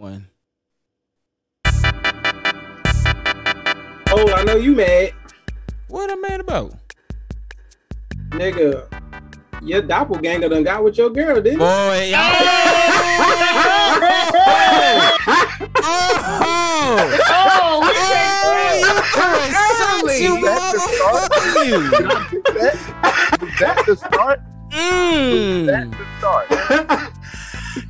one. Oh, I know you mad, What I'm mad about? nigga. Your doppelganger done got with your girl, didn't Boy, it? y'all. oh, Oh, we oh, you you That's the start. motherfucker, you. That, that's the start. That's Mm. the start.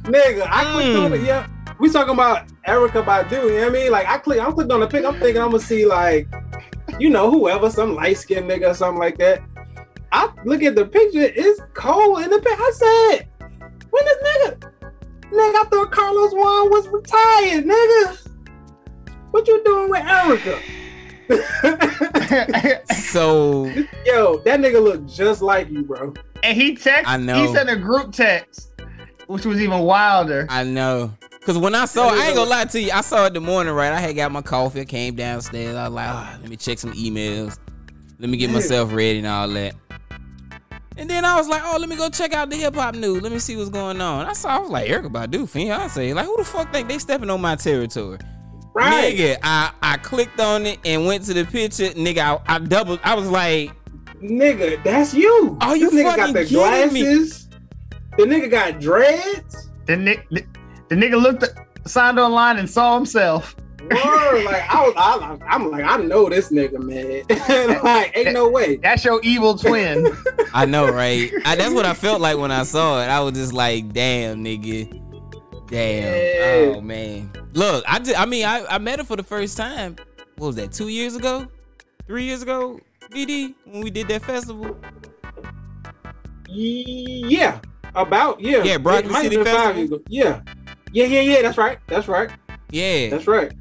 nigga, I clicked on it. Mm. Yeah, we talking about Erykah Badu. You know what I mean? Like, I click, I'm clicked on the pic. I'm thinking I'm gonna see like, you know, whoever, some light skinned nigga or something like that. I look at the picture. It's Cole in the pic. I said, when this nigga, nigga, I thought Carlos Juan was retired, nigga. What you doing with Erykah? So Yo, that nigga look just like you, bro. and he texted. I know. He sent a group text, which was even wilder. I know. Cause when I saw, I ain't gonna lie to you. I saw it the morning, right? I had got my coffee, I came downstairs. I was like, ah, let me check some emails. Let me get myself ready and all that. And then I was like, oh, let me go check out the hip hop news. Let me see what's going on. I saw, I was like, Erykah Badu, fiance. Like, who the fuck think they stepping on my territory? Right. Nigga, I, I clicked on it and went to the picture. Nigga, I, I doubled. I was like, Nigga, that's you. Are you this nigga got fucking the kidding me? glasses. The nigga got dreads. The, ni- the, the nigga looked, signed online and saw himself. Word, like I, I, I'm like, I know this nigga, man. like, ain't no way. That's your evil twin. I know, right? I, that's what I felt like when I saw it. I was just like, damn, nigga. Damn. Yeah. Oh man. Look, I just, I mean, I, I met her for the first time. What was that? Two years ago? Three years ago? BD when we did that festival. Yeah, about yeah. Yeah, Broccoli It might have City Festival. Yeah, yeah, yeah, yeah. That's right. That's right. Yeah. That's right.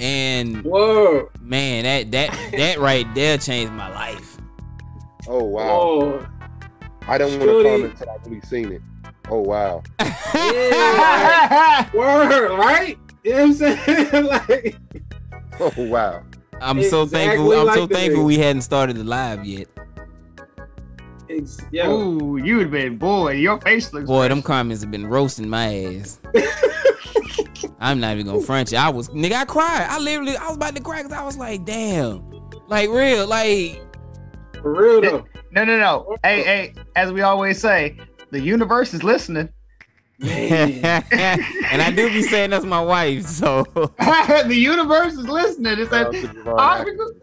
And Whoa, man, that that that right there changed my life. Oh wow. whoa. I don't want to comment until I really seen it. Oh wow. Yeah, word, right? You know what I'm saying? like, Oh wow. I'm so thankful. I'm so like the thankful nigga. we hadn't started the live yet. It's, yo, Ooh, you would have been boy. Your face looks. Boy, them comments have been roasting my ass. I'm not even gonna front you. I was nigga, I cried. I literally I was about to cry because I was like, damn. Like real, like for real though. No, no, no. Hey, hey. As we always say, the universe is listening. and I do be saying that's my wife, so the universe is listening. It Shout out said, to Javon "Ah, Atkins. we go-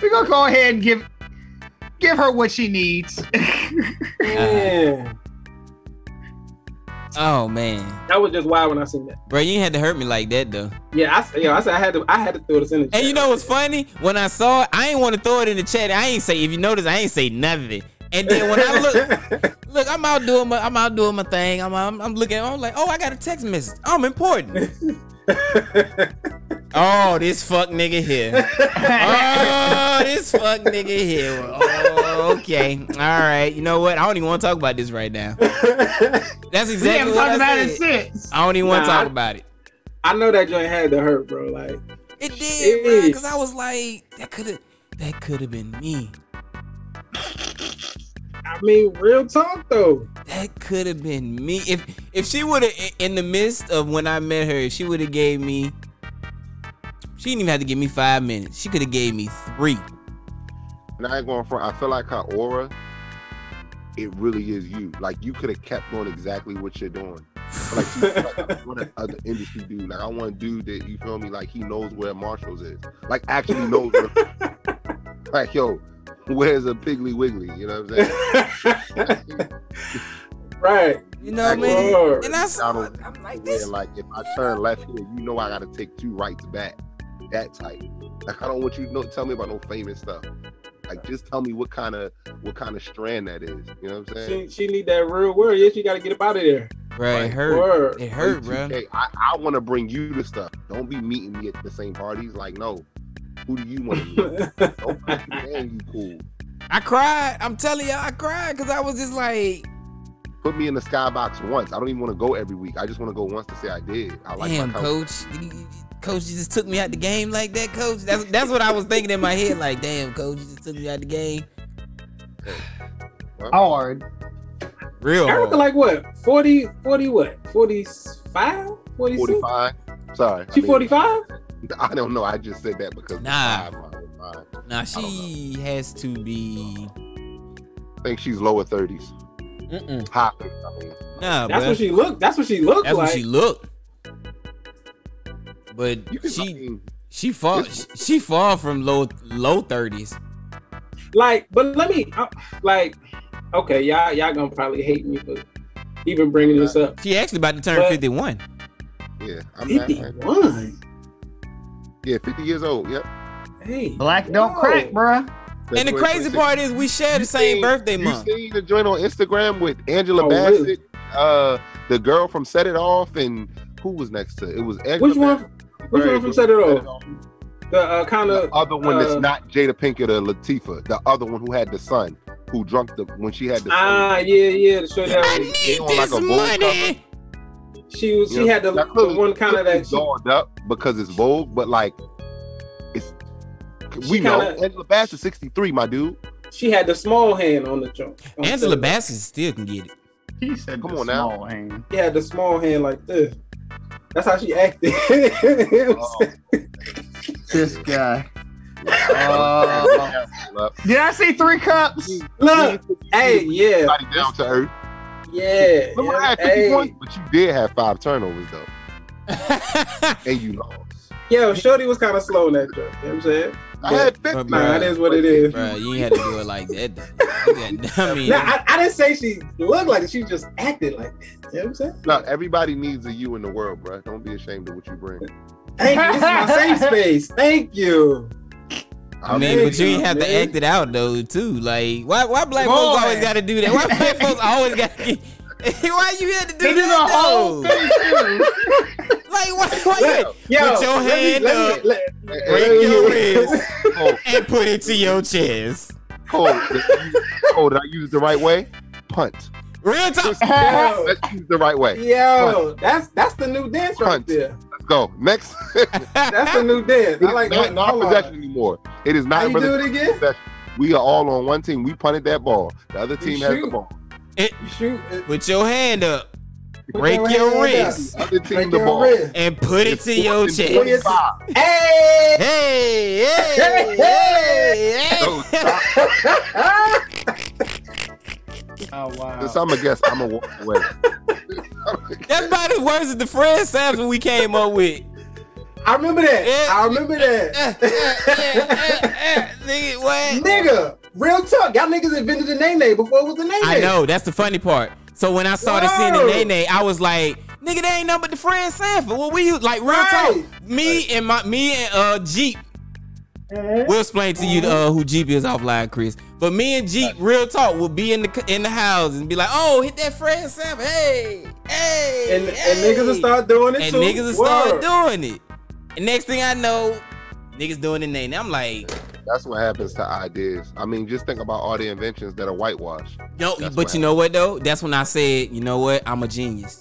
we gonna go ahead and give give her what she needs. Man, uh-huh. oh man. that was just wild when I seen that. Bro, you had to hurt me like that though. Yeah, I, yo, I said I had to, I had to throw this in the. Chat. And you know what's funny? When I saw it, I ain't want to throw it in the chat. I ain't say if you notice, I ain't say nothing. And then when I look, look, I'm out doing my, I'm out doing my thing. I'm, I'm, I'm looking. I'm like, oh, I got a text message. I'm important. oh, this fuck nigga here. Oh, this fuck nigga here. Oh, okay. All right. You know what? I don't even want to talk about this right now. That's exactly haven't what I about it said. since. I don't even want to Nah, talk I- about it. I know that joint had to hurt, bro. Like, It did, It bro. Because I was like, that could have, that could have been me. I mean, real talk though. That could have been me. If if she would have in the midst of when I met her, if she would have gave me. She didn't even have to give me five minutes. She could have gave me three. And I ain't going for I feel like her aura, it really is you. Like you could have kept on exactly what you're doing. Like, you, like I want other industry dude. Like I want a dude that you feel me. Like he knows where Marshalls is. Like actually knows. Where, like yo, where's a Piggly Wiggly? You know what I'm saying? right. You know what I mean? Word. And I saw, Donald, I'm like Yeah, this. like if I turn left here, you know I gotta take two rights back. That type. Like I don't want you to know, tell me about no famous stuff. Like just tell me what kind of what kind of strand that is. You know what I'm saying? She, she need that real word. Yeah, she got to get up out of there. Bro, it Right. hurt. Word. It hurt, bro. Okay, I, I want to bring you the stuff. Don't be meeting me at the same parties. Like, no. Who do you want to meet? Don't put you saying you cool. I cried. I'm telling you, I cried because I was just like, Put me in the skybox once. I don't even want to go every week. I just want to go once to say I did. I like damn, my coach. You- you- Coach, you just took me out the game like that, coach. That's that's what I was thinking in my head. Like, damn, coach, you just took me out the game. Hard. Real Erykah, hard. like what? 40, 40 what? 40, 45? 46? 45. Sorry. I mean, 45? I don't know. I just said that because Nah. Now she has to be. I think she's lower 30s. Mm-mm. High I mean. Nah, That's bruh. what she looked. That's what she looked That's like. what she looked. But You can, I she mean, she far she, she far from low low thirties. like, but let me uh, like. Okay, y'all y'all gonna probably hate me for even bringing this up. She actually about to turn fifty one. yeah. I'm 51. Yeah, 50 years old. Yep. Hey, Black don't crack, bruh. And the crazy part is we share the same seen- birthday month. You month. seen the joint on Instagram with Angela Oh, Bassett, really? uh, the girl from Set It Off, and who was next to it? It was Angela Which one? Bassett, Which one from good. Set It Off? The uh, kind of other one that's uh, not Jada Pinkett or Latifah. The other one who had the son, who drunk the when she had the son. ah yeah yeah the show I that need on like this money. She was she know, had the, the one kind of clearly that she, up because it's Vogue, but like it's we know kinda- Angela Bassett 63, my dude. she had the small hand on the joint. Angela Set It Off. Bassett still can get it. He said, Come the on now. small hand. She had the small hand like this. That's how she acted. You know what I'm Oh. This guy. Uh, did I see three cups? Look, hey, yeah, down to earth. Yeah. Remember, I had 50 hey. points, but you did have five turnovers though, and you lost. Yo, Shorty was kind of slow in that joint. You know what I'm saying? I had 50. But, Nah, that is what it is. Bruh, you ain't had to do it like that. though. I mean, Now, I, I didn't say she looked like it. She just acted like that. You know what I'm saying? Look, everybody needs a you in the world, bro. Don't be ashamed of what you bring. Thank you. This is my safe space. Thank you. I mean, but you ain't you, have to act it out though, too. Like, why? Why black Boy. folks always got to do that? Why black folks always got to? Why you had to do They do the that whole though? thing too. Like, why? why you, Yo, Put your let me- hand let me- up, let- break let your wrist, Cole, and put it to your chest. Cole, did, you- did I use it the right way? Punt. Real talk. Yo, Let's use the right way. yo, that's that's the new dance right there. Let's go. Next. That's the new dance. I like it's that. not Hold on. possession anymore. It is How not you do it again? possession. We are all on one team. We punted that ball. The other You team has the shoot. ball. Eh, you shoot. it- Put your hand up, put break your hand wrist, down. The other team Break the your ball. wrist. and put it It's to your chest. 25. Hey! Hey, hey, hey, hey. So. Oh wow. Since I'm a guest, I'm gonna walk away. That's about as worse as the Fred Sanford we came up with. I remember that. Yeah. I remember that. Nigga, what? Nigga, real talk. Y'all niggas invented the name before it was the name. I know, that's the funny part. So when I started seeing the. Nae Nae, I was like, nigga, they ain't nothing but the Fred Sanford. What we use? Like real Right. talk. Me and my me and uh Jeep. Mhm. We'll explain to you uh, who Jeep is offline, Chris. But me and Jeep, real talk, will be in the in the house and be like, oh, hit that Fred Sanford. Hey, hey. And, and niggas will start doing it and too. niggas will start Word. doing it. And next thing I know, niggas doing the name. I'm like, That's what happens to ideas. I mean, just think about all the inventions that are whitewashed. no, That's but what you know what though? That's when I said, you know what? I'm a genius.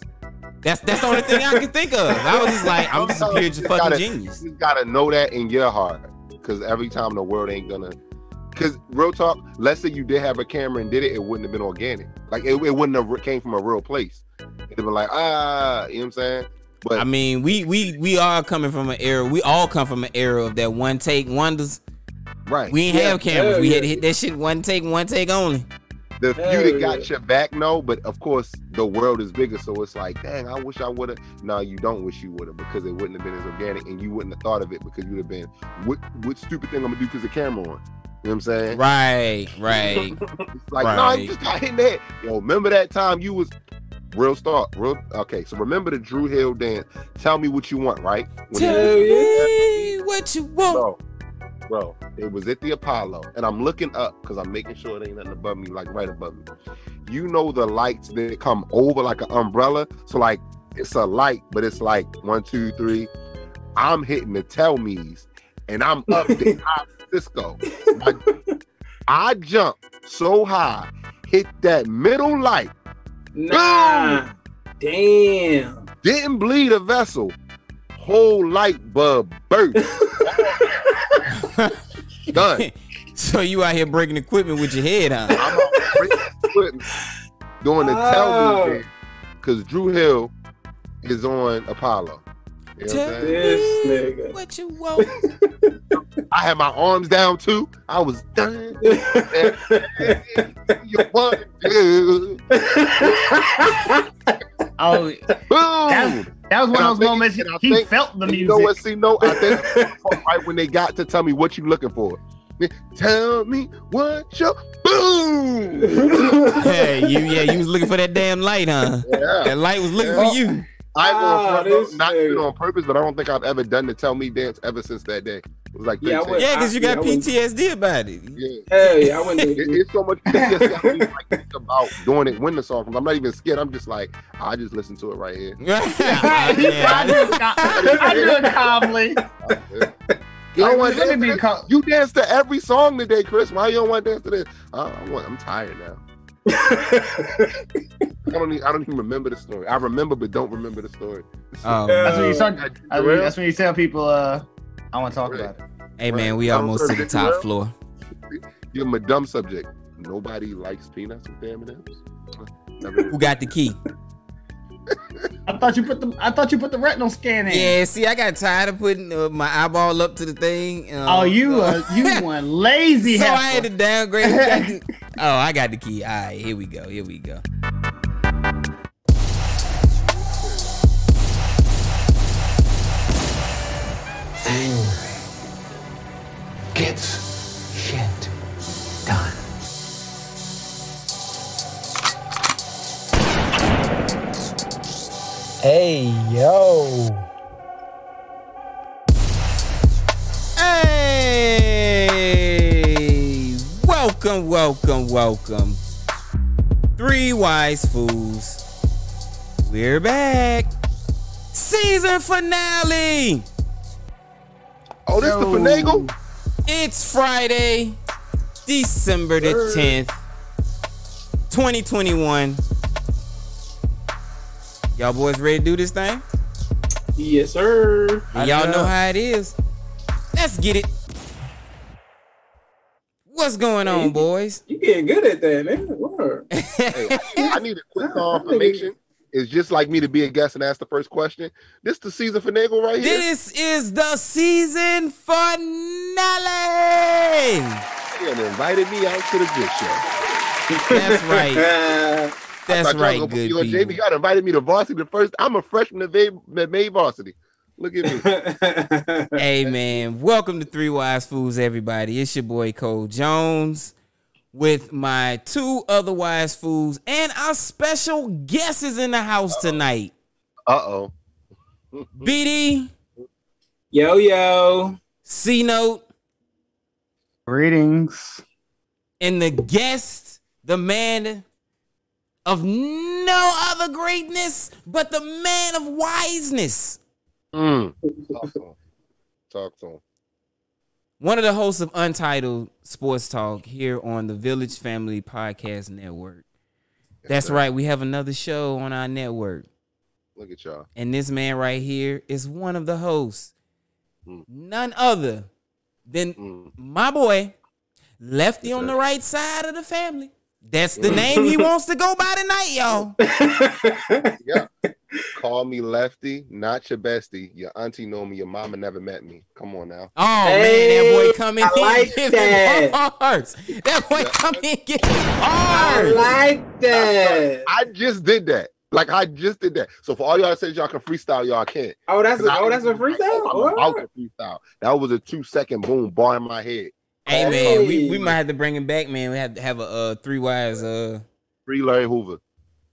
That's that's the only thing I can think of. I was just like, I'm just a pure just fucking gotta- genius. You gotta know that in your heart, because every time the world ain't gonna. Because real talk, let's say you did have a camera and did it, it wouldn't have been organic. Like it, it wouldn't have came from a real place. It'd have been like ah, you know what I'm saying? But I mean, we we we are coming from an era. We all come from an era of that one take wonders. right, We ain't Yeah, have cameras. hell we had to hit that shit one take, one take only. The few Hell that got yeah. your back, no. But of course, the world is bigger, so it's like, dang, I wish I would have. No, you don't wish you would have because it wouldn't have been as organic, and you wouldn't have thought of it because you'd have been, what what stupid thing I'm gonna do because the camera on. You know what I'm saying? Right, right. It's like, no, I just got hit in the head. Yo, remember that time you was real start, real okay. So remember the Dru Hill dance. Tell me what you want, right? When Tell me what you want. bro, bro, it was at the Apollo, and I'm looking up because I'm making sure it ain't nothing above me, like right above me. You know the lights that come over like an umbrella, so like it's a light, but it's like one, two, three. I'm hitting the tell me's, and I'm up in high Sisqo. I, I jumped so high, hit that middle light, Nah. Damn. didn't bleed a vessel. Whole light bulb burst. Done. so you out here breaking equipment with your head on. I'm on equipment doing the tell Oh. me because Dru Hill is on Apollo. You know what I'm Tell? This nigga. what you want. I had my arms down too. I was done. You want to? Oh, Boom. that was one I of those think- moments he, he think- felt the music. You know what? See, no, I think right when they got to tell me what you looking for. Tell me what you boom. hey, you yeah, you was looking for that damn light, huh? Yeah. That light was looking Yeah. for you. I Ah, will this not do it on purpose, but I don't think I've ever done the tell me dance ever since that day. It was like Yeah, I 13. would- Yeah, because you got I- yeah, I PTSD about it. yeah. Hey, I wouldn't It, it's so much PTSD. I don't even like think about doing it when the song comes. I'm not even scared. I'm just like, I just listen to it right here. I do it cal- I do it calmly. You don't want to dance to be this? cal- You dance to every song today, Chris. Why you don't want to dance to this? Uh, I want, I'm tired now. I don't. Even, I don't even remember the story. I remember, but don't remember the story. Oh, That's when you start. That's when, that's when you tell people, uh, I want to talk Right. about it. hey man, we I almost to the top well. floor. Give them a dumb subject. Nobody likes peanuts with their M&Ms. Never Who got the key? I thought you put the. I thought you put the retinal scan in. Yeah, see, I got tired of putting uh, my eyeball up to the thing. uh, Oh, you so- uh, you one lazy. So I had to downgrade. Who got oh, I got the key. All right, here we go. Here we go. Angry gets shit done. Hey, yo. Hey, welcome, welcome, welcome. Three wise fools. We're back. Season finale. Oh, this the finagle? It's Friday, December the 10th, 2021. Y'all boys ready to do this thing? yes, sir. And y'all know how it is. Let's get it. What's going on, boys? You getting good at that, man. Hey, I need a quick confirmation. Uh, it's just like me to be a guest and ask the first question. This the season finagle right here. This is the season finale. They done invited me out to the good show. That's right. That's right, y'all right, good me on JV got invited me to varsity the first. I'm a freshman that made, that made varsity. Look at me. Hey man, welcome to Three Wise Fools, everybody. It's your boy Cole Jones with my two other wise fools and our special guest is in the house tonight. Uh oh. BD, yo, yo. C Note, Greetings. and the guest, the man of no other greatness but the man of wiseness. Mm. Talk to him. Talk to him. One of the hosts of Untitled Sports Talk here on the Village Family Podcast Network. That's right. We have another show on our network. Look at y'all. And this man right here is one of the hosts. Mm. None other than Mm. my boy, Lefty Yes, on the right side of the family. That's the name he wants to go by tonight, y'all. Yeah. Call me Lefty, not your bestie. Your auntie know me. Your mama never met me. Come on now. Oh Hey, man, that boy coming in I here like giving that. bars. That boy come in giving I like that. I just did that. Like I just did that. So for all y'all that says y'all can freestyle, y'all can't. Oh, that's a, 'Cause I- oh, that's a oh, I'm freestyle. about Word. to freestyle. That was a two second boom bar in my head. Hey man, we, Hey. we might have to bring him back, man. We have to have a uh, three wise uh Free Larry Hoover.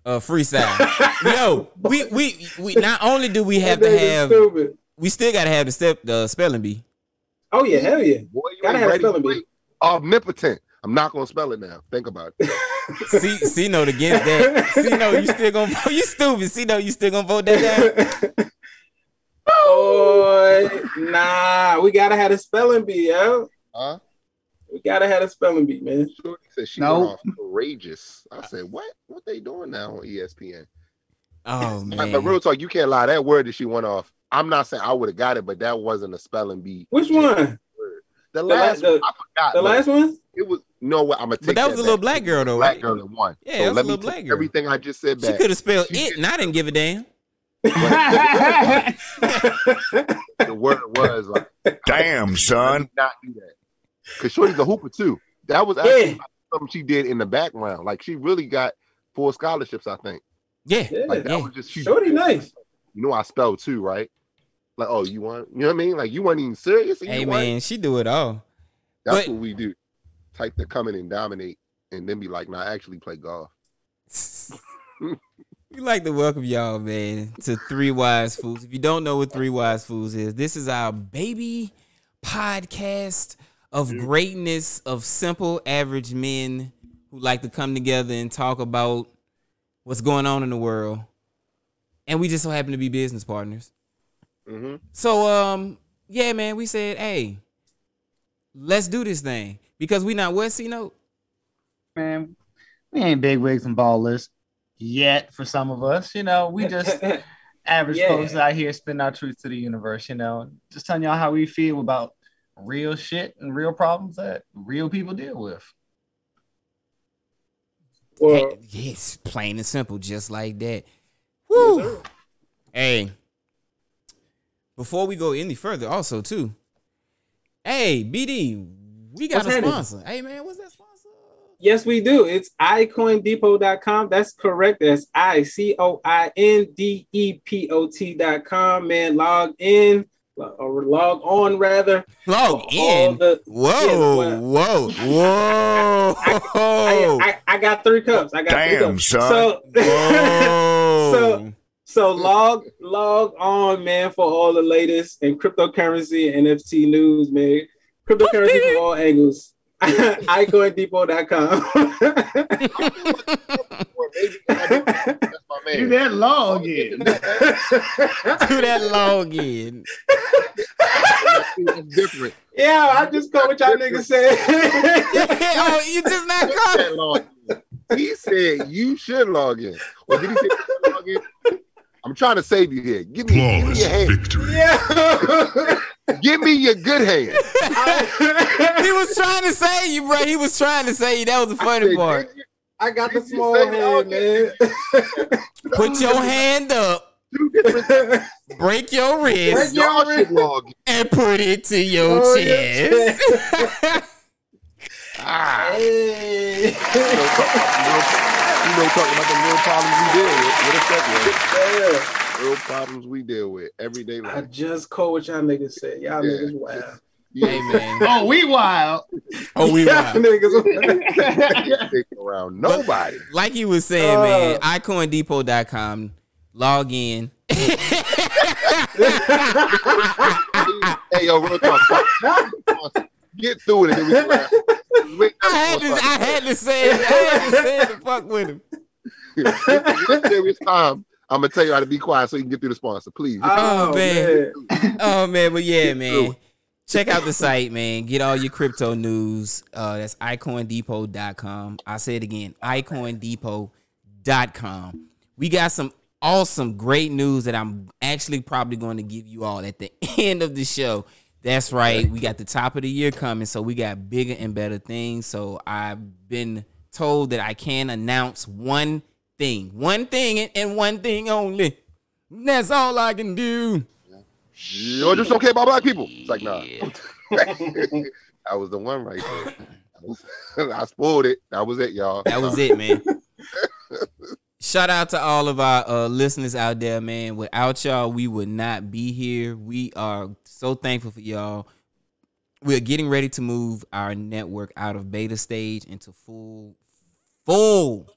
uh freestyle. Yo, we we we not only do we have to have stupid. we still gotta have the step the spelling bee. Oh yeah, hell yeah. Boy, you Gotta have spelling bee. Omnipotent. I'm not gonna spell it now. Think about it. See see note against that. See no, you still gonna vote. You stupid. See no, you still gonna vote that down. Boy, nah, we gotta have a spelling bee, yo. Huh? We gotta have a spelling bee, man. Shorty said she No. went off courageous. I said, what? What they doing now on ESPN? Oh man. But real talk, you can't lie. That word that she went off. I'm not saying I would have got it, but that wasn't a spelling bee. Which one? The la- last the- one, I forgot. The last one? it was no what I'm gonna take. But that was a little back. black girl though, black right? girl that won. Yeah, so it was a let me little black girl. everything I just said She could have spelled She it, and I didn't give a damn. the word was like, Damn, son. not do that. Because Shorty's a hooper too. That was actually Yeah. something she did in the background. Like she really got four scholarships, I think. Yeah. Yeah. Like that Yeah. was just she. Shorty nice. You know I spell too, right? Like, oh, you want? You know what I mean? Like you weren't even serious. Hey you want- man, she do it all. That's but- what we do. Type to come in and dominate, and then be like, "Nah, I actually play golf." We like to welcome y'all, man, to Three Wise Fools. If you don't know what Three Wise Fools is, this is our baby podcast of greatness of simple average men who like to come together and talk about what's going on in the world. And we just so happen to be business partners. hmm So um yeah, man, we said, hey, let's do this thing. Because we not what, C note? Man, we ain't big wigs and ballers yet for some of us. You know, we just average Yeah. folks out here spitting our truth to the universe, you know, just telling y'all how we feel about real shit and real problems that real people deal with. well, Hey, yes, plain and simple, just like that. Woo. yes. Hey, before we go any further, also too, hey BD, we got What's a happening? sponsor. Hey man, what's that sponsor? Yes, we do. It's icoindepot.com. That's correct. That's I C O I N D E P O T.com. Man, log in or log on rather. Log in. the- Whoa, yeah, whoa, whoa, I, I, I got three cups. I got three Damn, cups. son. So, whoa. So- so log log on, man, for all the latest in cryptocurrency and NFT news, man. Cryptocurrency from all angles. icoindepot.com. Or maybe that's my man. Do that long again. do that log in. Different. yeah, I just caught what y'all niggas said. oh, you just not caught That log. He said you should log in. Or did he say log in? I'm trying to save you here. Give me, give me your hand. yeah. Give me your good hand. He was trying to say you, bro. He was trying to say you. That was the funny said, part. I got the small hand, man. Put your hand up, break your wrist, Y'all should log in. and put it to your Oh, your chest. Ah. hey. You know, talking about the real problems we deal with. What if that Yeah. Real problems we deal with everyday I just caught what y'all niggas said. Y'all Yeah. niggas wild. Hey man. oh, we wild. Oh, we wild. niggas around nobody. Like he was saying, Uh. man. iCoinDepot.com. Log in. hey, yo, real talk. Get through it and we can wrap. Wait, I had to. I had to say it. I had to say it to fuck with him. This serious time. I'm gonna tell you how to be quiet so you can get through the sponsor, please. Oh, oh, man. man. Oh man, but yeah, Get man. Check out the site, man. Get all your crypto news. Uh, that's iCoinDepot.com. I say it again, iCoinDepot.com. We got some awesome, great news that I'm actually probably going to give you all at the end of the show. That's right. We got the top of the year coming, so we got bigger and better things. So I've been told that I can announce one thing, one thing, and one thing only. That's all I can do. You're just okay about black people. It's like, nah. I was the one right there. I, spoiled it. That was it, y'all. That was it, man. Shout out to all of our uh, listeners out there, man. Without y'all, we would not be here. We are so thankful for y'all. We're getting ready to move our network out of beta stage into full, full,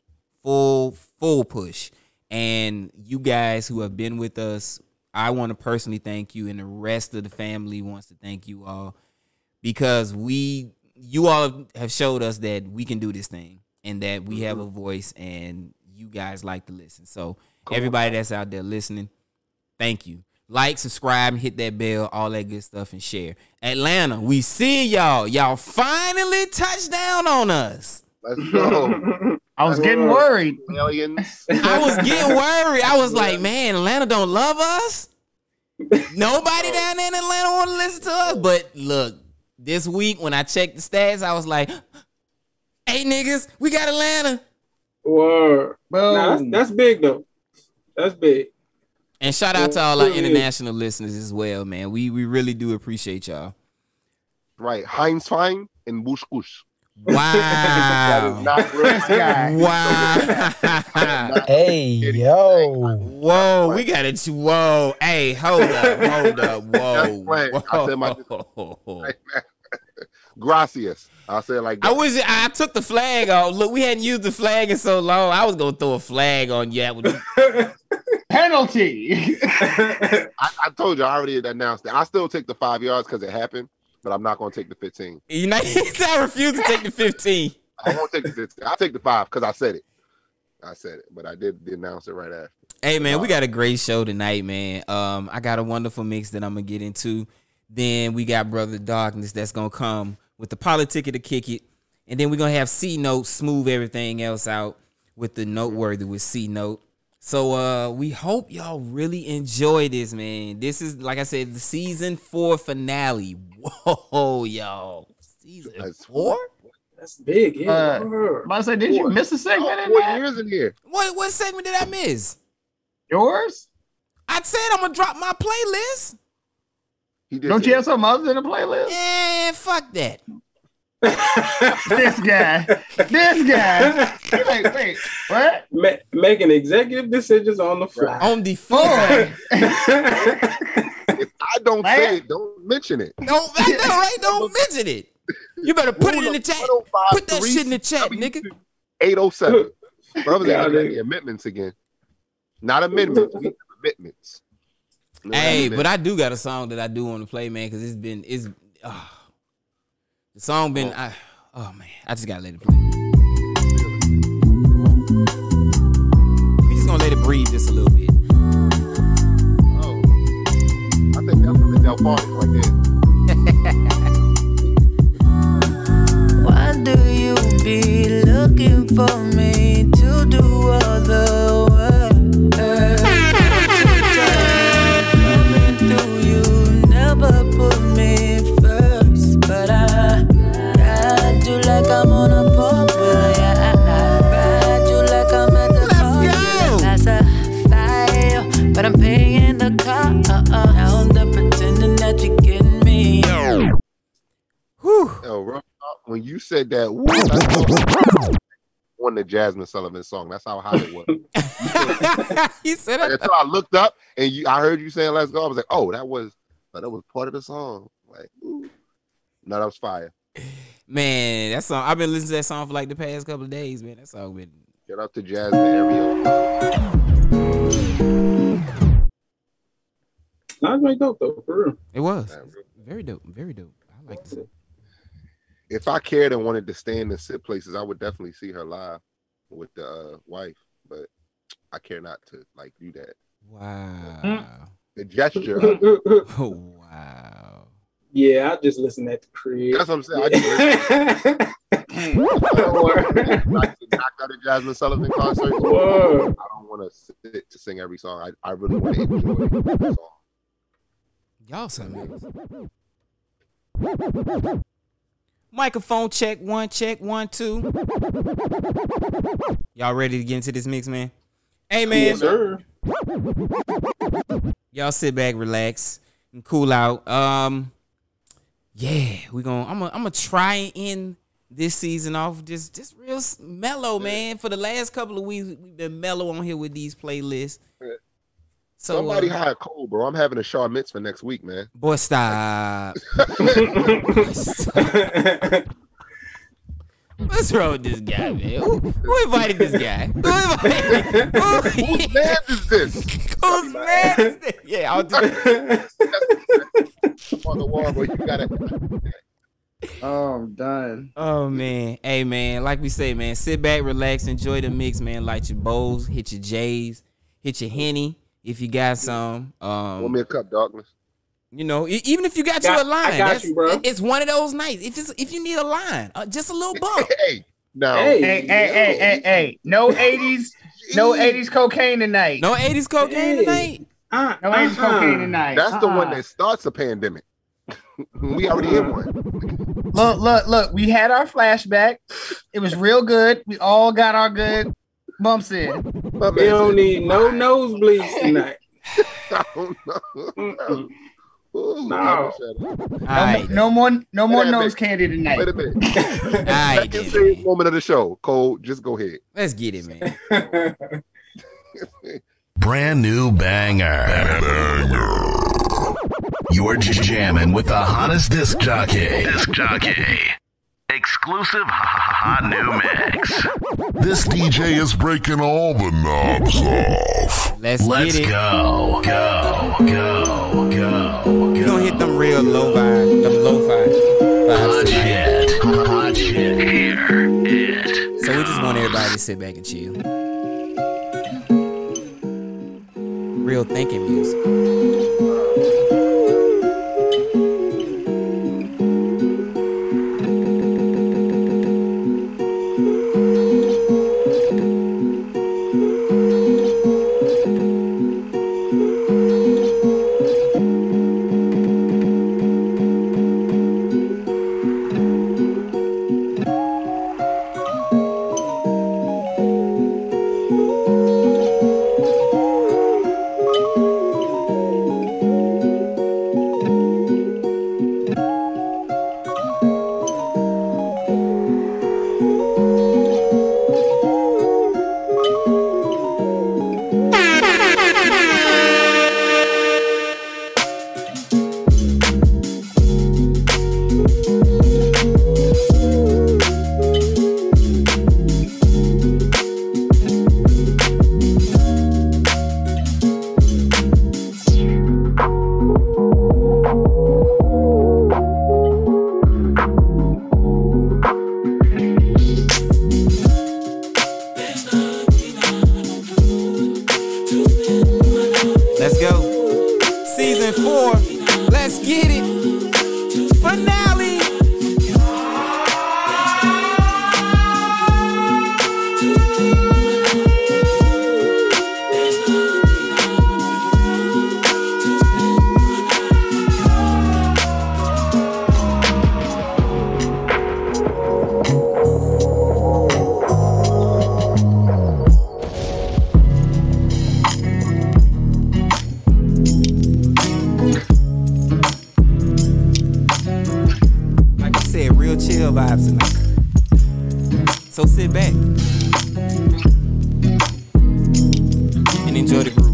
full, full push. And you guys who have been with us, I want to personally thank you, and the rest of the family wants to thank you all because we, you all have showed us that we can do this thing and that we have a mm-hmm. voice and you guys like to listen. So everybody that's out there listening, thank you. Like, subscribe, and hit that bell, all that good stuff, and share. Atlanta, we see y'all. Y'all finally touched down on us. Let's go. I was getting worried. Aliens. I was getting worried. I was like, man, Atlanta don't love us. Nobody down there in Atlanta want to listen to us. But look, this week when I checked the stats, I was like, hey niggas, we got Atlanta. Word. Nah, that's, that's big though. That's big. And shout out to all our international listeners as well, man. We we really do appreciate y'all. Right. Heinz Fein and Bush Kush. That is Wow. not real. Wow. Hey, yo. Whoa, we got it. Whoa, hey, hold up, hold up, whoa. That's right. I said my- whoa. Gracias. I'll say it like I was I took the flag off. Look, we hadn't used the flag in so long. I was gonna throw a flag on you. Penalty. I, I told you I already announced it. I still take the five yards because it happened, but I'm not going to take the 15. You know, I refuse to take the 15. I won't take the 15. I'll take the five because I said it. I said it, but I did announce it right after. Hey man, we got a great show tonight, man. Um, I got a wonderful mix that I'm gonna get into. Then we got Brother Darkness that's gonna come with the politic to kick it, and then we're gonna have C Note smooth everything else out with the noteworthy with C Note. So uh, we hope y'all really enjoy this, man. This is like I said, the season four finale. Whoa, y'all, season That's- four? That's big. Yeah. Uh, But I said, did you miss a segment Oh, in four that? years in here. What what segment did I miss? Yours? I said I'm gonna drop my playlist. He Don't you have something other than a playlist? And fuck that. This guy. This guy. He's like, wait, what? Ma- making executive decisions on the fly. On the Boy. fly. If I don't Man. say it, don't mention it. No, I know, right? Don't mention it. You better put it in the chat. Oh put that shit in the chat, nigga. 807. Brothers Yeah, ain't nigga. got the amendments again. Not amendments. We have amendments. No Hey, amendments. but I do got a song that I do want to play, man, because it's been it's oh, the song been oh. I, oh man, I just gotta let it play. We just gonna let it breathe just a little bit. Oh. I think that's what the Delfonics right there. Why do you be looking for me to do all the when you said that, woo, that's on the Jazmine Sullivan song. That's how hot it was. he said Like, that. until I looked up and you, I heard you saying "Let's go." I was like, "Oh, that was oh, that was part of the song." Like, ooh. no, that was fire. Man, that song I've been listening to that song for like the past couple of days, man. That song been Shout out to Jasmine Ariel. Not very dope though, for real. it was very dope, very dope. I like this. If I cared and wanted to stand and sit places, I would definitely see her live with the uh, wife. But I care not to like do that. Wow. The gesture. Oh wow. yeah, I just listen at the crib. that's what I'm saying. I just Word. like to knock out a Jazmine Sullivan concert. Word. I don't want to sit to sing every song. I, I really want to enjoy the song. Y'all some niggas. Microphone check one, check one, two. Y'all ready to get into this mix, man? Hey man, Yes, sir. y'all sit back, relax, and cool out. Um, yeah, we gonna. I'm gonna. I'm gonna try and end this season off just just real mellow, man. For the last couple of weeks, we've been mellow on here with these playlists. Yeah. So, Somebody uh, hire Cole, bro. I'm having a Shaw Mitzvah next week, man. boy, stop. What's wrong with this guy, man? Who, who invited this guy? Who invited? Who, Whose man is this? whose man is this? Yeah, I'll do. on the wall, bro. You gotta. Oh, I'm done. Oh man, hey man, like we say, man, sit back, relax, enjoy the mix, man. Light your bowls, hit your J's, hit your henny if you got some. Want Um, me a cup, darkness? you know, even if you got, Got- you a line, I got you, bro. It's one of those nights. If it's if you need a line, uh, just a little bump. Hey, now. Hey. Hey, hey, hey, hey, hey. No 80s, no 80s cocaine tonight. No 80s cocaine Hey. tonight. Uh, No 80s uh-uh. cocaine tonight. That's the one Uh-uh. that starts a pandemic. we already in one. Look, look, look. We had our flashback. It was real good. We all got our good bumps in. My We man don't said, need no nosebleeds tonight. I don't know. Ooh, No. I I- No, right. no more, no more Wait nose minute. candy tonight. Wait a minute. All right, Second then, serious moment of the show. Cole, just go ahead. Let's get it, man. Brand new banger. banger. You're jamming with the hottest disc jockey. Disc jockey. Exclusive hot new mix. This DJ is breaking all the knobs off. Let's, Let's get it. go. Go. Go. Go. We Go. gonna hit them real low vibe, them low fi Hot vibes tonight. shit. Hot shit. Hear it. So we just want everybody to sit back and chill. Real thinking music. So sit back and enjoy the groove.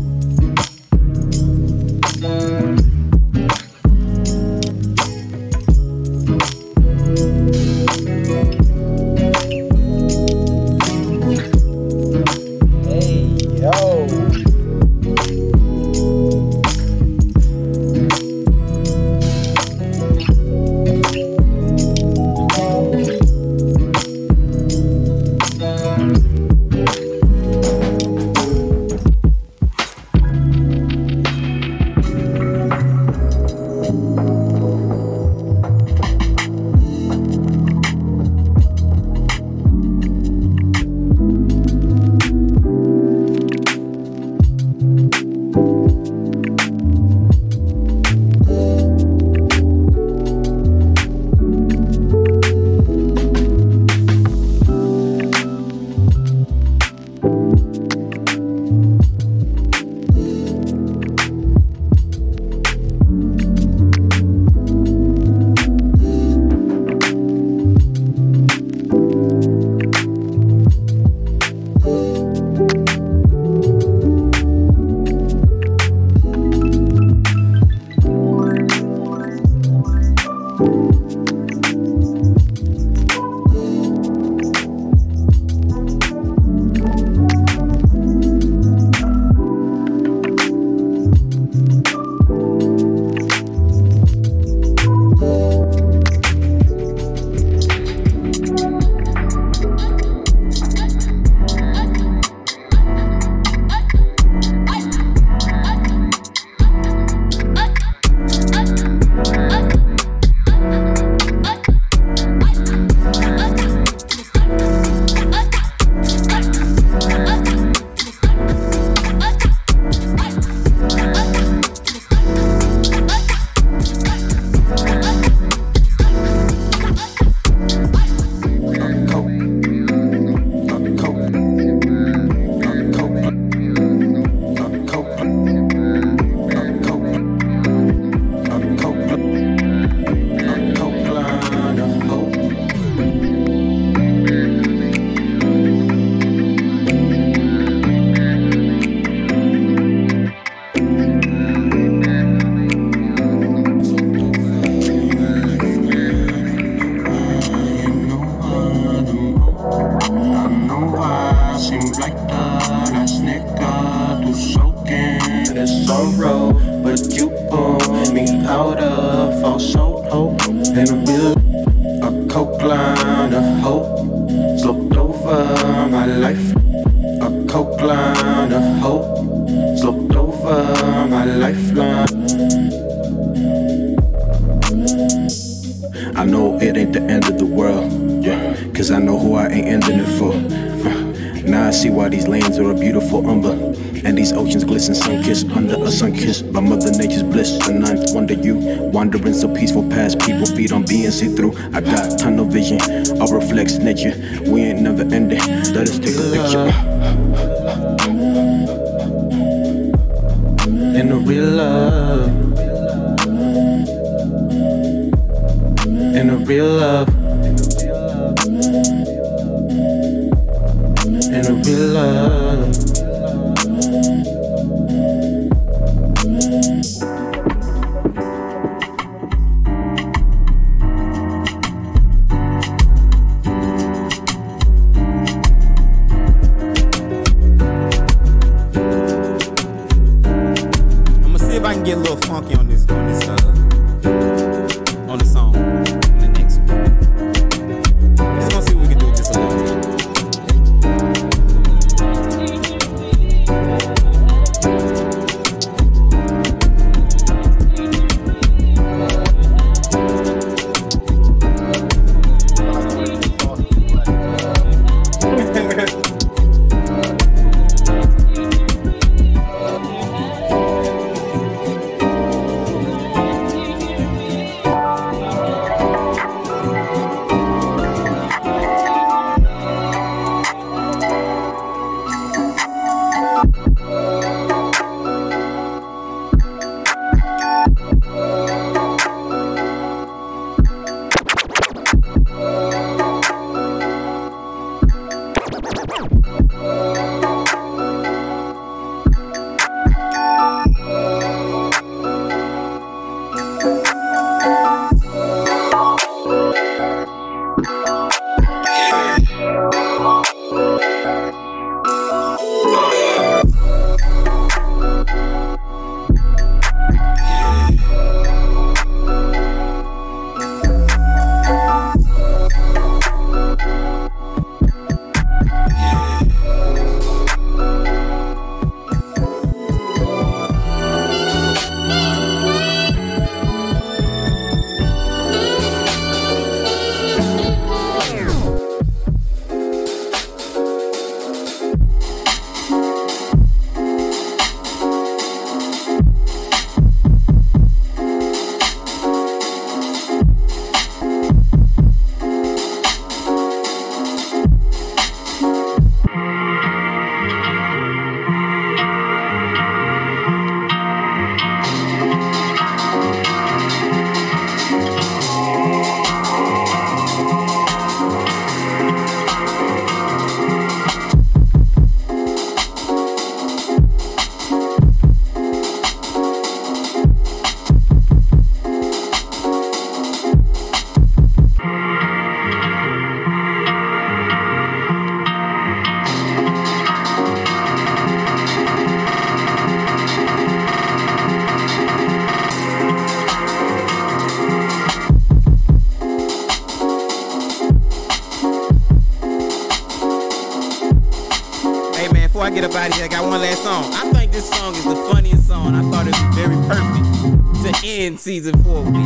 get up out of here, I got one last song. I think this song is the funniest song. I thought it was very perfect to end season four with.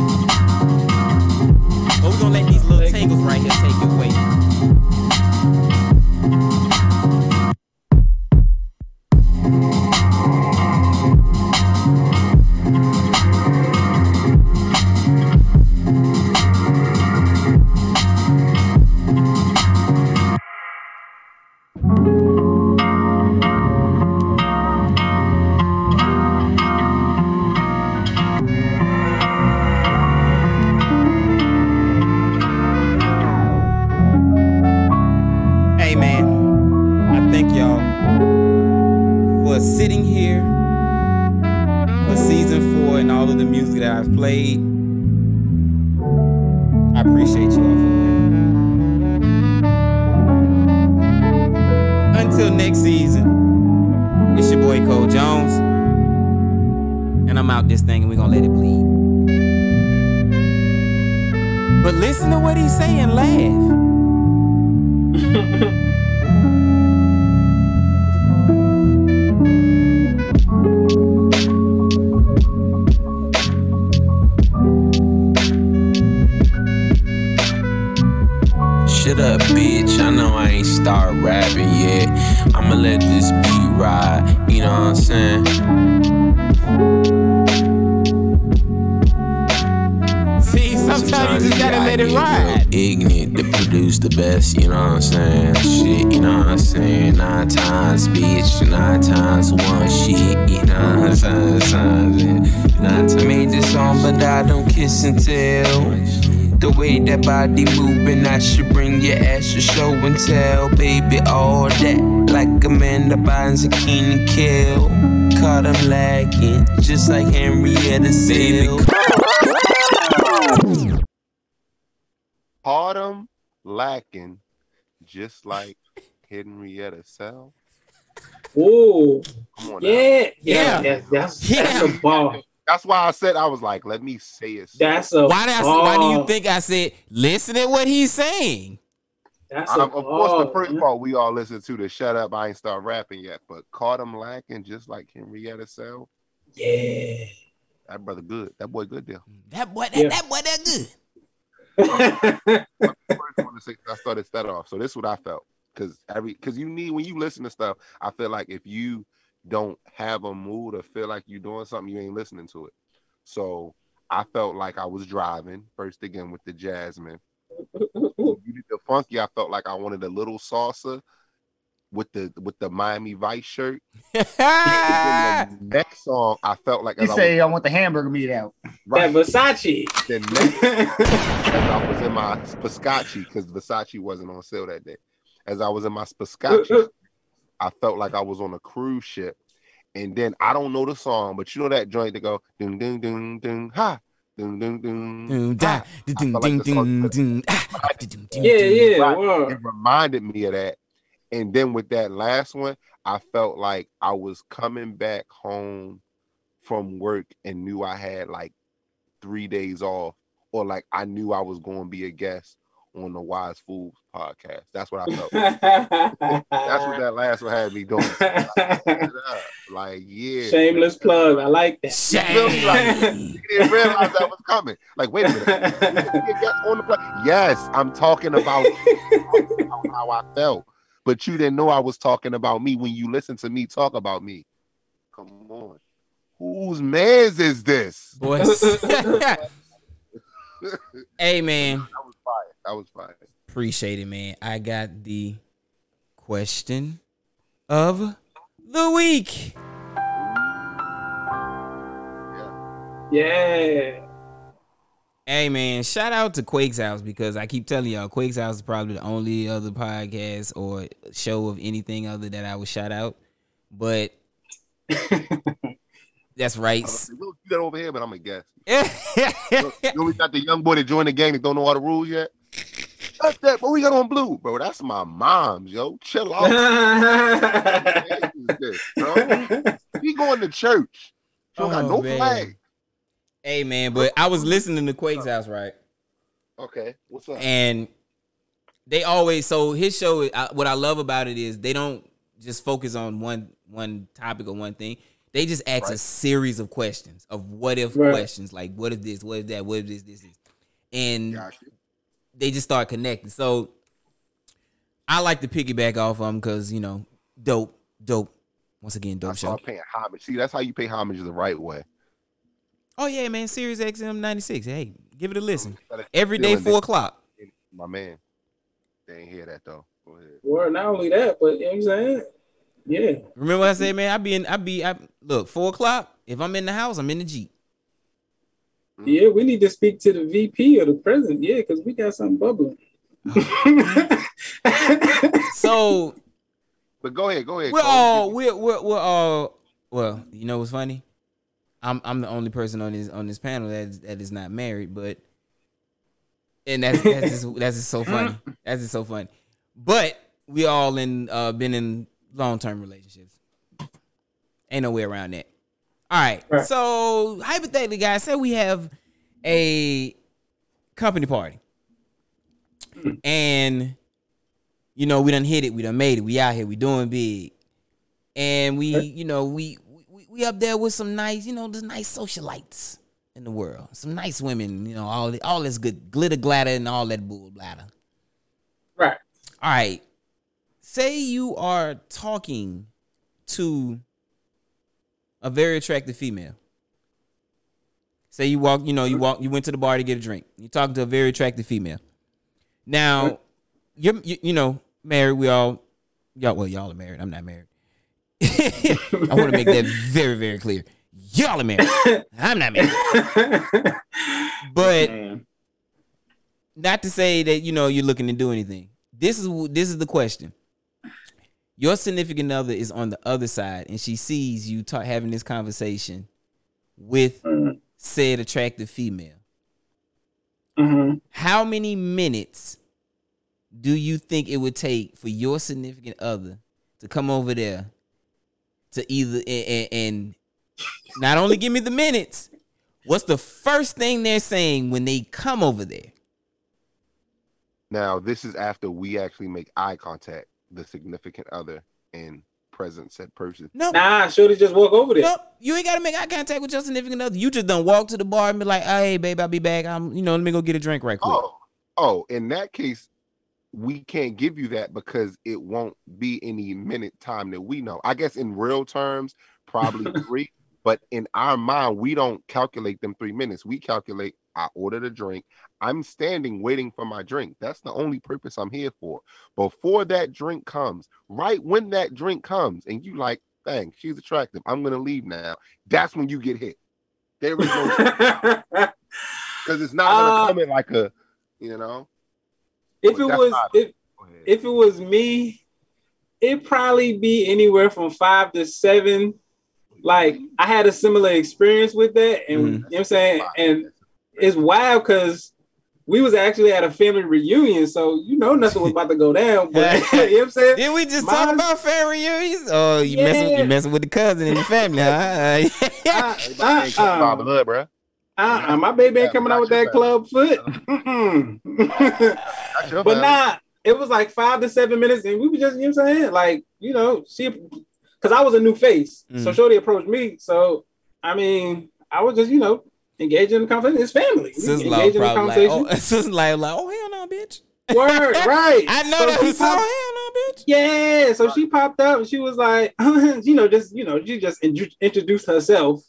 Just like Henrietta Seal. Autumn lacking, just like Henrietta Cell. Ooh, Come on now. yeah, yeah, Yeah. That's that's, Yeah. that's a ball. That's why I said I was like, let me say it. That's a Why, did I, why do you think I said, listen to what he's saying? That's Um, a of course, the first man. part we all listened to the "Shut Up, I Ain't Start Rapping Yet," but caught him lacking, just like Henrietta Cell. Yeah. That brother good. That boy good there. That boy, that, Yeah. that boy, that good. First one to say I started that off. So this is what I felt because every because you need when you listen to stuff. I feel like if you don't have a mood or feel like you're doing something, you ain't listening to it. So I felt like I was driving first again with the Jazmine. You did the funky. I felt like I wanted a little salsa with the with the Miami Vice shirt. The next song, I felt like You as I say I want the hamburger meat out. was that Versace. the next as I was in my Spascacci because Versace wasn't on sale that day. As I was in my Spascacci, I felt like I was on a cruise ship. And then I don't know the song, but you know that joint to go ding ding ding ding ha dun, dun, dun, yeah, yeah. It reminded me of that. And then with that last one, I felt like I was coming back home from work and knew I had like three days off, or like I knew I was going to be a guest on the Wise Fools podcast. That's what I felt. That's what that last one had me doing. like, yeah. Shameless plug. I like that. feel me? Like, You didn't realize that was coming. Like, wait a minute. On the play. Yes, I'm talking about how I felt, but you didn't know I was talking about me when you listened to me talk about me. Come on, whose man's is this? Boys. hey, man. That was fire. That was fire. Appreciate it, man. I got the question of the week. yeah. Hey man, shout out to Quake's House because I keep telling y'all, Quake's House is probably the only other podcast or show of anything other that I would shout out. But that's right. I was like, We'll do that over here, but I'm a guest. You know, we got the young boy that joined the gang that don't know all the rules yet. That's that, but we got on blue, bro. That's my mom's, yo. Chill out. This, bro? He going to church. She don't got Oh, no man. flag. Hey man, but oh, I was oh. listening to Quake's House, right? Okay, what's up? and they always so his show I, what i love about it is they don't just focus on one one topic or one thing they just ask a series of questions of what if Right. questions like what if this what if that what if this this, this. and Got they just start connecting so i like to piggyback off of them because you know dope dope once again dope That's show how I'm paying homage. See, that's how you pay homage the right way. Oh yeah man Sirius xm 96 hey give it a listen Gotta every feel day it. four o'clock My man, they ain't hear that though. Go ahead. Well, not only that, but you know what I'm saying? Yeah. remember what i said man i be in i be I, look four o'clock if i'm in the house i'm in the jeep Yeah, we need to speak to the VP or the president. Yeah, because we got something bubbling. so But go ahead, go ahead. We're Cole. all we're, we're we're all well. You know what's funny? I'm I'm the only person on this on this panel that is, that is not married, but and that's that's just that's just so funny. That's just so funny. But we all in uh been in long term relationships. Ain't no way around that. All right. Right. So hypothetically, guys, say we have a company party. and you know we done hit it, we done made it, we out here, we doing big, and we, you know, we we, up there with some nice, you know, the nice socialites in the world, some nice women, you know, all the, all this good glitter glatter and all that bull bladder. Right. All right. Say you are talking to a very attractive female. Say you walk, you know, you walk, you went to the bar to get a drink. You're talking to a very attractive female. Now, you're, you, you know, married. We all, y'all, well, y'all are married. I'm not married. I want to make that very, very clear. Y'all are married. I'm not married. But not to say that you know you're looking to do anything. This is this is the question. Your significant other is on the other side, and she sees you ta- having this conversation with said attractive female. Mm-hmm. How many minutes do you think it would take for your significant other to come over there to either and, and, and not only give me the minutes, what's the first thing they're saying when they come over there? Now, this is after we actually make eye contact, the significant other, and present said person. No, Nah, shorty just walk over there. Nope. You ain't gotta make eye contact with your significant other. You just done walk to the bar and be like, "Hey, babe, I'll be back. I'm, you know, let me go get a drink right quick." Oh, oh, in that case, we can't give you that because it won't be any minute time that we know. I guess in real terms, probably three. But in our mind, we don't calculate them three minutes. We calculate I ordered a drink. I'm standing waiting for my drink. That's the only purpose I'm here for. Before that drink comes, right when that drink comes, and you like, dang, she's attractive. I'm gonna leave now. That's when you get hit. There is no because it's not gonna Uh, come in like a, you know. If But it was if, if it was me, it'd probably be anywhere from five to seven. Like I had a similar experience with that, and Mhm. you know what I'm saying, and it's wild because we was actually at a family reunion, so you know nothing was about to go down. But you know what I'm saying? Did we just talk about family reunions? Oh, you messing with Yeah. you messing with the cousin and the family, huh? Uh, Everybody ain't coming by uh, blood, bruh. Uh, my baby ain't Yeah, coming out with that gotcha, club foot. But bad. nah, it was like five to seven minutes, and we were just, you know what I'm saying? Like, you know, she, because I was a new face. So Mm. Shorty approached me. So, I mean, I was just, you know, engaging in the conversation. It's family. We Sister-in-law engage in the probably like, conversation. oh, sister-in-law like, oh hell no, bitch. Word, right. I know So that she was so popped- hell no, bitch. Yeah, so she popped up and she was like, you know, just you know, she just in- introduced herself.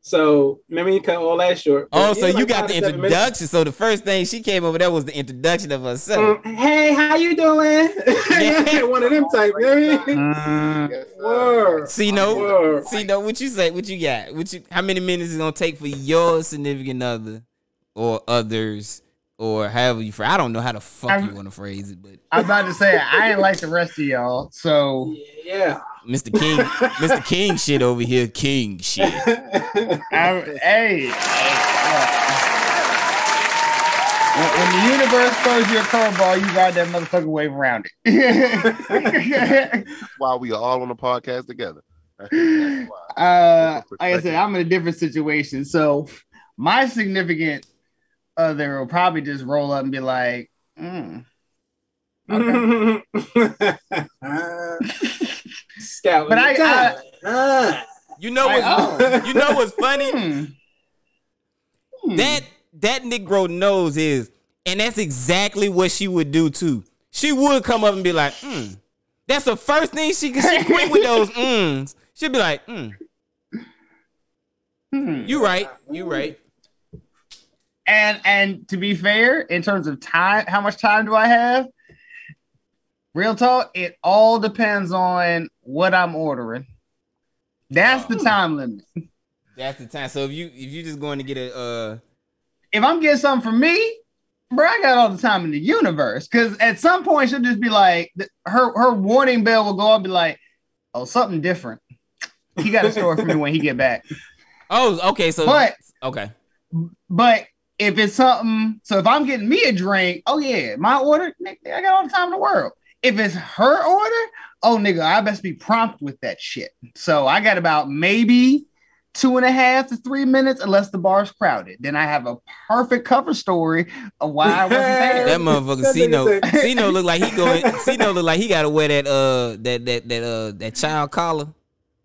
So remember you cut all that short. Oh, so you like got the to minutes. introduction. So the first thing she came over there was the introduction of herself. Mm, hey, how you doing? Yeah. One of them type. You know what I mean? Mm, Yes. Word. See no, Word. see no. What you say? What you got? What you? How many minutes is it gonna take for your significant other, or others, or however you? phrase- I don't know how the fuck I'm- you want to phrase it, but I'm about to say I ain't like the rest of y'all. So Yeah. Mr. King, Mr. King shit over here, King shit. I'm, hey, when, when the universe throws you a curveball, you ride that motherfucker wave around it. While we are all on the podcast together. Uh, like I said, I'm in a different situation. So my significant other will probably just roll up and be like, mm, Scout. But I- I- Ah. You know I- what's oh. you know what's funny? hmm. Hmm. That that Negro knows is, and that's exactly what she would do too. She would come up and be like, mm. That's the first thing she she quick with those mms. She'd be like, mm. Hmm. You right, you right. And and to be fair, in terms of time, how much time do I have? Real talk, it all depends on what I'm ordering. That's the time limit. That's the time. So if you if you're just going to get a uh If I'm getting something for me, bro, I got all the time in the universe. Because at some point she'll just be like, her her warning bell will go up, and be like, oh, something different. He got a story for me when he get back. oh okay so But okay But if it's something, so if I'm getting me a drink, oh yeah, my order, I got all the time in the world. If it's her order, oh nigga, I best be prompt with that shit. So I got about maybe two and a half to three minutes unless the bar's crowded. Then I have a perfect cover story of why I wasn't there. That motherfucker That Cino Cino look like he going Cino look like he gotta wear that uh that that that uh that child collar,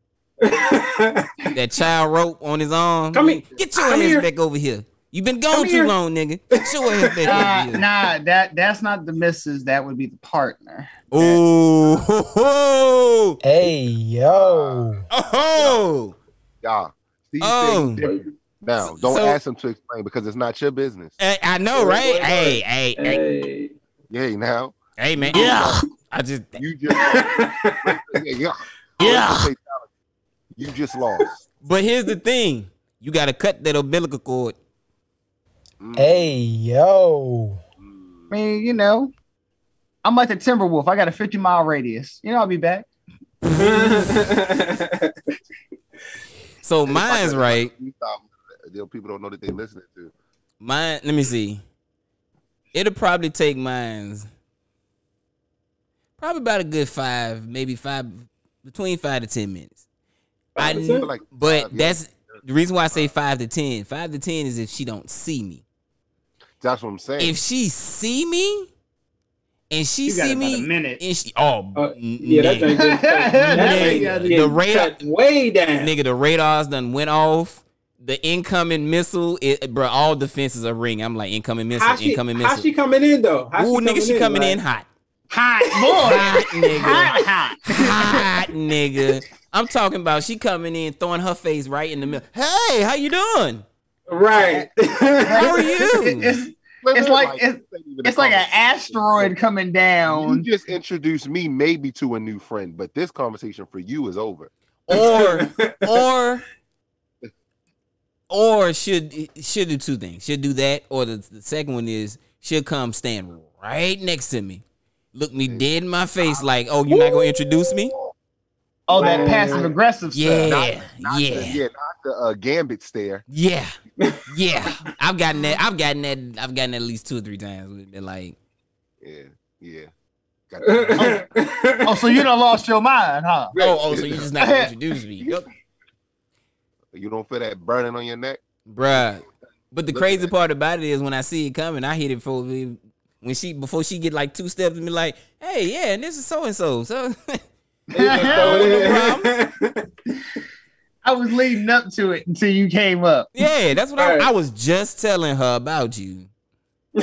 that child rope on his arm. Come here. Get your Come ass here. back over here. You been gone Come too here. long, nigga. Get your ass back Nah, over here. nah, that that's not the missus. That would be the partner. Ooh, ho, ho. Hey, yo. oh, Yeah. See, Oh. things. Now, don't So- ask him to explain because it's not your business. I, I know, right? Hey, hey, hey, hey. Yeah, now hey, man. Yeah, I just you just yeah, yeah. Yeah. You just lost. But here's the thing: you gotta cut that umbilical cord. Mm. Hey, yo. Mm. I mean, you know, I'm like the Timberwolf. I got a 50 mile radius. You know, I'll be back. So mine's right. You stop. The people don't know that they listening to. Mine. Let me see. It'll probably take mine's probably about a good five, maybe five, between five to ten minutes. I, Five to kn- 10? Like but five, yeah. that's the reason why I say five to ten. Five to ten is if she don't see me. That's what I'm saying. If she see me, and she You see about me, a minute. and she oh Uh, yeah, that thing just Nigga, the radar- way down. Nigga, the radars done went off. The incoming missile, it, bro, all defenses are ring. I'm like incoming missile, How she, incoming how missile. she coming in though? How Ooh, nigga, she coming like- in hot, Hot boy. hot nigga, hot, hot. hot nigga. I'm talking about she coming in, throwing her face right in the middle. Hey, how you doing? Right. How are you? It's, it's like it's, it's like an asteroid coming down. You just introduced me maybe to a new friend, but this conversation for you is over. Or, or, or should should do two things. Should do that, or the, the second one is should come stand right next to me, look me dead in my face, like, oh, you're not gonna introduce me? Oh, that passive aggressive Yeah, stuff. Not yeah. the, yeah, not the uh, gambit stare. Yeah, yeah. I've gotten that. I've gotten that. I've gotten that at least two or three times. They're like, Yeah, yeah. Got that. Oh, so you don't lost your mind, huh? oh, oh, so you just not gonna introduce me, Yup. you don't feel that burning on your neck. bruh. But the Look at crazy that. part about it is when I see it coming, I hit it for when she before she get like two steps and be like, hey, yeah, and this is so and so. So I was leading up to it until you came up. yeah, that's what Right. I, I was just telling her about you.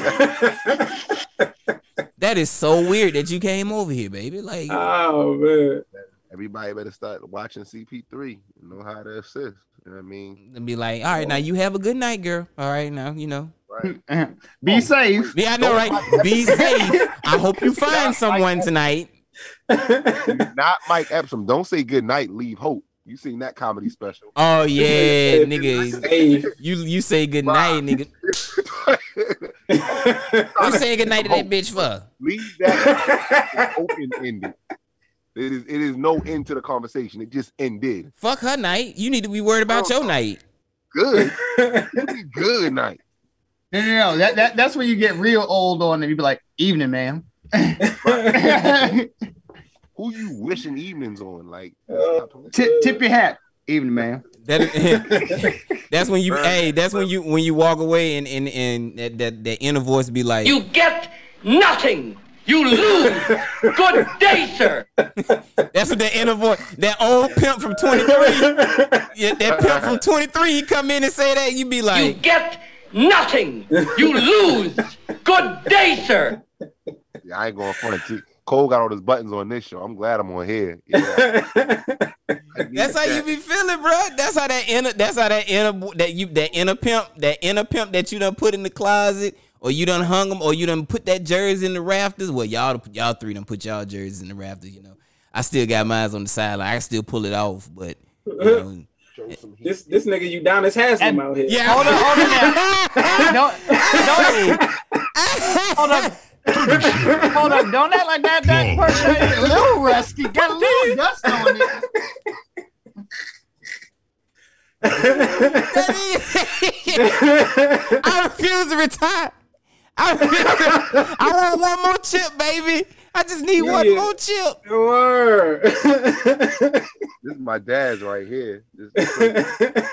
That is so weird that you came over here, baby. Like, oh man. Everybody better start watching CP3 and know how to assist. You know what I mean? and be like, all right, now you have a good night, girl. All right, now you know. Right. Be oh, safe. Yeah, I know, right? Be safe. I hope you find someone tonight. Not Mike Epsom. Don't say good night, leave hope. You seen that comedy special. Oh yeah, nigga. Hey. You you say good night, nigga. You say good night to that bitch for? leave that open ended. It is it is no end to the conversation. It just ended. Fuck her night. You need to be worried about your night. Good. good night. No, no, no. That, that that's when you get real old on and you be like, evening, ma'am. Who you wishing evenings on? Like uh, tip, tip your hat. Evening, man. That that's when you hey, that's when you when you walk away and and, and that, that that inner voice be like You get nothing. You lose. Good day, sir. That's what that inner voice that old pimp from 23. Yeah, that pimp from 23, he come in and say that, you be like, You get nothing. You lose. Good day, sir. yeah, I ain't going front. See, Cole got all his buttons on this show. I'm glad I'm on here. Yeah, That's how you be feeling, bro. That's how that inner. That's how that inner. That you. That inner pimp. That inner pimp that you done put in the closet, or you done hung them, or you done put that jersey in the rafters. Well, y'all, y'all three done put y'all jerseys in the rafters. You know, I still got mine on the sideline. I can still pull it off, but you know. Show some heat. this this nigga Udonis Haslem out here. yeah. Hold on, hold on. Don't, don't, hold up. Hold up. Don't act like that. That person is a little rusty. Got a little dust on it. I refuse to retire. I, refuse to- I want one more chip, baby. I just need one Yeah. more chip. Word. This is my dad's right here. This this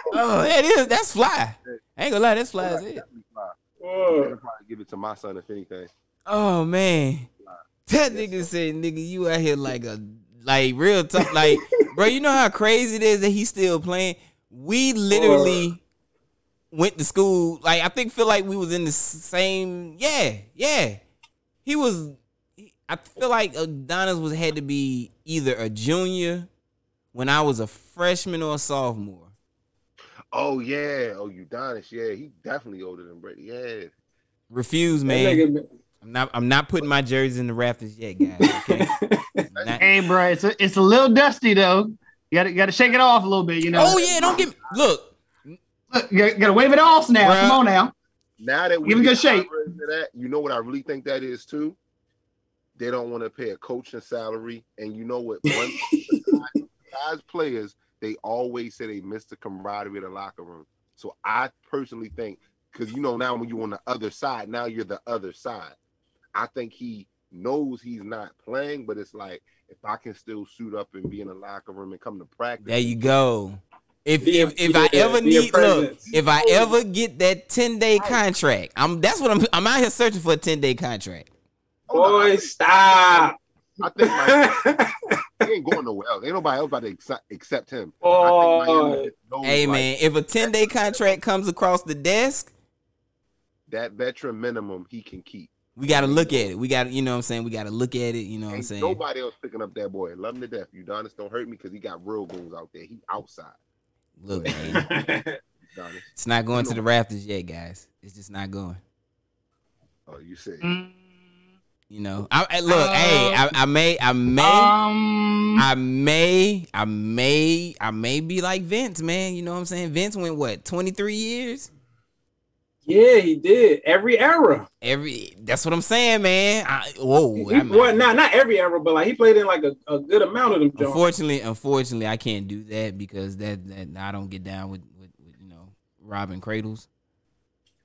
Oh, that is that's fly. I ain't gonna lie, that's fly as hell. fly. I'm gonna probably give it to my son if anything. Oh man, that nigga said, "Nigga, you out here like a like real tough, like bro. You know how crazy it is that he's still playing. We literally went to school. Like I think feel like we was in the same. Yeah, yeah. He was. he- I feel like Udonis was had to be either a junior when I was a freshman or a sophomore. Oh yeah. Oh Udonis. Yeah, he definitely older than Brady. Yeah. Refuse, That man. nigga- I'm not. I'm not putting my jerseys in the rafters yet, guys. Okay. Not- Hey, bro, it's a, it's a little dusty though. You gotta gotta shake it off a little bit, you know. oh yeah, don't get me. Look, Look, you gotta wave it off now. Bruh. Come on now. Now that we Give him get good shape. that, you know what I really think that is too. They don't want to pay a coaching salary, and you know what? One, besides players, they always say they miss the camaraderie of the locker room. So I personally think, because you know now when you're on the other side, now you're the other side. I think he knows he's not playing, but it's like if I can still suit up and be in the locker room and come to practice, there you go. If Be a- if, if I ever need look, if I ever get that ten day contract, I'm that's what I'm I'm out here searching for a ten day contract. Boy, stop. I think my, he ain't going nowhere else. Ain't nobody else about to accept, accept him. I Boy. think Miami knows, Hey like, man, if a ten day contract comes across the desk, that veteran minimum he can keep. We got to look at it. We got to, you know what I'm saying. We got to look at it. You know what I'm saying. nobody else picking up that boy. Love him to death. Udonis don't hurt me because he got real goons out there. He outside. Look, man, Udonis. it's not going to the Raptors yet, guys. It's just not going. Oh, you say Mm, You know, I, I- look, Uh, hey, I, I may, I may. Um, I may, I may, I may be like Vince, man. You know what I'm saying? Vince went what, 23 years? Yeah, he did. Every era. Every that's what I'm saying, man. I, whoa. He, I mean, well, not not every era, but like he played in like a, a good amount of them. Jones. unfortunately, unfortunately, I can't do that because that that I don't get down with with, with you know robbing cradles.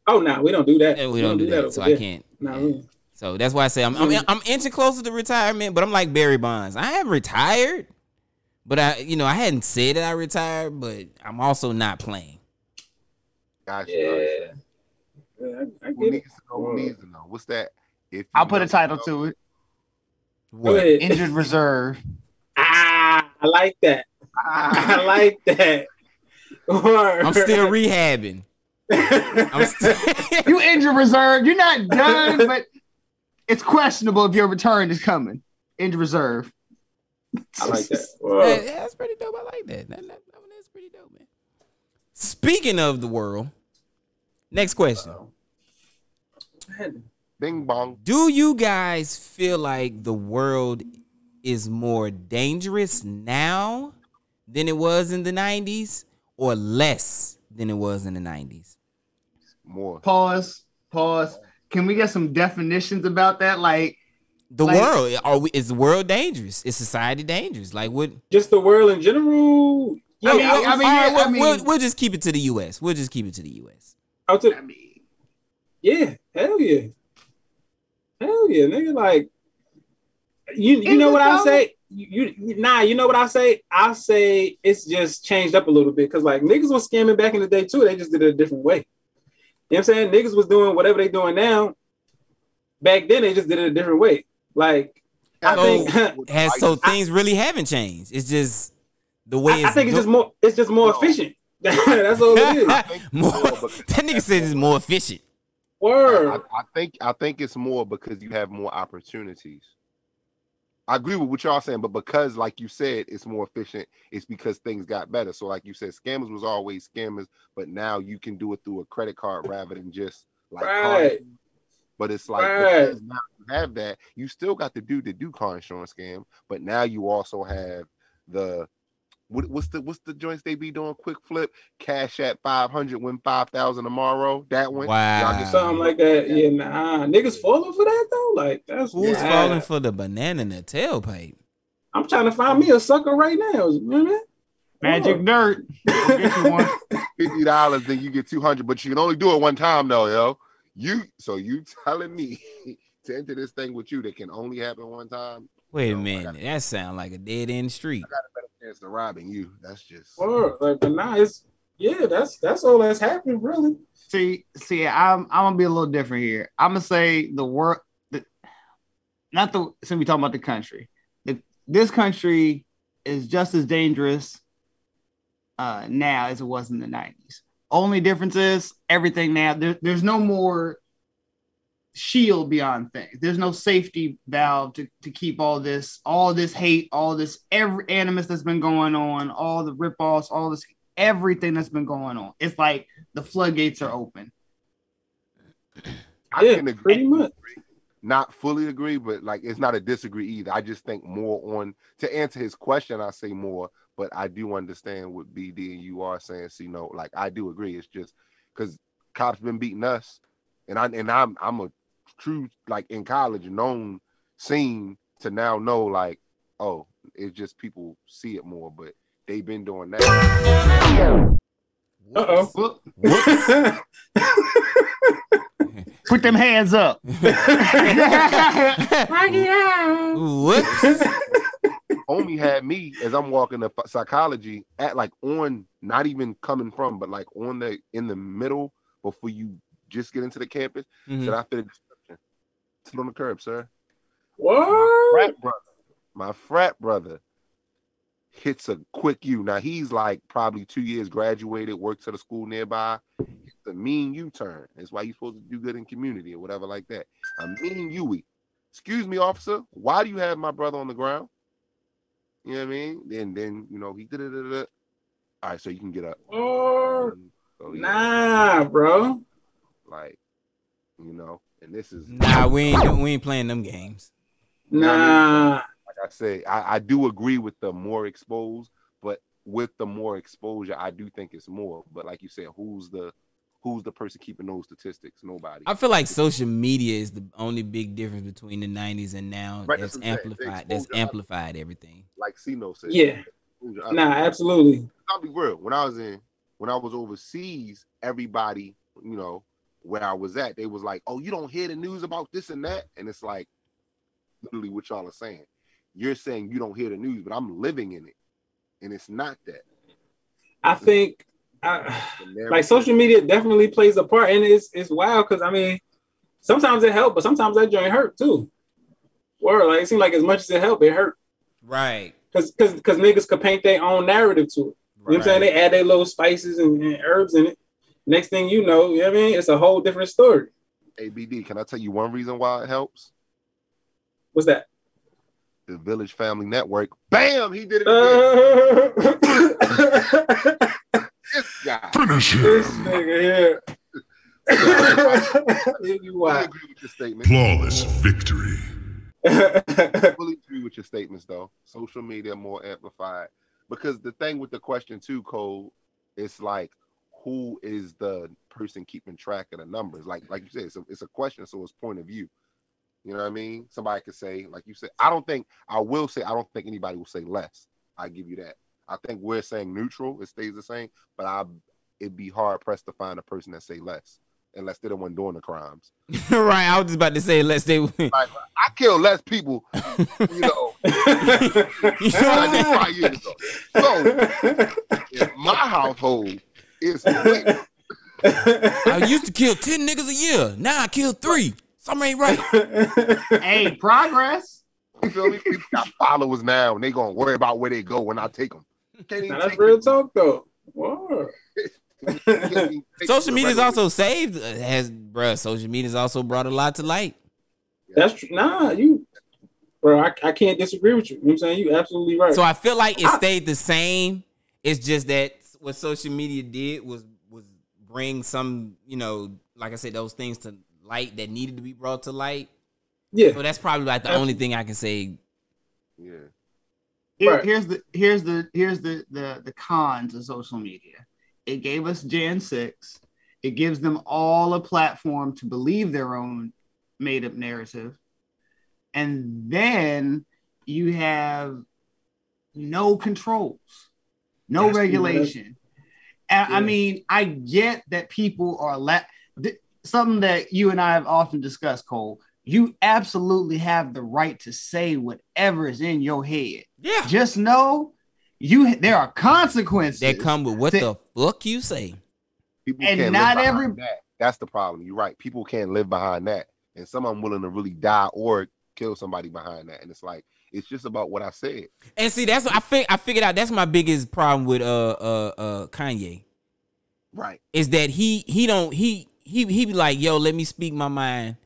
Oh no, we don't do that. Yeah, we don't do that, so I can't. there. Nah, yeah. So that's why I say I'm, I'm I'm inching closer to retirement, but I'm like Barry Bonds. I am retired, but I you know I hadn't said that I retired, but I'm also not playing. Gotcha. Yeah. Yeah, I, I Who get it. needs to know? Who needs to know? What's that? If I'll put a title you to it. What? Injured reserve. Ah, I like that. I like that. Word. I'm still rehabbing. I'm still. You injured reserve. You're not done, but it's questionable if your return is coming. Injured reserve. I like that. Yeah, Whoa. yeah, that's pretty dope. I like that. That, that, that one is pretty dope, man. Speaking of the world, next question. Bing bong. Do you guys feel like the world is more dangerous now than it was in the 90s or less than it was in the 90s? More. Pause. Pause. Can we get some definitions about that? Like, The Like- world are we, is the world dangerous? Is society dangerous? Like what? Just the world in general. Yeah, I mean, I, I mean, All right, yeah, we'll, I mean- we'll, we'll just keep it to the U.S. We'll just keep it to the U.S. I mean, yeah, hell yeah, hell yeah, nigga. Like, you you Is know what I say? You, you nah, you know what I say? I say it's just changed up a little bit because like niggas was scamming back in the day too. They just did it a different way. You know what I'm saying? Niggas was doing whatever they doing now. Back then, they just did it a different way. Like, I So, think has so things really haven't changed. It's just the way I, it's I think it's just more. It's just more No. efficient. That's all it is. more, more because- that nigga says it's more efficient. I, Word. I think I think it's more because you have more opportunities. I agree with what y'all saying, but because, like you said, it's more efficient, it's because things got better. So, like you said, scammers was always scammers, but now you can do it through a credit card rather than just like Right. But it's like Right. now you have that, you still got the dude that do car insurance scam, but now you also have the what, what's the what's the joints they be doing? Quick flip, cash at five hundred, win five thousand tomorrow. That one, Y'all Wow. get Something like that. Yeah, nah. Niggas falling for that though. Like that's Who's wild. falling for the banana in the tailpipe? I'm trying to find me a sucker right now. You know what magic oh. dirt. Go you one. fifty dollars, then you get two hundred, but you can only do it one time though, yo. You so you telling me to enter this thing with you that can only happen one time. Wait a oh No, I minute, that sound like a dead end street. I got a better chance than robbing you. That's just Word. Like, but now it's yeah, that's that's all that's happened, really. See, see, I'm I'm gonna be a little different here. I'm gonna say the work, the not the since we talking about the country. The, this country is just as dangerous uh, now as it was in the '90s. Only difference is everything now. There, there's no more shield beyond things. There's no safety valve to, to keep all this, all this hate, all this every animus that's been going on, all the ripoffs, all this everything that's been going on. It's like the floodgates are open. I Yeah, can agree. pretty much. Not fully agree, but like it's not a disagree either. I just think more on to answer his question. I say more, but I do understand what BD and you are saying. See, no, like I do agree. It's just because cops been beating us, and I and I'm I'm a true like in college known scene to now know like oh it's just people see it more, but they've been doing that. Uh oh. Put them hands up. Whoops. homie had me as I'm walking the psychology at like on not even coming from, but like on the in the middle before you just get into the campus. Mhm. Said I fit a description. Sit on the curb, sir. What? Frat brother, my frat brother hits a quick U. Now he's like probably two years graduated, works at a school nearby. It's a mean U turn. That's why you're supposed to do good in community or whatever like that. A mean U. Excuse me, officer. Why do you have my brother on the ground? You know what I mean? Then then you know he did it. All right, so you can get up. Or So, yeah, nah, bro. like you know, and this is Nah, we ain't we ain't playing them games. Nah. like I say, I, I do agree with the more exposed, but with the more exposure, I do think it's more. But like you said, who's the who's the person keeping those statistics? Nobody. I feel like social media is the only big difference between the '90s and now. Right, that's that's what I'm saying. The amplified. That's amplified everything. like Sino said. Yeah. exposure. I- Nah, absolutely. I'll be real. When I was in, when I was overseas, everybody, you know, where I was at, they was like, "Oh, you don't hear the news about this and that," and it's like, literally, what y'all are saying. You're saying you don't hear the news, but I'm living in it, and it's not that. I think I, like social media definitely plays a part, and it's it's wild because I mean, sometimes it helps, but sometimes that joint hurt too. Or like it seems like as much as it helped, it hurt Right. because because because niggas could paint their own narrative to it. You know what I'm saying? They add their little spices and, and herbs in it. Next thing you know, you know what I mean? It's a whole different story. ABD, can I tell you one reason why it helps? What's that? The Village Family Network. Bam! He did it again. Uh, this guy. Finish him. this nigga here. you I agree with your statement. Flawless victory. I fully agree with your statements, though. Social media more amplified because the thing with the question too, Cole, it's like who is the person keeping track of the numbers? Like, like you said, it's a, it's a question, so it's point of view. You know what I mean? Somebody could say, like you said, I don't think I will say I don't think anybody will say less. I give you that. I think we're saying neutral, it stays the same, but I it'd be hard pressed to find a person that say less unless they're the one doing the crimes. right. I was just about to say, let's stay. Like I kill less people, you know, than I did five years ago. So in my household, it's split. I used to kill ten niggas a year. Now I kill three. Something ain't right. hey, progress. You feel me? People got followers now, and they gonna worry about where they go when I take them. Can't even Now, that's take real it. talk though. Word. You can't even take it Social media's also saved. uh, Has bruh, social media's also brought a lot to light. That's true. Nah, you, bro. I, I can't disagree with you. You know what I'm saying? You absolutely right. So I feel like it I- stayed the same. It's just that what social media did was was bring some, you know, like I said, those things to light that needed to be brought to light. yeah. So that's probably like the only thing I can say. Yeah. Here- Right. Here's the here's the here's the the the cons of social media. It gave us Jan six. It gives them all a platform to believe their own made up narrative, and then you have no controls, no That's- regulation. And I mean, I get that people are la- th- something that you and I have often discussed, Cole. you absolutely have the right to say whatever is in your head. Yeah. Just know you there are consequences That come with what to- the fuck you say. People And can't not every- that. That's the problem. You're right. People can't live behind that, and some of them willing to really die or kill somebody behind that. And it's like it's just about what I said. And see, that's what I fig- I figured out. That's my biggest problem with uh uh uh Kanye Right. is that he he don't he he he be like, yo, let me speak my mind.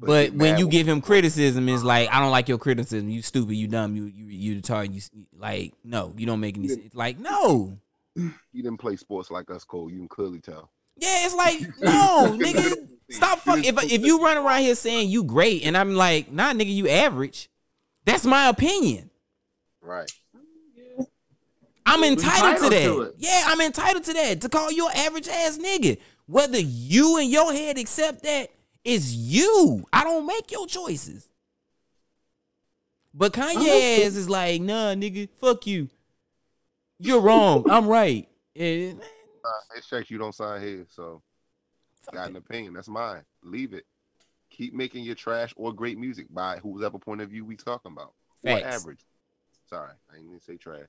But get when you give him criticism, it's like I don't like your criticism. You stupid. You dumb. You you you retarded. You like no. You don't make any sense. Like no. You didn't play sports like us, Cole. You can clearly tell. Yeah, it's like no, nigga. Stop fuck. If if you run around here saying you great, and I'm like, nah, nigga, you average. That's my opinion. Right. I'm entitled, Entitled to that. to yeah, I'm entitled to that. To call you an average ass nigga. Whether you in your head accept that is you. I don't make your choices. But Kanye ass is like, nah, nigga, fuck you. You're wrong. I'm right. Uh, it checks you don't sign here, so got an opinion. That's mine. Leave it. Keep making your trash or great music by whoever point of view we talking about. Or average. Sorry, I didn't even say trash,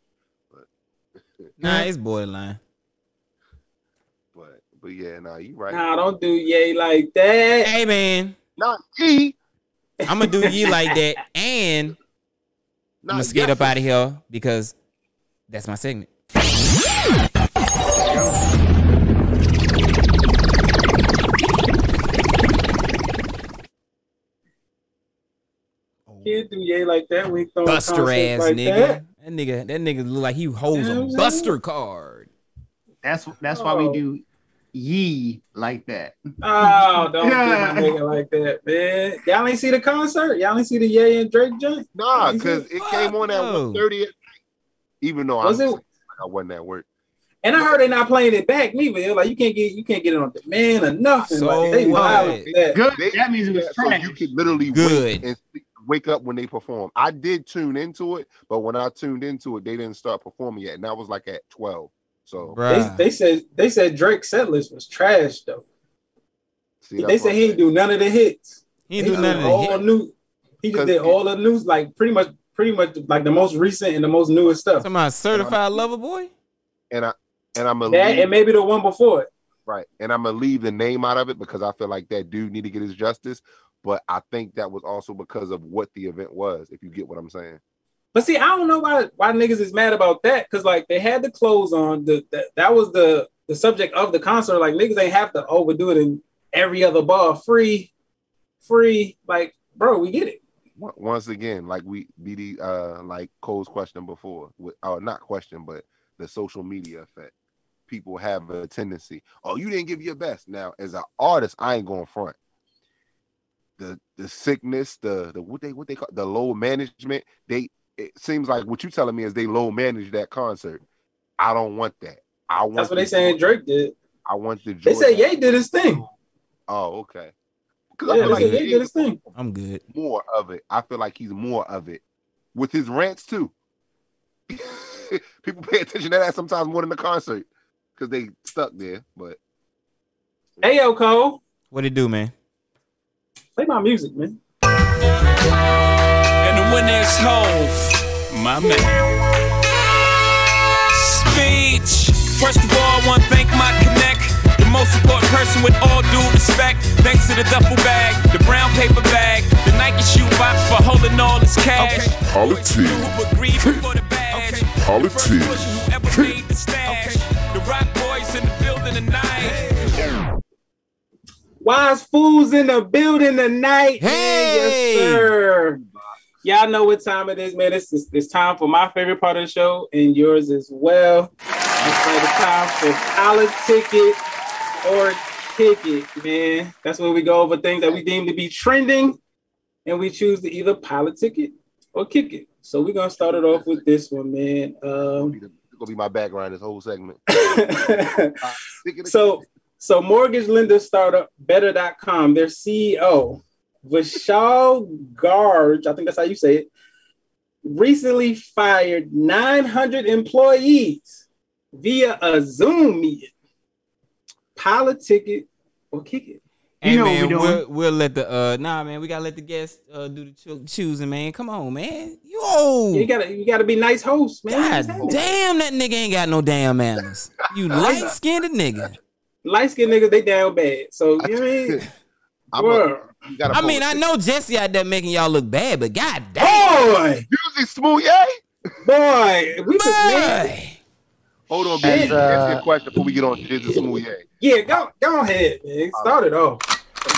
but Nah, it's borderline. but but yeah, nah, you right. Nah, don't do Ye like that. Hey man, Not E. I'm gonna do ye like that, and I'm gonna skate up out of here because that's my segment. Can't do Ye like that. We throwing Buster ass like nigga. That. That. nigga, that nigga look like he holds Yeah, a I'm Buster card. That's that's why we Oh. do ye like that. Oh, don't do my nigga like that, man. Y'all ain't see the concert? Y'all ain't see the Ye and Drake joint? Nah, because said, it came on at no. 1:30. Even though Was I, it- was, I wasn't at work. And I heard they're not playing it back neither. They're like you can't get you can't get it on demand or nothing. So like they wild with that. Good. They- that means it was Yeah, so you could literally Good. wait and sleep- wake up when they perform. I did tune into it, but when I tuned into it, they didn't start performing yet, and that was like at 12. So They, they said they said Drake's set list was trash though. see, they that's said what he didn't do none of the hits. he didn't do did none of all that. new. He just 'Cause did all the news, like pretty much, pretty much like the most recent and the most newest stuff. Talking about certified lover boy. and I and I'm gonna That leave, and maybe the one before it. right, and I'm gonna leave the name out of it because I feel like that dude need to get his justice. But I think that was also because of what the event was. If you get what I'm saying, But see, I don't know why why niggas is mad about that because like they had the clothes on. The, that that was the the subject of the concert. Like niggas ain't have to overdo it in every other bar. Free, free. Like bro, we get it. Once again, like we BD, uh, like Cole's question before, with, or not question, but the social media effect. People have a tendency. Oh, you didn't give your best. Now, as an artist, I ain't going front. The the sickness, the the what they what they call the load management. They it seems like what you're telling me is they low manage that concert. I don't want that. I want. That's what they saying. Drake did. I want the. They joy said Ye did his thing. Oh, okay. Because Yeah, I they feel like Ye he did his thing. I'm good. more of it. I feel like he's more of it with his rants too. People pay attention to that sometimes more than the concert because they stuck there. But Hey yo, Cole, What it do, man? Play my music, man. And the winner is Hove, my man. Speech. First of all, I want to thank my connect. The most important person with all due respect. Thanks to the duffel bag, the brown paper bag, the Nike shoe box for holding all this cash. Politics. Who agreed before the badge. Politics. The first person made the stash. The rock boys in the building tonight. Wise fools in the building tonight. Man, Hey! yes, sir. Y'all know what time it is, man. It's, it's, it's time for my favorite part of the show and yours as well. It's like the time for politic ticket or kick it, man. That's where we go over things that we deem to be trending, and we choose to either politic it or kick it. So we're gonna start it off with this one, man. Um, it's gonna be my background this whole segment. Uh, stick it- so so mortgage lender startup better.com their ceo vishal Garge, i think that's how you say it recently fired 900 employees via a zoom meeting politic it or kick it Hey You know man, we we'll, we'll let the uh nah man, we gotta let the guests uh do the choo- choosing, man. Come on, man. You old. You gotta you gotta be nice host, man. God damn, that nigga ain't got no damn manners. You light skinned nigga. Light skinned niggas, they down bad. So you know I mean? I'm a, you I mean, I know Jesse out there making y'all look bad, but god damn. Boy, Usually smooth, yeah. boy, we could man. Boy. Hold on, As, baby. uh, Ask me a question before we get on Jizzy Smooth. Yeah. Yeah, go go ahead, man. Start it off.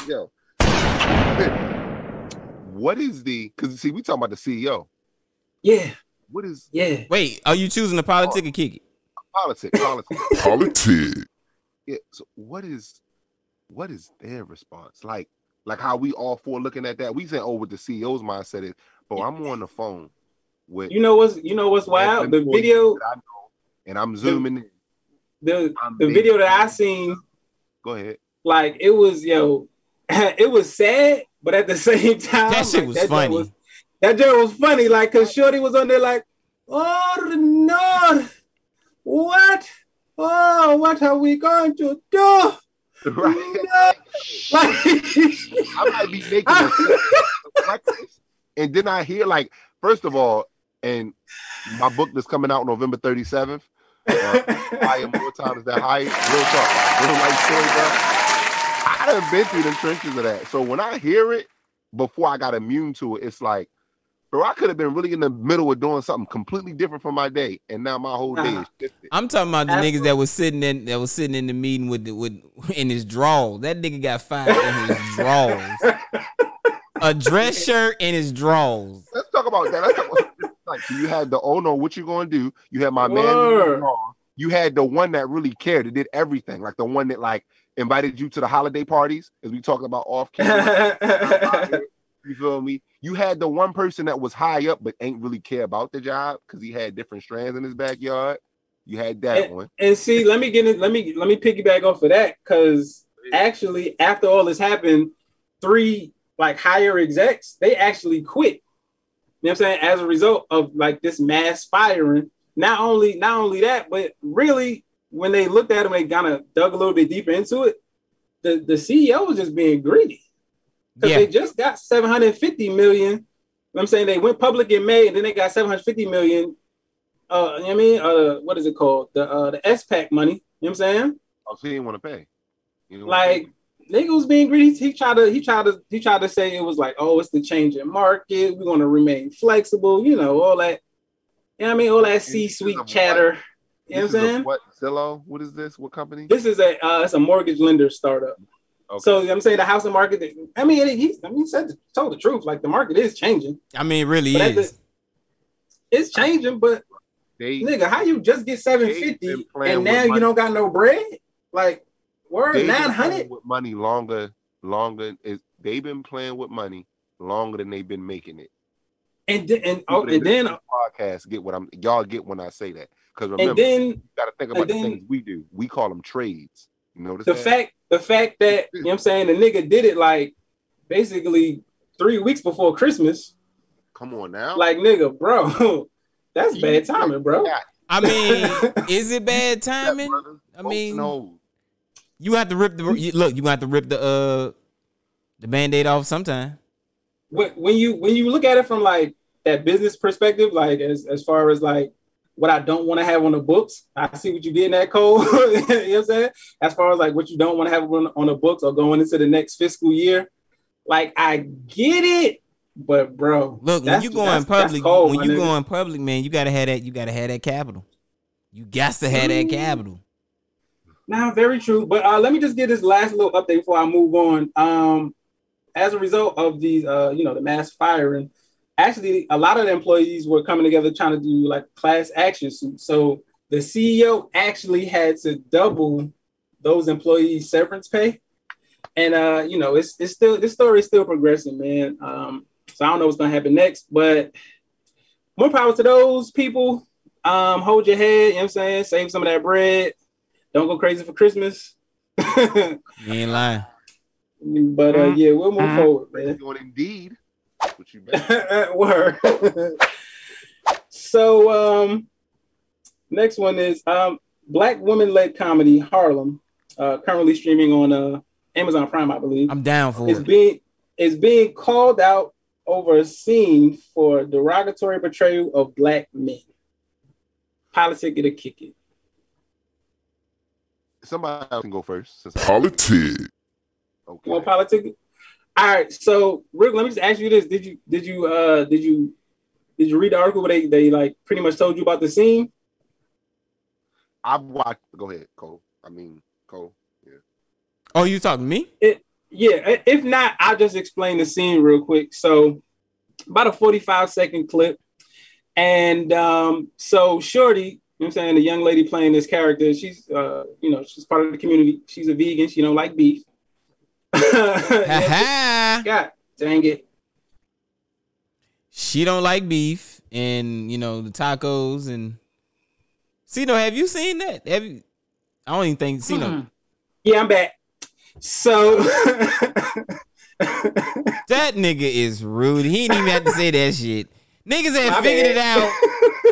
Yo. What is the? Because see, we talking about the CEO. Yeah, What is yeah. Wait, are you choosing the politic or kick it? politics? Politics. Politics. Yeah. So what is what is their response? Like like how we all four looking at that. We saying, oh, what the CEO's mindset is, but I'm on the phone with You know what's you know what's wild? The video, know, and I'm zooming in. the I'm the video that I seen, Go ahead. like it was yo, it was sad, but at the same time, That shit like, was joint funny. was- that joke was funny, like cause Shorty was on there like, oh no, what? Oh, what are we going to do? Right. No. I might be making breakfast, and then I hear like, first of all, and my book that's coming out November 37th. Uh, I am more times that high. Real talk, real life story, bro. I done been through the trenches of that. So when I hear it, before I got immune to it, it's like, bro, I could have been really in the middle of doing something completely different from my day, and now my whole day is shifted. I'm talking about the niggas that was sitting in that was sitting in the meeting with the, with in his drawers. That nigga got fired in his drawers. A dress shirt in his drawers. Let's talk about that. Talk about, like you had the oh no, what you gonna do? You had my man. You had the one that really cared. It did everything. Like the one that like invited you to the holiday parties, as we talking about off camera. you feel me? You had the one person that was high up but ain't really care about the job because he had different strands in his backyard. You had that one. and see, let me get it. Let me let me piggyback off of that because actually, after all this happened, three like higher execs they actually quit. You know what I'm saying? As a result of like this mass firing. Not only not only that, but really when they looked at him, they kind of dug a little bit deeper into it. The the CEO was just being greedy because Yeah. they just got 750 million. You know what I'm saying they went public in May and then they got 750 million. Uh, you know what I mean, uh, what is it called? The uh, the SPAC money. You know what I'm saying? Oh, so he didn't want to pay. He didn't Like nigga was being greedy. He tried to he tried to he tried to say it was like, oh, it's the changing market. We're gonna remain flexible. You know all that. You know what I mean? All that C-suite chatter. pay. You know what I'm saying? What Zillow? What is this? What company? This is a uh, it's a mortgage lender startup. Okay. So you know I'm saying the housing market. I mean, he, I mean, he said told the truth. Like the market is changing. I mean, it really But at the- is. It's changing, but they nigga, how you just get 750 and now you don't got no bread? Like, word they've been 900? with money longer. Longer is they've been playing with money longer than they've been making it. And then, and, oh, and then, listen to this podcast get what I'm. Y'all get when I say that because and remember, then you got to think about and the then- things we do. We call them trades. You notice the that? fact, the fact that, you know what I'm saying, the nigga did it like basically three weeks before Christmas. Come on now. Like, nigga, bro, that's You- bad timing, bro. I mean, is it bad timing? brother. I mean, know. you have to rip the you, look. You have to rip the uh the band-aid off sometime. when, when you when you look at it from like that business perspective, like as as far as like what I don't want to have on the books, I see what you did in that code. you know what I'm saying? As far as like what you don't want to have on, on the books or going into the next fiscal year, like I get it, but bro, Look, when you go in public, cold, when you nigga. go in public, man, you gotta have that. You gotta have that capital. You got to have that capital. Now, very true. But uh, let me just get this last little update before I move on. Um, as a result of these, uh, you know, the mass firing, actually, a lot of the employees were coming together trying to do like class action suits. So the CEO actually had to double those employees' severance pay. And uh, you know, it's it's still this story is still progressing, man. Um, so I don't know what's gonna happen next, but more power to those people. Um, hold your head, you know what I'm saying? Save some of that bread. Don't go crazy for Christmas. but You ain't lying. uh, yeah, we'll move forward, man. Doing indeed. What you bet. Word. so um next one is um black woman led comedy Harlem, uh currently streaming on uh Amazon Prime, I believe. I'm down for is it. being is being called out over a scene for derogatory portrayal of black men. Politic it or kick it. Somebody else can go first. since Politics. Okay. You want politic? it? All right. So Rick, let me just ask you this: Did you did you uh did you did you read the article where they they like pretty much told you about the scene? I've watched. Go ahead, Cole. I mean, Cole. Yeah. Oh, you talking to me? It yeah. If not, I'll just explain the scene real quick. So about a 45 second clip. And um, so Shorty, you know what I'm saying, the young lady playing this character, she's uh, you know, she's part of the community. She's a vegan, she don't like beef. Ha God dang it. She don't like beef and you know the tacos and Cino, have you seen that? Have you? I don't even think Cino. Hmm. Yeah, I'm back. So That nigga is rude. He didn't even have to say that shit. Niggas had My figured it out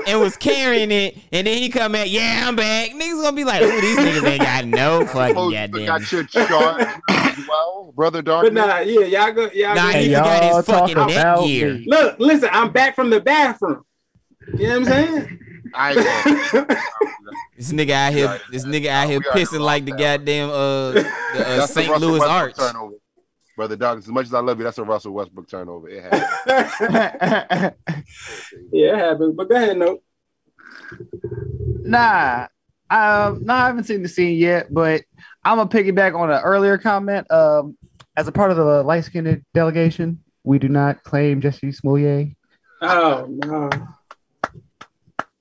and was carrying it, and then he come at, yeah, I'm back. Niggas gonna be like, ooh, these niggas ain't got no fucking you goddamn. got your chart as well, brother Dark. but nah, yeah, y'all go y'all Nah, go. he forgot his fucking neck gear. Look, listen, I'm back from the bathroom. You know what I'm saying? I This nigga out here, this nigga out here pissing like the goddamn uh, the, uh St. Louis Westbrook Arch. turnover. Brother Doc, as much as I love you, that's a Russell Westbrook turnover. It happened. yeah, it happens. But go ahead, no. Nah, um, no, I haven't seen the scene yet, but I'm gonna piggyback on an earlier comment. Um, as a part of the light skinned delegation, we do not claim Jussie Smollett. Oh no.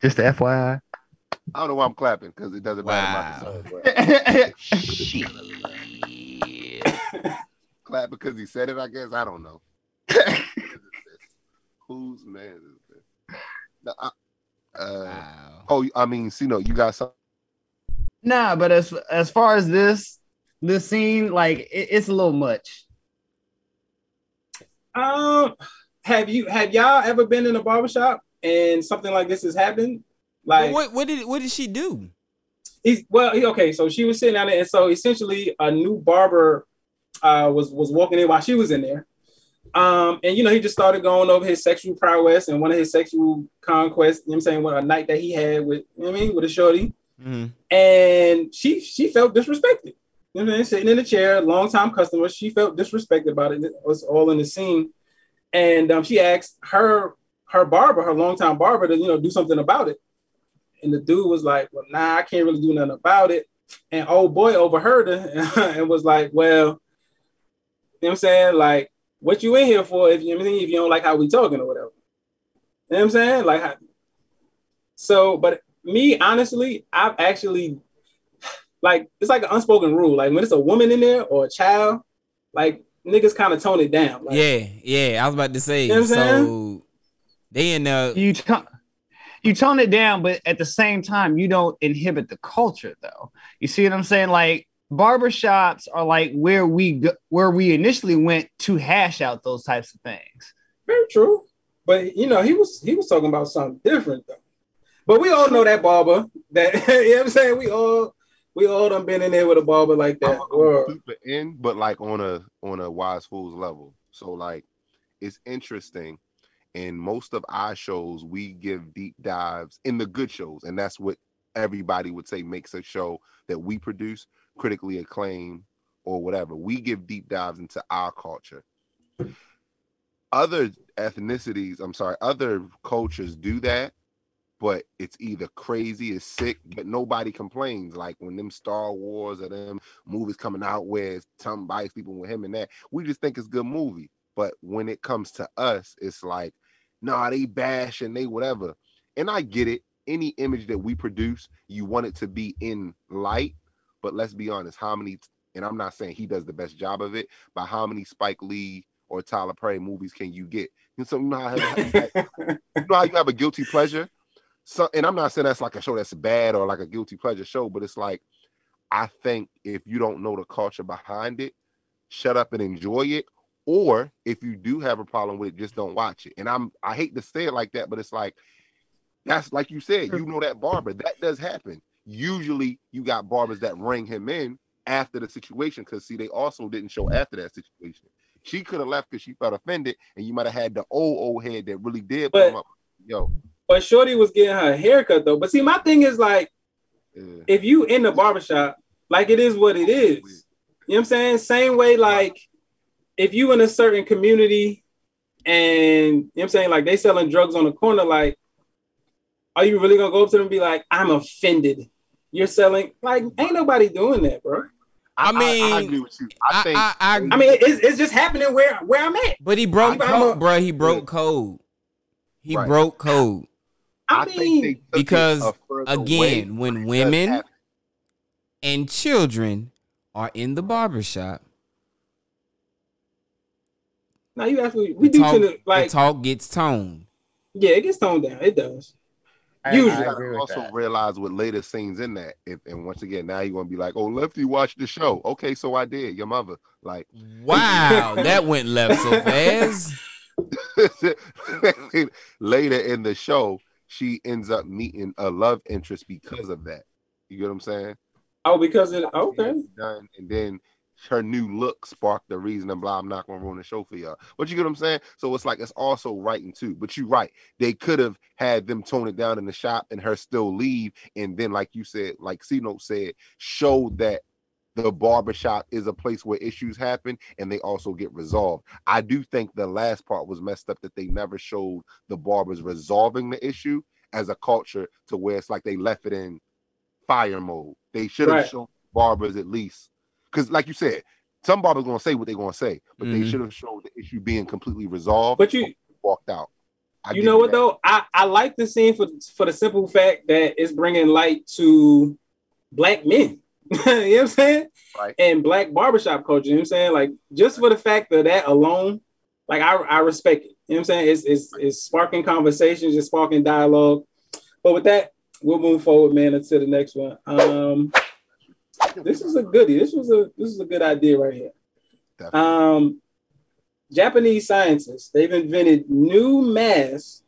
Just the FYI. I don't know why I'm clapping because it doesn't matter. Wow. But clap because he said it. I guess I don't know. Whose man is this? No, I- uh, Oh, I mean, Cino, you got some. Nah, but as as far as this this scene, like it, it's a little much. Um, have you have y'all ever been in a barbershop and something like this has happened? Like what what did what did she do? He's well, he, okay. So she was sitting down there, and so essentially, a new barber uh, was was walking in while she was in there. Um, and you know, he just started going over his sexual prowess and one of his sexual conquests. You know what I'm saying? What a night that he had with, you know what I mean, with a shorty, Mhm. and she she felt disrespected. You know? Sitting in the chair, long time customer, she felt disrespected about it. It was all in the scene, and um, she asked her her barber, her longtime barber, to you know do something about it. And the dude was like, "Well, nah, I can't really do nothing about it." And old boy overheard her and was like, "Well, you know what I'm saying? Like, what you in here for? If you if you don't like how we talking or whatever." You know what I'm saying? Like, how, so, but me honestly, I've actually like it's like an unspoken rule. Like when it's a woman in there or a child, like niggas kind of tone it down. Like, Yeah, yeah. I was about to say. You know what I'm so they in the You tone you tone it down, but at the same time, you don't inhibit the culture though. You see what I'm saying? Like barbershops are like where we go, where we initially went to hash out those types of things. Very true. But you know, he was he was talking about something different though. But we all know that barber. That you know what I'm saying? We all we all done been in there with a barber like that. Super in, but like on a on a wise fools level. So like it's interesting. In most of our shows, we give deep dives in the good shows, and that's what everybody would say makes a show that we produce critically acclaimed or whatever. We give deep dives into our culture. Other ethnicities, I'm sorry, other cultures do that, but it's either crazy or sick, but nobody complains. Like when them Star Wars or them movies coming out where somebody sleeping with him and that, we just think it's a good movie. But when it comes to us, it's like, nah, they bash and they whatever. And I get it. Any image that we produce, you want it to be in light. But let's be honest, how many, and I'm not saying he does the best job of it, but how many Spike Lee or Tyler Perry movies can you get? And so you know how, you know how you have a guilty pleasure? So, and I'm not saying that's like a show that's bad or like a guilty pleasure show, but it's like I think if you don't know the culture behind it, shut up and enjoy it. Or if you do have a problem with it, just don't watch it. And I'm I hate to say it like that, but it's like that's like you said, you know that barber. That does happen. Usually you got barbers that ring him in after the situation because see, they also didn't show after that situation. She could have left because she felt offended, and you might have had the old old head that really did But- come up. Yo, But Shorty was getting her haircut though. But see, my thing is like, yeah. if you in the barbershop, like it is what it is. You know what I'm saying? Same way, like if you in a certain community and you know what I'm saying, like they selling drugs on the corner, like, are you really gonna go up to them and be like, I'm offended? You're selling like ain't nobody doing that, bro. I mean, I, agree with you. I, I, think I, I, I mean, it's, it's just happening where where I'm at. but he broke I'm code, bro. He broke code. He Right. broke code I, I mean, think they took because a again, way when women happen. and children are in the barbershop, now you actually we the do talk, to like the talk gets toned. yeah, it gets toned down. It does. I, Usually. I You agree gotta with also that. realize what later scenes in that. If, and once again, now you're gonna be like, "Oh, Lefty watched the show." Okay, so I did. Your mother, like, Wow, that went left so fast. later in the show, she ends up meeting a love interest because of that. You get what I'm saying? Oh, because it okay. Done, and then her new look sparked the reason and blah. I'm not gonna ruin the show for y'all. But you get what I'm saying? So it's like it's also writing too. But you're right. They could have had them tone it down in the shop and her still leave, and then like you said, like C Note said, show that the barbershop is a place where issues happen and they also get resolved. I do think the last part was messed up that they never showed the barbers resolving the issue as a culture to where it's like they left it in fire mode. They should have Right. shown barbers at least because, like you said, some barbers gonna say what they're gonna say, but they Mhm. should have showed the issue being completely resolved. But you walked out. I you know what that. though? I, I like the scene for for the simple fact that it's bringing light to black men. you know what I'm saying? Right. And black barbershop culture. You know what I'm saying? Like just for the fact of that alone, like I, I respect it. You know what I'm saying? It's it's it's sparking conversations, it's sparking dialogue. But with that, we'll move forward, man, until the next one. Um this is a goodie. This was a this is a good idea right here. Definitely. Um, Japanese scientists they've invented new masks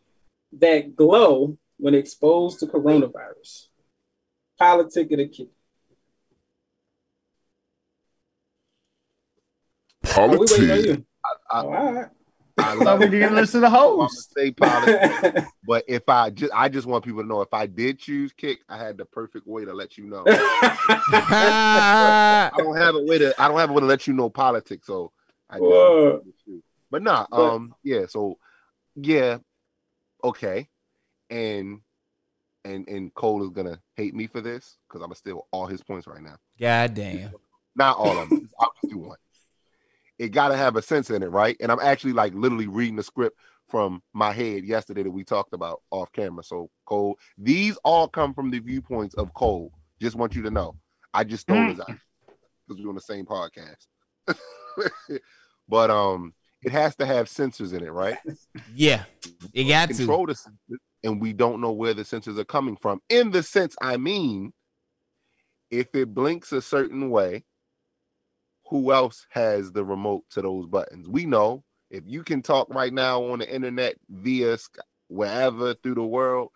that glow when exposed to coronavirus. Politic of the kid. Oh, we waiting on you. I, all right. I So love we didn't listen to the I'm host. say politics, but if I just, I just want people to know if I did choose kick, I had the perfect way to let you know. I don't have a way to, I don't have a way to let you know politics, so I just Whoa. But nah, But- um, yeah, so yeah, okay, and and and Cole is gonna hate me for this because I'm gonna steal all his points right now. God damn. Not all of them. I'll just do one. It gotta have a sense in it, right? And I'm actually like literally reading the script from my head yesterday that we talked about off camera. So Cole, these all come from the viewpoints of Cole. Just want you to know. I just stole his because we're on the same podcast. but um, it has to have sensors in it, right? Yeah, it got to. Control the sensors, and we don't know where the sensors are coming from. In the sense, I mean, if it blinks a certain way, who else has the remote to those buttons? We know if you can talk right now on the internet via wherever through the world,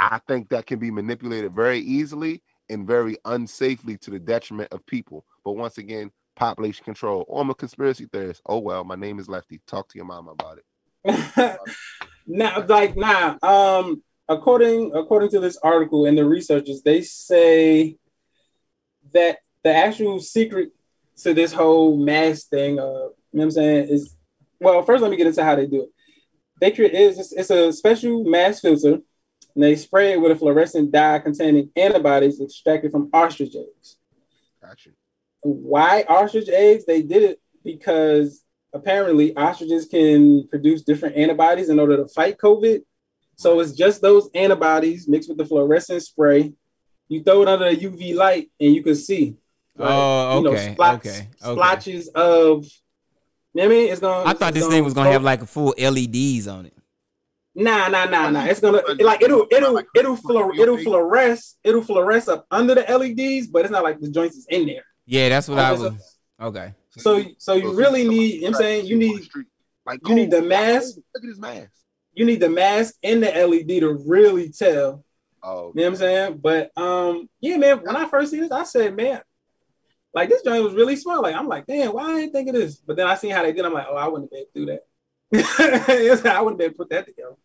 I think that can be manipulated very easily and very unsafely to the detriment of people. But once again, population control. Oh, I'm a conspiracy theorist. Oh well, my name is Lefty. Talk to your mama about it. now, like now, um, according according to this article and the researchers, they say that the actual secret to this whole mask thing, uh, you know what I'm saying, is well, first let me get into how they do it. They create it's, it's a special mask filter, and they spray it with a fluorescent dye containing antibodies extracted from ostrich eggs. Gotcha. Why ostrich eggs? They did it because apparently ostriches can produce different antibodies in order to fight COVID. So it's just those antibodies mixed with the fluorescent spray. You throw it under a UV light and you can see. Oh, you know, okay, splots- okay, okay. Splotches of. You know what I mean, it's gonna. I thought it's this thing was gonna have like a full LEDs on it. Nah, nah, nah, nah. It's gonna like it'll it'll it'll fluor- it'll fluoresce it'll fluoresce up under the LEDs, but it's not like the joints is in there. Yeah, that's what I Okay, so- was. Okay. So so you really need. You know what I'm saying you need Like you need the mask. Look at his mask. You need the mask and the LED to really tell. Oh, You know what I'm saying? But um, yeah, man. When I first seen this, I said, man, Like this joint was really small. Like I'm like, damn, why I ain't think of this? But then I seen how they did. I'm like, oh, I wouldn't have been able to do that. I wouldn't be able to put that together.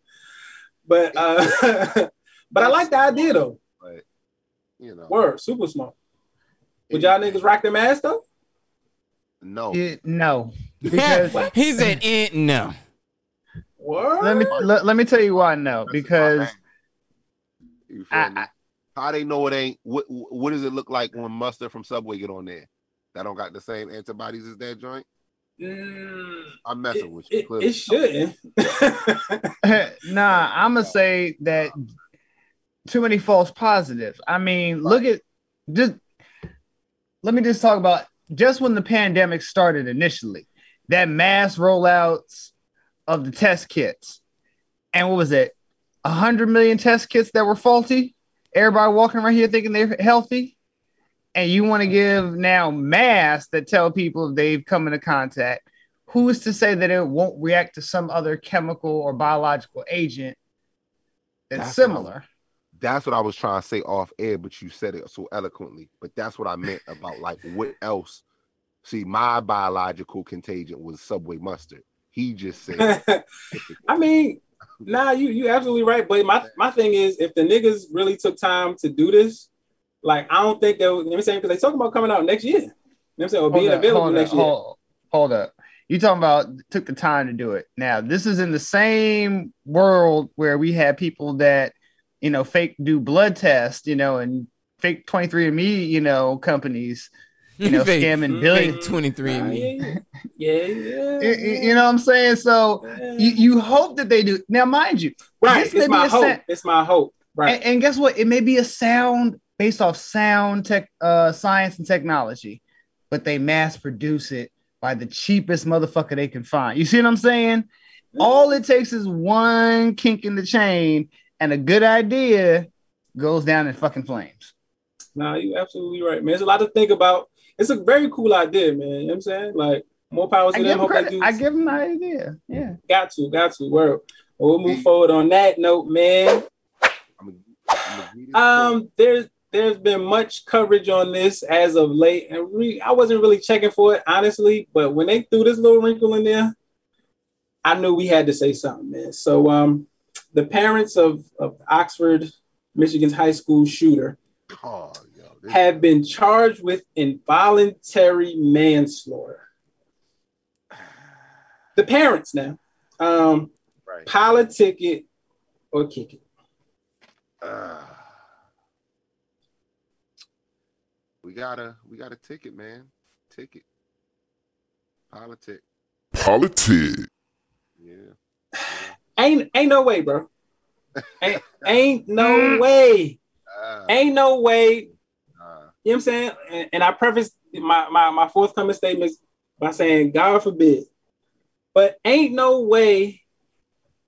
But uh, but I like the idea though. But you know, Word, super smart. Would y'all niggas rock their mask though? no. It- no, because he said, eh, "No." What? let me let, let me tell you why no. That's Because about I- me? How they know it ain't? What What does it look like when mustard from Subway get on there? That don't got the same antibodies as that joint. Mm, I'm messing it, with you. it, clearly. it shouldn't. nah, I'm gonna say that too many false positives. I mean, look at just. Let me just talk about just when the pandemic started initially, that mass rollouts of the test kits, and what was it, a hundred million test kits that were faulty. Everybody walking around here thinking they're healthy, and you want to give now masks that tell people if they've come into contact. Who is to say that it won't react to some other chemical or biological agent that's, That's what I'm- similar? That's what I was trying to say off air, but you said it so eloquently. But that's what I meant about like what else. See, my biological contagion was Subway mustard. He just said, I mean, nah, you you absolutely right. But my my thing is, if the niggas really took time to do this, like I don't think they. would- You know what I'm saying? Because they talking about coming out next year. You know what I'm saying? Or being up, available next up, year. Hold, hold up. You talking about took the time to do it. Now, this is in the same world where we had people that, you know, fake do blood tests, you know, and fake 23andMe, you know, companies, you know, Fake- scamming billions. fake 23 Ah, and me. yeah, yeah, yeah, You, yeah. you know what I'm saying? So you, you hope that they do. Now, mind you, right. this may It's be my a hope. sa- it's my hope. Right. And, and guess what? It may be a sound based off sound tech, uh, science and technology, but they mass produce it by the cheapest motherfucker they can find. You see what I'm saying? All it takes is one kink in the chain, and a good idea goes down in fucking flames. Nah, you absolutely right, man. There's a lot to think about. It's a very cool idea, man. You know what I'm saying? Like, more power to I give, them. them Hope they do. I give them the idea. Yeah. Got to, got to. Word. Well, we'll move forward on that note, man. I'm gonna read it. Um, there's there's been much coverage on this as of late, and re- I wasn't really checking for it honestly. But when they threw this little wrinkle in there, I knew we had to say something, man. So, um, the parents of of Oxford, Michigan's high school shooter Oh, yo, this- have been charged with involuntary manslaughter. The parents now, um, right. politic it or kick it. Uh, we got a we got a ticket, man. Ticket. Politic. Politic. Yeah. Ain't ain't no way, bro. Ain't, ain't no way. Uh, Ain't no way. You know what I'm saying? And, and I preface my, my my forthcoming statements by saying, God forbid. But ain't no way.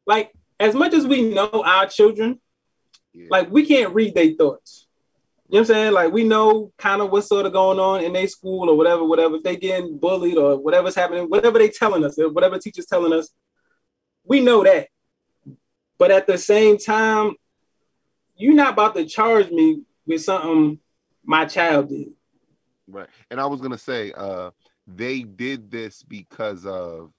Like, as much as we know our children, yeah. like we can't read their thoughts. You know what I'm saying? Like we know kind of what's sort of going on in their school or whatever, whatever. If they getting bullied or whatever's happening, whatever they telling us, whatever teachers telling us, we know that. But at the same time, you're not about to charge me with something my child did. Right. And I was gonna say, uh, they did this because of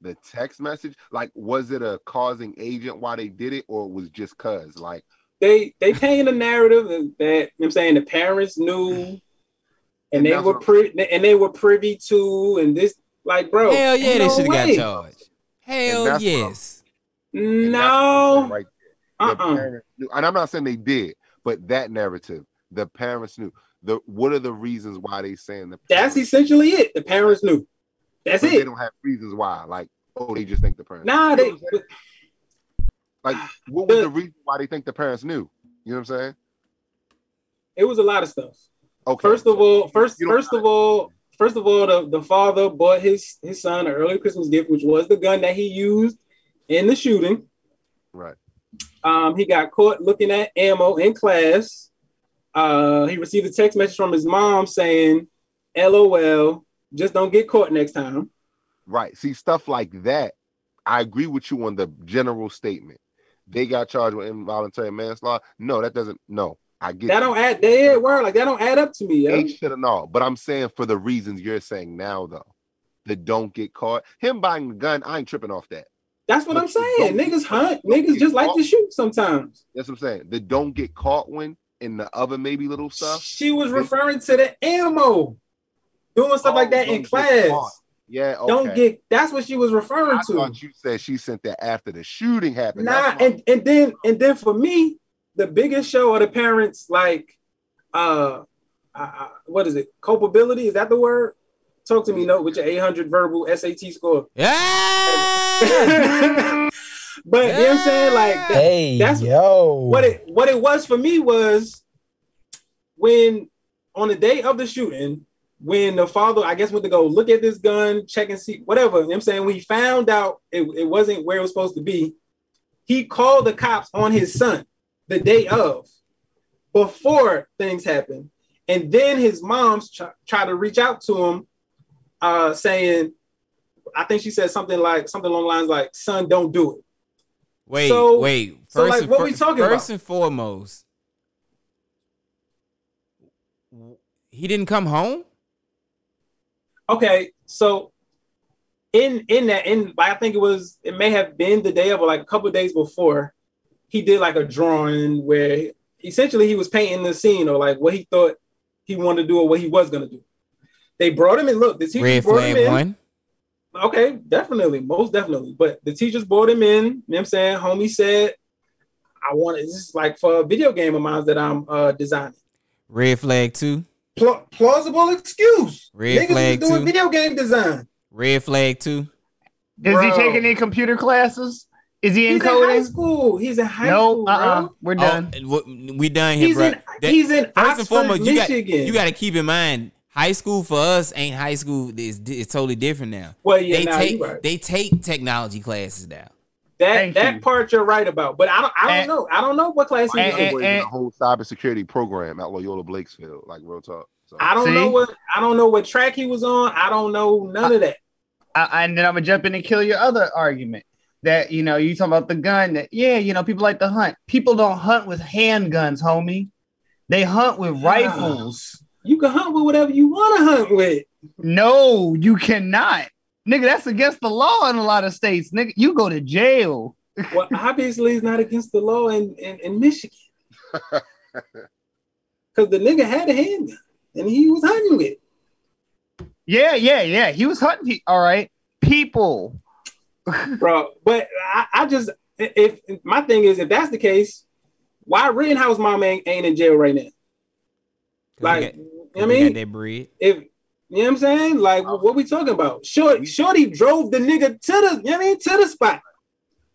the text message. Like, was it a causing agent why they did it, or it was just cause? Like, They they paint a narrative that, that you know I'm saying the parents knew and, And they were what- pri- and they were privy to and this like bro. Hell yeah, ain't they should have got charged. Hell that's what I'm- yes. and that's what I'm saying No. right Uh-uh. parents and I'm not saying they did, but that narrative, the parents knew. The what are the reasons why they saying the That's essentially it. The parents knew. That's but They don't have reasons why. Like, oh, they just think the parents. Nah, know they like what was the- the reason why they think the parents knew? You know what I'm saying? it was a lot of stuff. Okay. First of all, first first of all, first of all, the, the father bought his his son an early Christmas gift, which was the gun that he used in the shooting. right. Um, he got caught looking at ammo in class. Uh, he received a text message from his mom saying, "LOL, just don't get caught next time." Right. See, stuff like that. I agree with you on the general statement. They got charged with involuntary manslaughter. No, that doesn't. No, I get That you. don't add dead word like that don't add up to me. Yo. Ain't shit and all. But I'm saying for the reasons you're saying now, though, that don't get caught. Him buying a gun, I ain't tripping off that. That's what But I'm saying. Niggas hunt. Niggas just like to shoot sometimes. That's what I'm saying. The don't get caught one and the other maybe little stuff. She was referring to the ammo, doing stuff like Oh, that in class. caught. Yeah, okay. Don't get. That's what she was referring I to. thought you said she sent that after the shooting happened. Nah, and and then and then for me, the biggest show of the parents like, uh, uh, uh, what is it? Culpability is that the word? Talk to me, note with your 800 verbal SAT score. Yeah. But you know what I'm saying? Like that- Hey, that's yo. what it what it was for me was when on the day of the shooting, when the father, I guess, went to go look at this gun, check and see, whatever. You know what I'm saying when he found out it, it wasn't where it was supposed to be, he called the cops on his son the day of, before things happened. And then his mom's try, try to reach out to him, uh, saying, I think she said something like something along the lines like, son, don't do it. Wait, So- wait. First, so, like, and, what fir- we talking first about? and foremost, he didn't come home. okay so in in that in i think it was it may have been the day of or like a couple days before he did like a drawing where essentially he was painting the scene or like what he thought he wanted to do or what he was going to do they brought him in look this teachers Red brought him in one. Okay definitely most definitely but the teachers brought him in you know what i'm saying homie said i want this is like for a video game of mine that i'm uh designing Red flag two. Pla- plausible excuse Red niggas flag was doing two. video game design Red flag two. Is Bro. he taking any computer classes? Is he He's in high encoding? school. He's in high No, school, uh, uh bro. we're done. Oh, w- we done here, He's bro. in he's in First Oxford, and foremost, you got you got to keep in mind, high school for us ain't high school. It's, it's totally different now. Well, yeah, they nah, take right. they take technology classes now. that Thank that you. part you're right about, but I don't I don't And- know. I don't know what class he and- was and- in. Boys in a whole cybersecurity program at Loyola Blakesfield, like real talk. So I don't See? know what I don't know what track he was on. I don't know none of that. I, and then I'm gonna jump in and kill your other argument that you know you talking about the gun that yeah you know people like to hunt. People don't hunt with handguns, homie. They hunt with Yeah. rifles. You can hunt with whatever you want to hunt with. No, you cannot, nigga. That's against the law in a lot of states, nigga. You go to jail. Well, obviously, it's not against the law in in, in Michigan because the nigga had a handgun and he was hunting with. it. Yeah, yeah, yeah. He was hunting. pe- All right, people. bro. But I, I just if, if my thing is if that's the case, why Rittenhouse mom ain't, ain't in jail right now? Like, they got, you know what I they mean, that bread. if you know what I'm saying, like oh. what we talking about? Short, Shorty drove the nigga to the, you know what I mean, to the spot.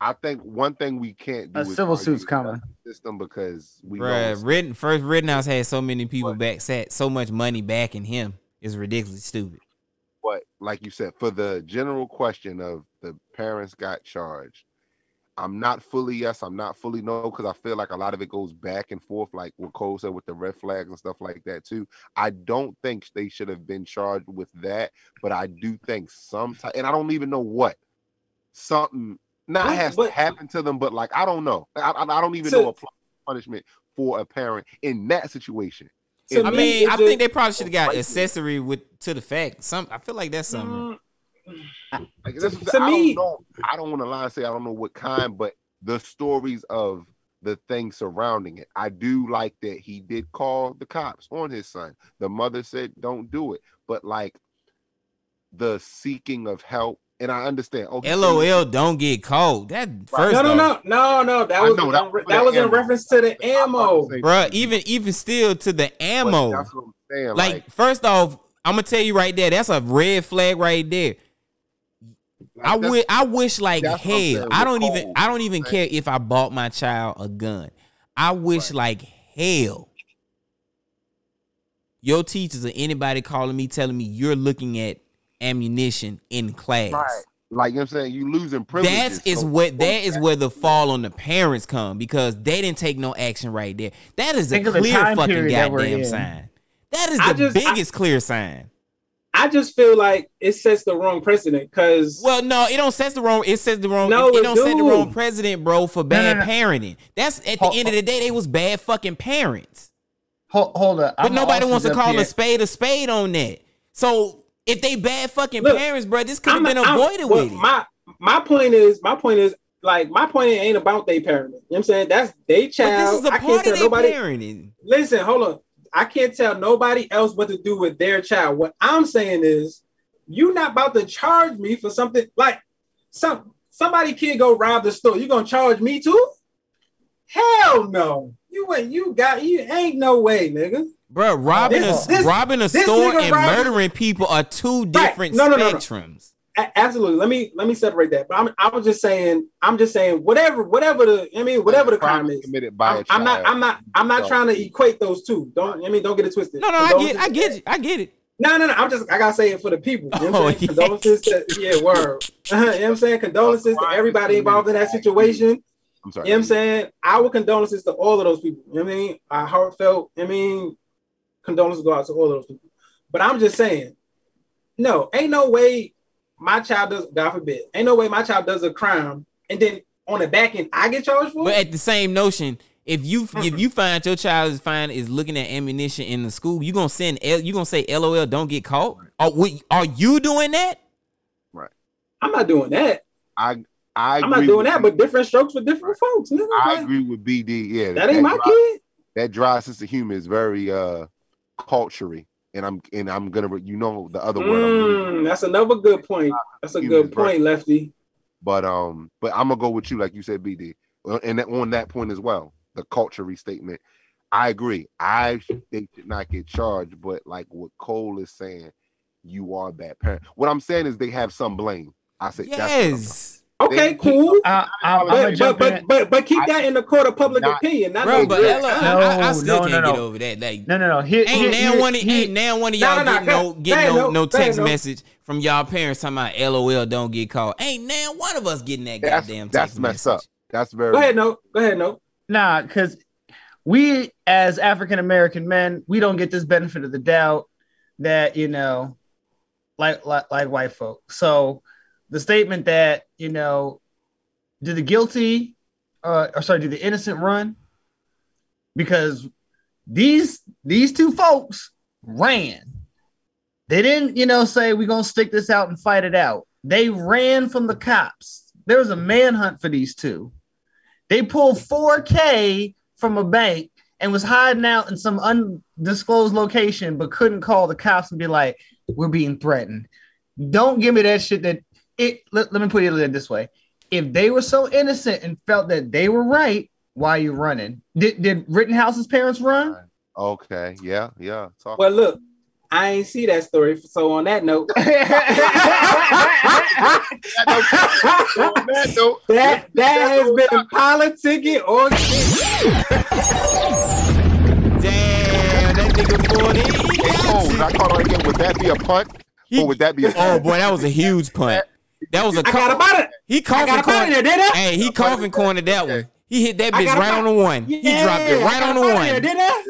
I think one thing we can't do A is civil suit's with coming. system because we Bruh, know Rittenhouse first Rittenhouse had so many people back, sat so much money backing him. It's ridiculously stupid. But like you said, for the general question of the parents got charged, I'm not fully yes, I'm not fully no, because I feel like a lot of it goes back and forth, like what Cole said with the red flags and stuff like that too. I don't think they should have been charged with that, but I do think some type, and I don't even know what something not But- has but- to happen to them, but like I don't know, I, I, I don't even So- know a pl- punishment for a parent in that situation. To If I mean, I think they probably should have got accessory with to the fact. Some I feel like that's something. Mm, Like, that's what I'm To. I me- don't know. I don't want to lie and say I don't know what kind, but the stories of the things surrounding it. I do like that he did call the cops on his son. The mother said, "Don't do it," but like the seeking of help, and I understand. Okay, LOL, don't get cold. That first no, no, no, no, no. That was know, that that, was for in ammo. reference to the ammo. bro. even even still to the ammo. That's what I'm saying. Like, Like, first off, I'm gonna tell you right there, that's a red flag right there. Like, I wish I wish like that's what I'm hell. I don't even Cole, I don't even right? care if I bought my child a gun. I wish like hell. Your teachers or anybody calling me telling me you're looking at ammunition in class. Right. Like you know what I'm saying, you losing privileges. That is so- what that is where the fall on the parents come because they didn't take no action right there. That is a Think of the clear fucking period that we're goddamn sign. That is I the just- I- biggest clear sign. I just feel like it sets the wrong precedent because Well, no, it don't set the wrong. It sets the wrong. No, it, it it don't set the wrong precedent, bro, for bad no, no. parenting. That's at the end of the day, they was bad fucking parents. Hold, hold up. But I'm nobody wants to call here. a spade a spade on that. So if they bad fucking Look, parents, bro, this could have been not- I'm- avoided well, with it. My my point is my point is like my point ain't about they parenting. You know what I'm saying? That's they But child. this is a I can't part tell of their nobody. parenting. Listen, hold on. I can't tell nobody else what to do with their child. What I'm saying is, you not about to charge me for something like some somebody kid go rob the store. You gonna charge me too? Hell no. You ain't. You got. You ain't no way, nigga. Bro, robbing This- a this- robbing a this store and robbed- murdering people are two different no, no, no. spectrums. A- absolutely. Let me let me separate that. But I'm I was just saying. I'm just saying whatever whatever the I mean whatever the crime is. committed by I'm, a I'm not. I'm not. I'm not So- trying to equate those two. Don't. I mean, don't get it twisted. No, no, I get, I get, it, I get it. No, no, no. I'm just. I gotta say it for the people. You know what I'm Oh, saying? Condolences to yeah, word. you know what I'm saying? Condolences to everybody involved in that situation. I'm sorry. You know what I'm saying? Our condolences to all of those people. You know what I mean? Our heartfelt. I mean, condolences go out to all of those people. But I'm just saying, no, ain't no way my child does. God forbid, ain't no way my child does a crime and then on the back end I get charged for. It. But at the same notion, if you if you find your child is fine is looking at ammunition in the school, you gonna send L, you gonna say LOL, don't get caught. Are we, are you doing that? Right. I'm not doing that. I I I'm not doing that. you. But different strokes for different folks. Nigga. I Like, agree with BD. Yeah, that ain't my dry, kid. That dry sense of humor is very uh cultury, and I'm and I'm gonna you know the other word. I'm gonna use. Mm, that's another good point. That's a good is very- point, Lefty. But um, but I'm gonna go with you, like you said, BD, Uh, and on that point as well, the culture restatement. I agree. I should, they should not get charged, but like what Cole is saying, you are a bad parent. What I'm saying is they have some blame. I said Yes. Okay, They- cool. I, I, I'm But, but, but but but keep that in the court of public Not- opinion, not Bro, no but real Ella, time. I, I, I still no, can't no, get over that. Like, No, no, no. Here, ain't here, now here- one, here- ain't now one of y'all no, no, getting no, fair- getting fair no, enough, no text enough. message from y'all parents talking about LOL, don't get caught. Ain't now one of us getting that That's, goddamn that's messed message. up. That's very. Go ahead, no. Go ahead, no. Nah, because we as African American men, we don't get this benefit of the doubt that you know, like like like white folk. So the statement that you know, do the guilty, uh, or sorry, do the innocent run? Because these these two folks ran. They didn't, you know, say we're gonna stick this out and fight it out. They ran from the cops. There was a manhunt for these two. They pulled 4K from a bank and was hiding out in some undisclosed location, but couldn't call the cops and be like, "We're being threatened." Don't give me that shit. That it. Let, let me put it this way: If they were so innocent and felt that they were right, why are you running? Did Did Rittenhouse's parents run? Okay. Yeah. Yeah. Talk. Well, look, I ain't see that story. So on that note, that that that has been politicking or Damn, that nigga pulled it. He Hey, got I caught on again. Would that be a punt? He- or would that be a Oh boy, that was a huge punt. That was a I got cough. about it. He I coughing got corner. it, did Hey, he coughing corner that one. He hit that bitch right on the one. He dropped it right on the about it, one. Did I?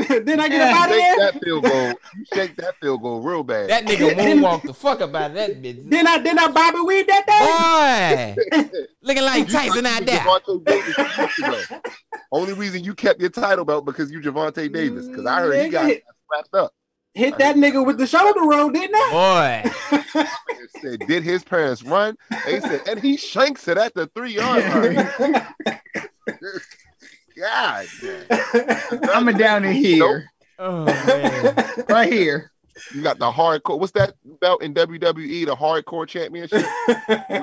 Didn't I get Yeah. up out of Shake there? that field goal. You shake that field goal real bad. That nigga moonwalked the fuck up out that bitch. Didn't I? Didn't I Bobby Weed that day? Boy, looking like Tyson out there. Gervonta Davis two weeks ago. Only reason you kept your title belt because you Gervonta Davis. Because I heard he got Nigga. wrapped up. Hit that nigga with the shoulder roll, didn't I? Boy, It said, did his parents run? They said, and he shanks it at the three yard line. God damn. I'm down in here, oh man. right here. You got the hardcore. What's that belt in WWE? The hardcore championship.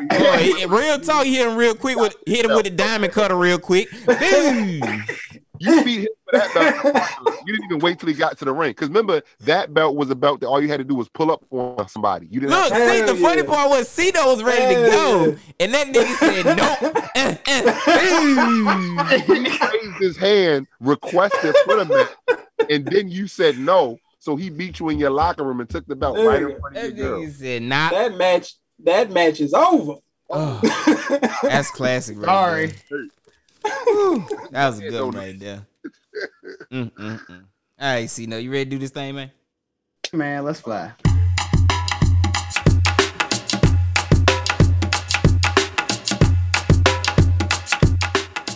Boy, real talk, he hit him real quick with hit him with the diamond cutter real quick. Boom. You beat him for that belt. You didn't even wait till he got to the ring. Because remember, that belt was a belt that all you had to do was pull up on somebody. You didn't Look, have see, the Hell funny yeah. part was Cito was ready to go, and that nigga said nope. Uh, uh, he raised his hand, requested for the belt, and then you said no. So he beat you in your locker room and took the belt right in front of That your girl. said nah. that match. That match is over. Oh, that's classic. Right Sorry. there. Whew, that was a good one right there. Mm, mm, mm. All right, Cino, you ready to do this thing, man? Man, let's fly.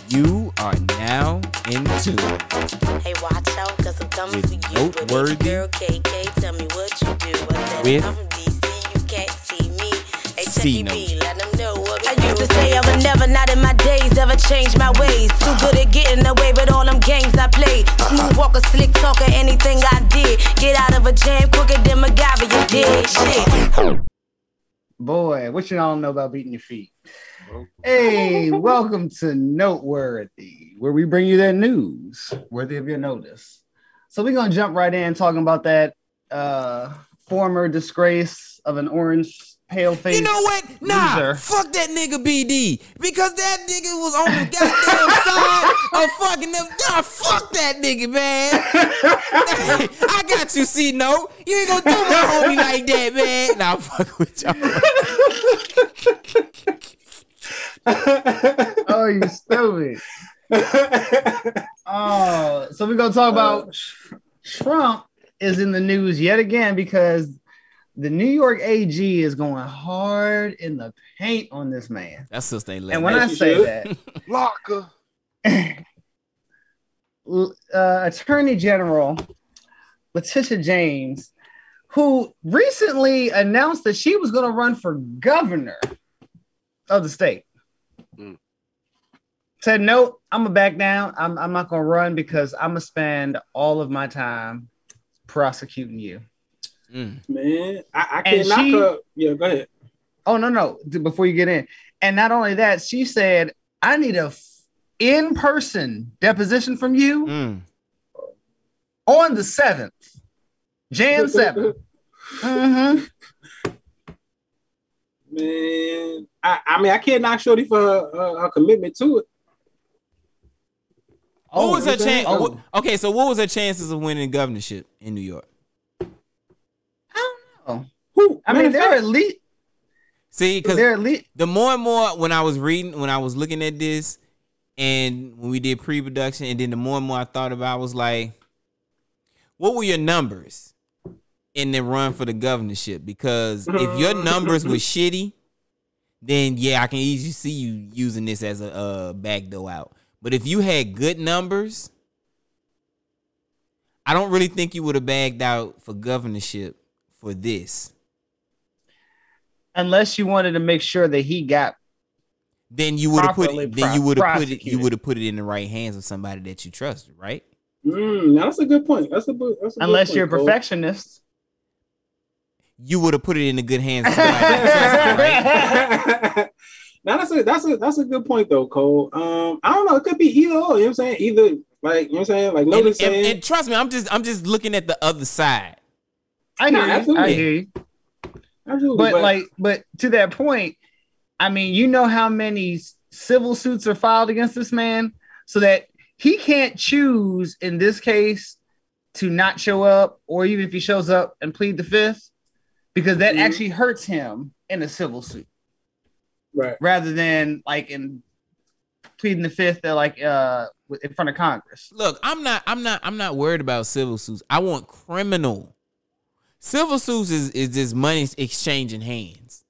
You are now in tune. Hey, watch out, cause I'm coming With for you. Noteworthy- girl KK, tell me what you do. I said With- I'm what I used to say I would never, not in my days, ever change my ways. Too good at getting away with all them games I played. Smooth walker, slick talker, anything I did. Get out of a jam quicker than MacGyver, you did. Shit. Boy, what you don't know about beating your feet? Hey, welcome to Noteworthy, where we bring you that news worthy of your notice. So we're gonna jump right in talking about that uh former disgrace of an orange pale face. You know what? Nah, loser. fuck that nigga BD because that nigga was on the goddamn side of fucking them. Nah, fuck that nigga, man. I got you, C note. You ain't gonna do my homie like that, man. Nah, fuck with y'all. oh, you stupid. oh, so we're gonna talk about oh. Trump is in the news yet again because the New York AG is going hard in the paint on this man. That's sister ain't And when I say that. that, Locker. uh, Attorney General Letitia James, who recently announced that she was going to run for governor of the state, Mm. said, No, I'm going to back down. I'm, I'm not going to run because I'm going to spend all of my time prosecuting you. Mm. Man, I, I can't knock she- her. Yeah, go ahead. Oh, no, no. Before you get in. And not only that, she said, I need a in person deposition from you Mm. on the 7th, Jan 7th. hmm Man, I, I mean, I can't knock Shorty for her, her, her commitment to it. What was her chance? Oh. Okay, so what was her chances of winning governorship in New York? Oh. Who? I mean, they're fact- at See, because they're elite. the more and more when I was reading, when I was looking at this, and when we did pre-production, and then the more and more I thought about, it, I was like, what were your numbers in the run for the governorship? Because if your numbers were shitty, then yeah, I can easily see you using this as a uh, backdoor out. But if you had good numbers, I don't really think you would have bagged out for governorship for this. unless you wanted to make sure that he got then you would have put properly it, then you would have put it you would have put it in the right hands of somebody that you trusted, right? Mm, that's a good point. That's a, bu- that's a good unless point, you're a perfectionist. You would have put it in the good hands of somebody that you trusted, right? now that's a that's a that's a good point though, Cole. Um, I don't know. It could be either or. You know what I'm saying? Either like you know what I'm saying? Like And, notice and- and trust me, I'm just I'm just looking at the other side. I Nah, hear you. I hear you. absolutely, But like, but to that point, I mean, you know how many civil suits are filed against this man, so that he can't choose in this case to not show up, or even if he shows up and plead the fifth, because that Mhm. actually hurts him in a civil suit right. rather than like in pleading the fifth, uh, like uh in front of Congress. Look, I'm not I'm not I'm not worried about civil suits. I want criminal. Civil suits is is just money exchanging hands.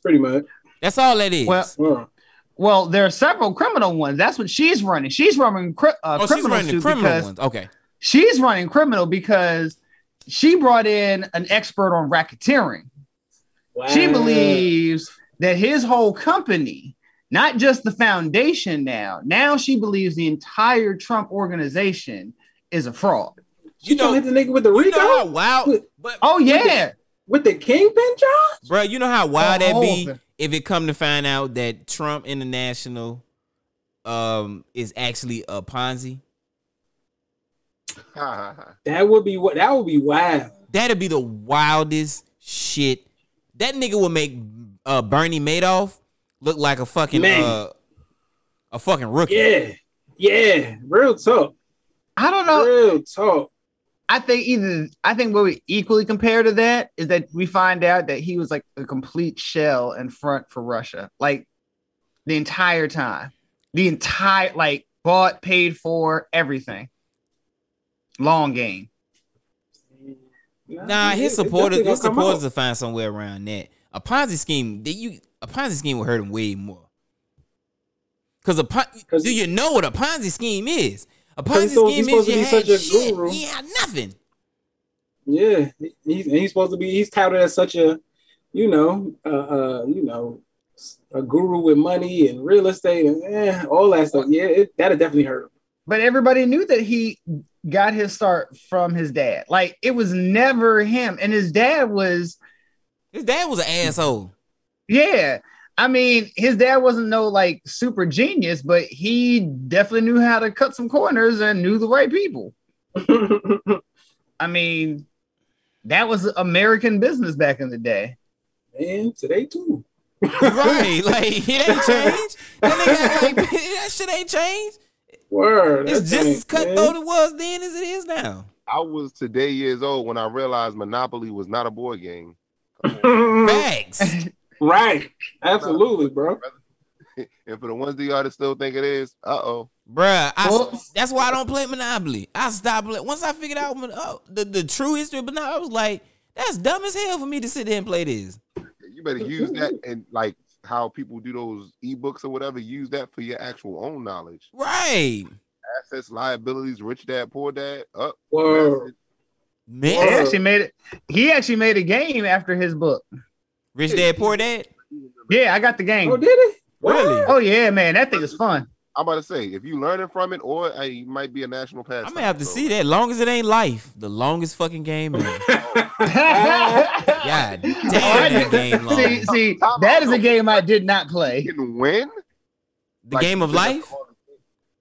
Pretty much. That's all that is. Well, Well, Well, there are several criminal ones. That's what she's running. She's running cri- uh, oh, she's criminal running suit criminal ones. Okay. she's running criminal because she brought in an expert on racketeering. She believes that his whole company, not just the foundation now, now she believes the entire Trump organization is a fraud. You know, hit the nigga with the You Rico know how wild, but Oh yeah. with the kingpin charge. bro, you know how wild Oh, that all be of if it come to find out that Trump International um is actually a Ponzi. That would be what. That would be wild. That'd be the wildest shit. That nigga would make uh Bernie Madoff look like a fucking uh a fucking rookie. Yeah, yeah. Real talk. I don't know. Real talk. I think either I think what we equally compare to that is that we find out that he was like a complete shell in front for Russia, like the entire time, the entire like bought, paid for, everything. Long game. Nah, his supporters, his supporters will find somewhere around that. A Ponzi scheme, that you a Ponzi scheme will hurt him way more. Cause a Pon- do you know what a Ponzi scheme is? A Because Ponzi he's supposed- scheme is to you be had such a shit. guru. You had nothing. Yeah, he's he's supposed to be. He's touted as such a, you know, uh, uh you know, a guru with money and real estate and eh, all that stuff. Yeah, it, that'd definitely hurt him. But everybody knew that he got his start from his dad. Like it was never him, and his dad was. His dad was an asshole. Yeah. I mean, his dad wasn't no like super genius, but he definitely knew how to cut some corners and knew the right people. I mean, that was American business back in the day. And today too. right. Like it ain't changed. That nigga like that shit ain't changed. Word. It's just as cutthroat it was then as it is now. I was today years old when I realized Monopoly was not a board game. Facts. Right. Absolutely, bro. and for the ones of y'all that still think it is, uh oh. Bruh, I, that's why I don't play Monopoly. I stopped playing. Once I figured out oh, the, the true history of Monopoly, I was like, that's dumb as hell for me to sit there and play this. You better use that and like how people do those ebooks or whatever, use that for your actual own knowledge. Right. Assets, liabilities, rich dad, poor dad. Up. Word. He actually made it. He actually made a game after his book. Rich Dad Poor Dad. Yeah, I got the game. Oh, did it? Really? Oh yeah, man, that thing is fun. I'm about to say, if you learning from it, or uh, it might be a national pass. I'm gonna have to see that. Long as it ain't life, the longest fucking game ever. God damn, that game long. see, see, that is a game I did not play. You can win The game of life.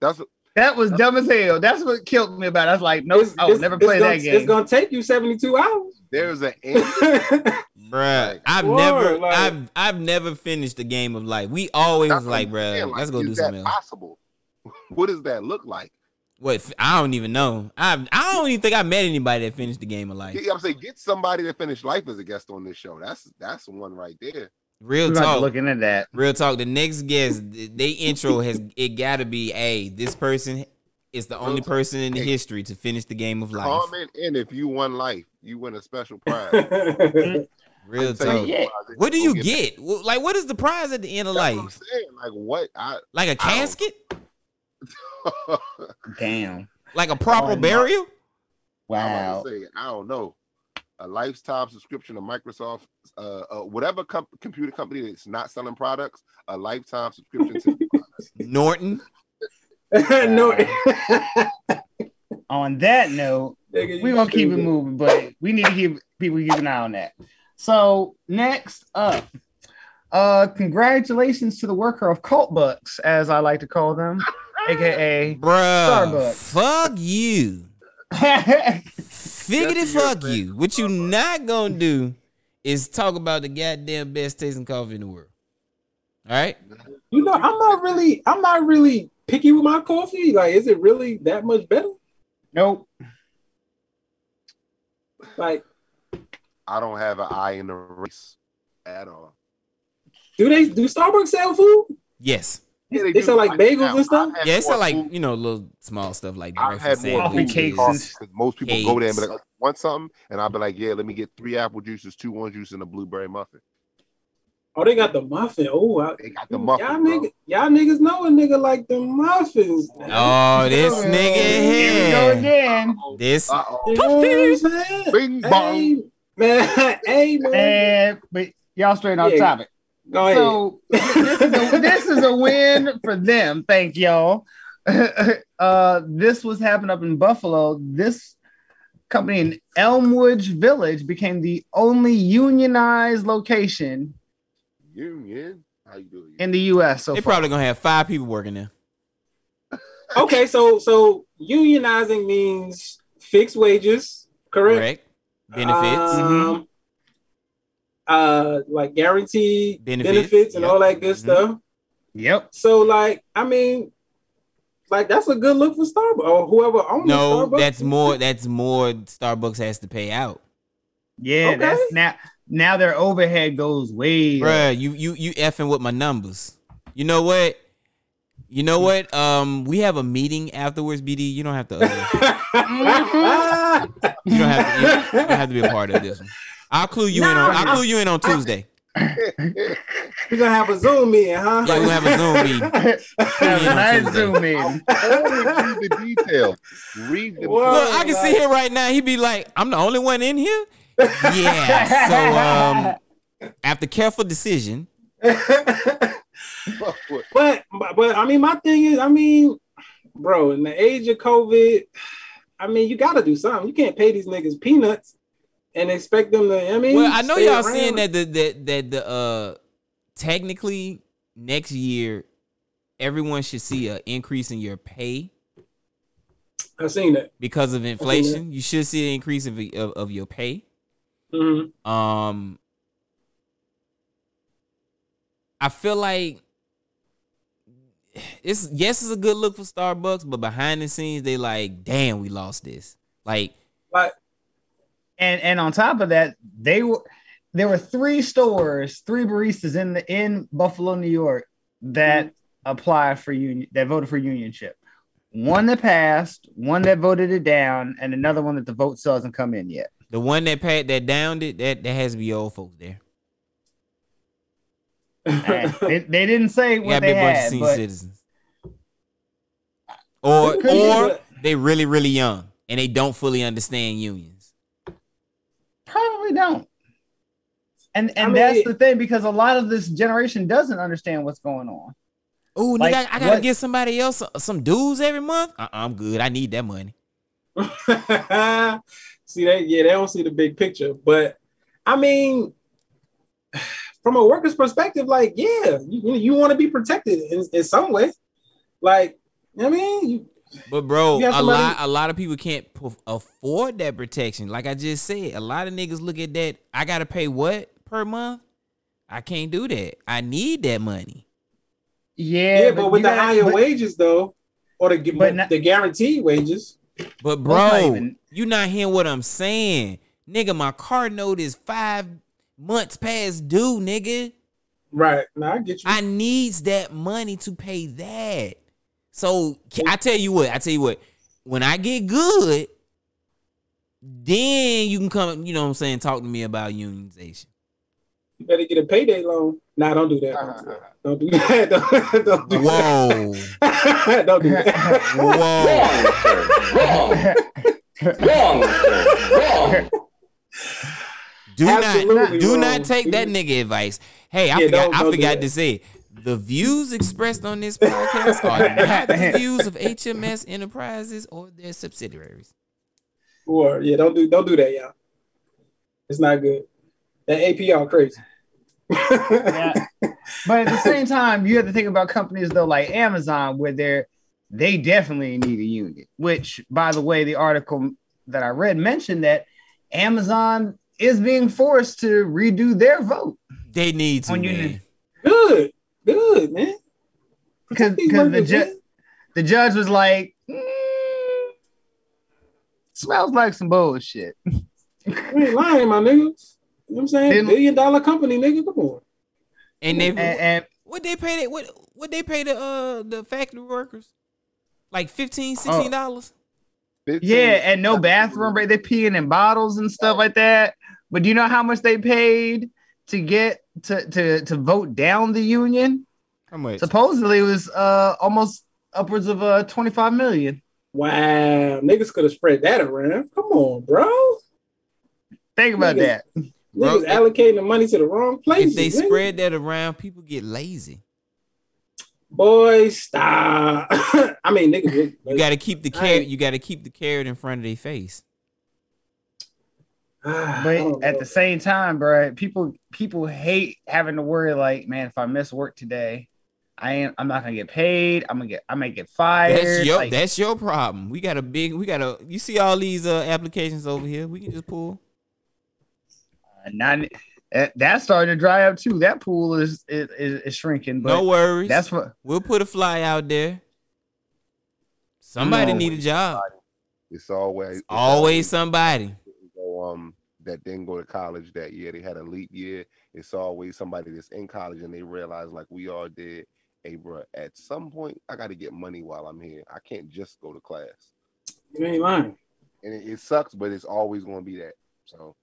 That's That was dumb as hell. That's what killed me about it. I was like, nope, I would never it's play gonna, that game. It's gonna take you 72 hours. There's an end. Bruh, I've Word, never, like- I've, I've never finished a game of life. We always That's was like, what I'm bruh, let's go is do that something else. Possible. What does that look like? What? I don't even know. I, I don't even think I met anybody that finished the game of life. Yeah, I'm saying get somebody that finished life as a guest on this show. That's that's one right there. Real We're gonna have to talk. Looking at that. Real talk. The next guest, they intro has it got to be, hey, this person is the only person in the history to finish the game of life. Comment in if you won life, you win a special prize. Real talk. yeah. What do Go you get get? Like, what is the prize at the end of That's what I'm life? saying. Like what? I Like a I casket? Damn. Like a proper Oh, no. burial? I'm Wow. about to say, I don't know. A lifetime subscription to Microsoft, uh, uh whatever com- computer company that's not selling products, a lifetime subscription to Norton. no. On that note, Nigga, we're gonna keep it moving, but we need to keep people keep an eye on that. So next up, uh, congratulations to the worker of cult bucks, as I like to call them, aka Bruh. Starbucks. Fuck you. Figgity fuck you. What you not gonna do is talk about the goddamn best tasting coffee in the world. All right? You know, I'm not really, I'm not really picky with my coffee. Like, is it really that much better? Nope. Like, I don't have an eye in the race at all. do they do Starbucks sell food? Yes. Yeah, They do. sell like bagels now, and stuff. I've had Yeah, it's more like, food- you know, little small stuff like I've had more Coffee cakes because most people go there and be like, "Want something?" And I'll be like, "Yeah, let me get three apple juices, two orange juice, and a blueberry muffin." Oh, they got the muffin. Oh, They got the muffin, y'all, bro. niggas, y'all niggas know a nigga like the muffins. Oh, this nigga Here we go again. This Uh-oh. You know what I'm saying? Bing bong. Hey, man. Hey, man. And but y'all straight on Yeah. topic. Go ahead. So this is a this is a win for them. Thank y'all. uh, this was happening up in Buffalo. This company in Elmwood Village became the only unionized location Union. How you doing? in the U.S. So they far. probably gonna have five people working there. okay, so so unionizing means fixed wages, correct? Correct. Benefits. Um, uh, like guaranteed Benefits, benefits, and yep. all that good Mhm. stuff. Yep. So, like, I mean, like that's a good look for Starbucks or whoever owns it. no, Starbucks. that's more that's more Starbucks has to pay out. Yeah, Okay. that's now now their overhead goes way. up. Bruh, you you you effing with my numbers. You know what? You know what? Um, we have a meeting afterwards, BD. You don't have to. Uh, you don't have to. You don't have to be a part of this one. I'll clue you in on. I'll clue you in on Tuesday. We're gonna have a Zoom meeting, huh? Yeah, we'll have a Zoom meeting. Have a nice Zoom meeting. Only read the details. Read the Whoa. Look, I can see him right now. He'd be like, "I'm the only one in here." Yeah. So, um, after careful decision, but, but but I mean, my thing is, I mean, bro, in the age of COVID, I mean, you gotta do something. You can't pay these niggas peanuts and expect them to. I mean, well, I know y'all around. seeing that the that that the uh technically next year everyone should see an increase in your pay I've seen that. because of inflation. You should see an increase of of, of your pay. Mhm. Um, I feel like it's yes, it's a good look for Starbucks, but behind the scenes, they like, damn, we lost this. Like, Like, and and on top of that, they were there were three stores, three baristas in the in Buffalo, New York, that applied for union that voted for unionship. One that passed, one that voted it down, and another one that the vote still hasn't come in yet. The one that pat that downed it, that that has to be old folks there. They, they didn't say what got to they be a bunch of had, senior but citizens, or It could be, or they really really young and they don't fully understand unions. probably don't. And and I mean, that's it- the thing because a lot of this generation doesn't understand what's going on. Oh, Like, nigga, I, I gotta what- give somebody else some, some dues every month. Uh, I'm good. I need that money. see that? Yeah, they don't see the big picture. But I mean, from a worker's perspective, like, yeah, you, you want to be protected in, in some way. Like, I mean, you, But bro, You a somebody- lot a lot of people can't p- afford that protection. Like I just said, a lot of niggas look at that. I gotta pay what per month? I can't do that. I need that money. Yeah, yeah, but, with the gotta- higher but- wages though, or the But not- the guaranteed wages. But Well, it's not bro, even- you not hearing what I'm saying, nigga. My car note is five months past due, nigga. Right. Now I get you. I needs that money to pay that. So I tell you what, I tell you what, when I get good, then you can come, you know what I'm saying, talk to me about unionization. You better get a payday loan. Nah, don't do that. Uh-huh. Don't do that. Don't, don't do Whoa. that. don't do that. Whoa. Wrong, sir. Wrong. Do Absolutely not do not take that nigga advice. Hey, I Yeah, forgot don't- I don't do forgot to say the views expressed on this podcast are not the views of HMS Enterprises or their subsidiaries. Or yeah, don't do don't do that, y'all. It's not good. That APR crazy. Yeah. But at the same time, you have to think about companies though, like Amazon, where they're they definitely need a union. Which, by the way, the article that I read mentioned that Amazon is being forced to redo their vote They need to, On man. union. Good, good, man. because the ju- the judge was like, "Mm, smells like some bullshit. You ain't lying, my nigga. You know what I'm saying? Didn't- Billion dollar company, nigga. Come on. And they And, and what they pay that what what they pay the uh the factory workers? Like 15 16 dollars? Yeah, and no bathroom break. They peeing in bottles and stuff like that. But do you know how much they paid to get to to to vote down the union? How much? Supposedly it was uh almost upwards of uh 25 million. Wow, niggas could have spread that around. Come on, bro. Think about Niggas- that. Bro, Niggas allocating the money to the wrong places. If they nigga. spread that around, people get lazy. boy, stop. I mean, niggas. You got to keep the carrot. You got to keep the carrot in front of their face. But at the same time, bro, people people hate having to worry like, man, if I miss work today, I ain't I'm not gonna get paid. I'm gonna get I may get fired. That's your Like, that's your problem. We got a big. We got a. You see all these uh, applications over here. We can just pull. Not, that- that's starting to dry up too. That pool is is, is, is shrinking. But no worries. That's what We'll put a fly out there. Somebody No. need a job. It's always it's Always somebody. go, um that didn't go to college that year. They had a leap year. It's always somebody that's in college and they realize like we all did. Hey, bro, at some point I got to get money while I'm here. I can't just go to class. You ain't lying. And it, it sucks, but it's always going to be that. So,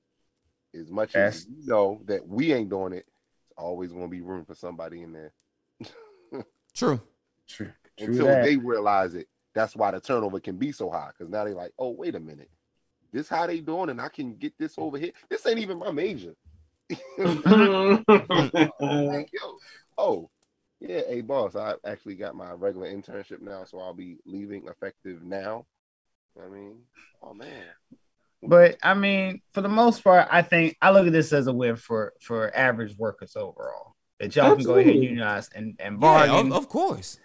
as much as That's- you know that we ain't doing it, it's always going to be room for somebody in there. True. True. Until that. they realize it, that's why the turnover can be so high. Because now they're like, oh, wait a minute, this how they doing, and I can get this over here. This ain't even my major. Like, yo, oh, yeah, hey boss, I actually got my regular internship now, so I'll be leaving effective now. I mean, oh man. But I mean, for the most part, I think I look at this as a win for for average workers overall. That y'all can go ahead and Absolutely. unionize and and Yeah, bargain, of, of course.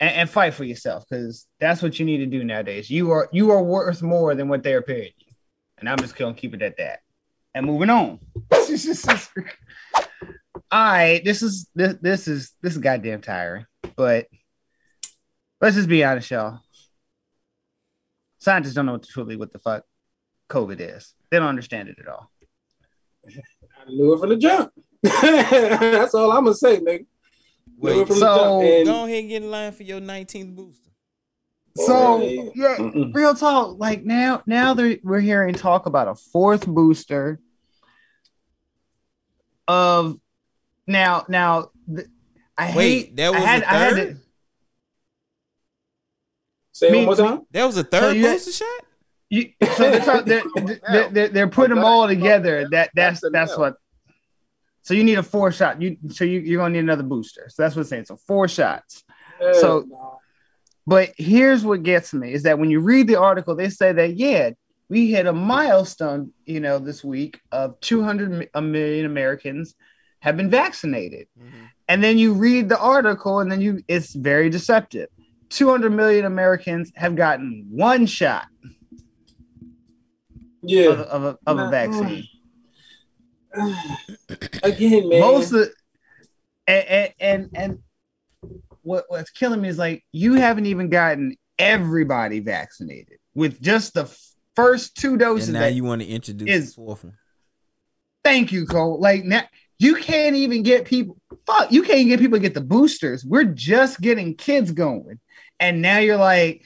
and, and fight for yourself because that's what you need to do nowadays. You are you are worth more than what they're paying you, and I'm just gonna keep it at that. And moving on. All right, this is this this is this is goddamn tiring, but let's just be honest, y'all. Scientists don't know what truly what the fuck COVID is. They don't understand it at all. I knew it from the jump. That's all I'm gonna say, nigga. Knew it from the so- And Go ahead and get in line for your 19th booster. So Boy. yeah, Mm-mm. real talk. Like now, now they're, we're hearing talk about a fourth booster. Of now, now th- I Wait, hate. there I was had, a I had third? to- say it Me- one more time. There was a third you- booster shot? You, so they're, try- they're, they're, they're, they're putting them all together. That that's that's what. So you need a four shot. You so you, you're gonna need another booster. So that's what it's saying. So four shots. So, but here's what gets me is that when you read the article, they say that yeah, we hit a milestone, you know, this week of 200 a million Americans have been vaccinated, mm-hmm. and then you read the article, and then you it's very deceptive. 200 million Americans have gotten one shot yeah. of, of, a, of a vaccine. Again, man. Most of and, and and and what what's killing me is like you haven't even gotten everybody vaccinated with just the first two doses. And now that- you want to introduce is- the fourth one. thank you, Cole. Like now you can't even get people. Fuck, you can't get people to get the boosters. We're just getting kids going, and now you're like.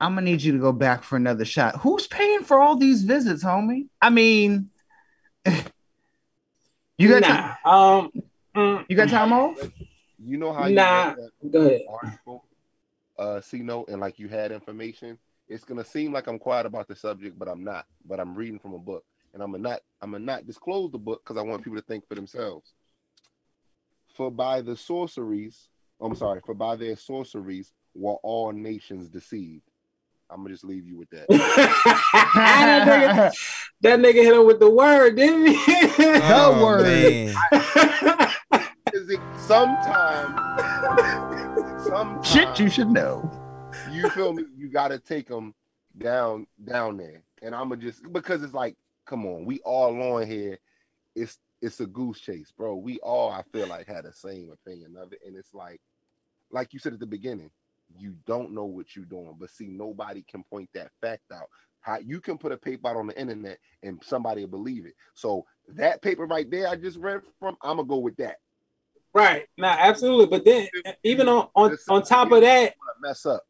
I'm gonna need you to go back for another shot. Who's paying for all these visits, homie? I mean, you got nah. Um. mm, you got time off? You know how you Nah. read that Go ahead. article, uh, C note, and like you had information. It's gonna seem like I'm quiet about the subject, but I'm not. But I'm reading from a book, and I'm gonna not. I'm gonna not disclose the book because I want people to think for themselves. For by the sorceries, I'm sorry, for by their sorceries were all nations deceived. I'm gonna just leave you with that. that, nigga, that nigga hit him with the word, didn't he? The oh, word. man. Is it sometime? sometime Shit, you should know. you feel me? You gotta take them down down there, and I'm gonna just because it's like, come on, we all on here. It's it's a goose chase, bro. We all I feel like had the same opinion of it, and it's like, like you said at the beginning, you don't know what you're doing, but see, nobody can point that fact out. How you can put a paper out on the internet and somebody will believe it. So that paper right there I just read from, I'm gonna go with that. right. Now, absolutely. But then even on on, on top of that, Mess up.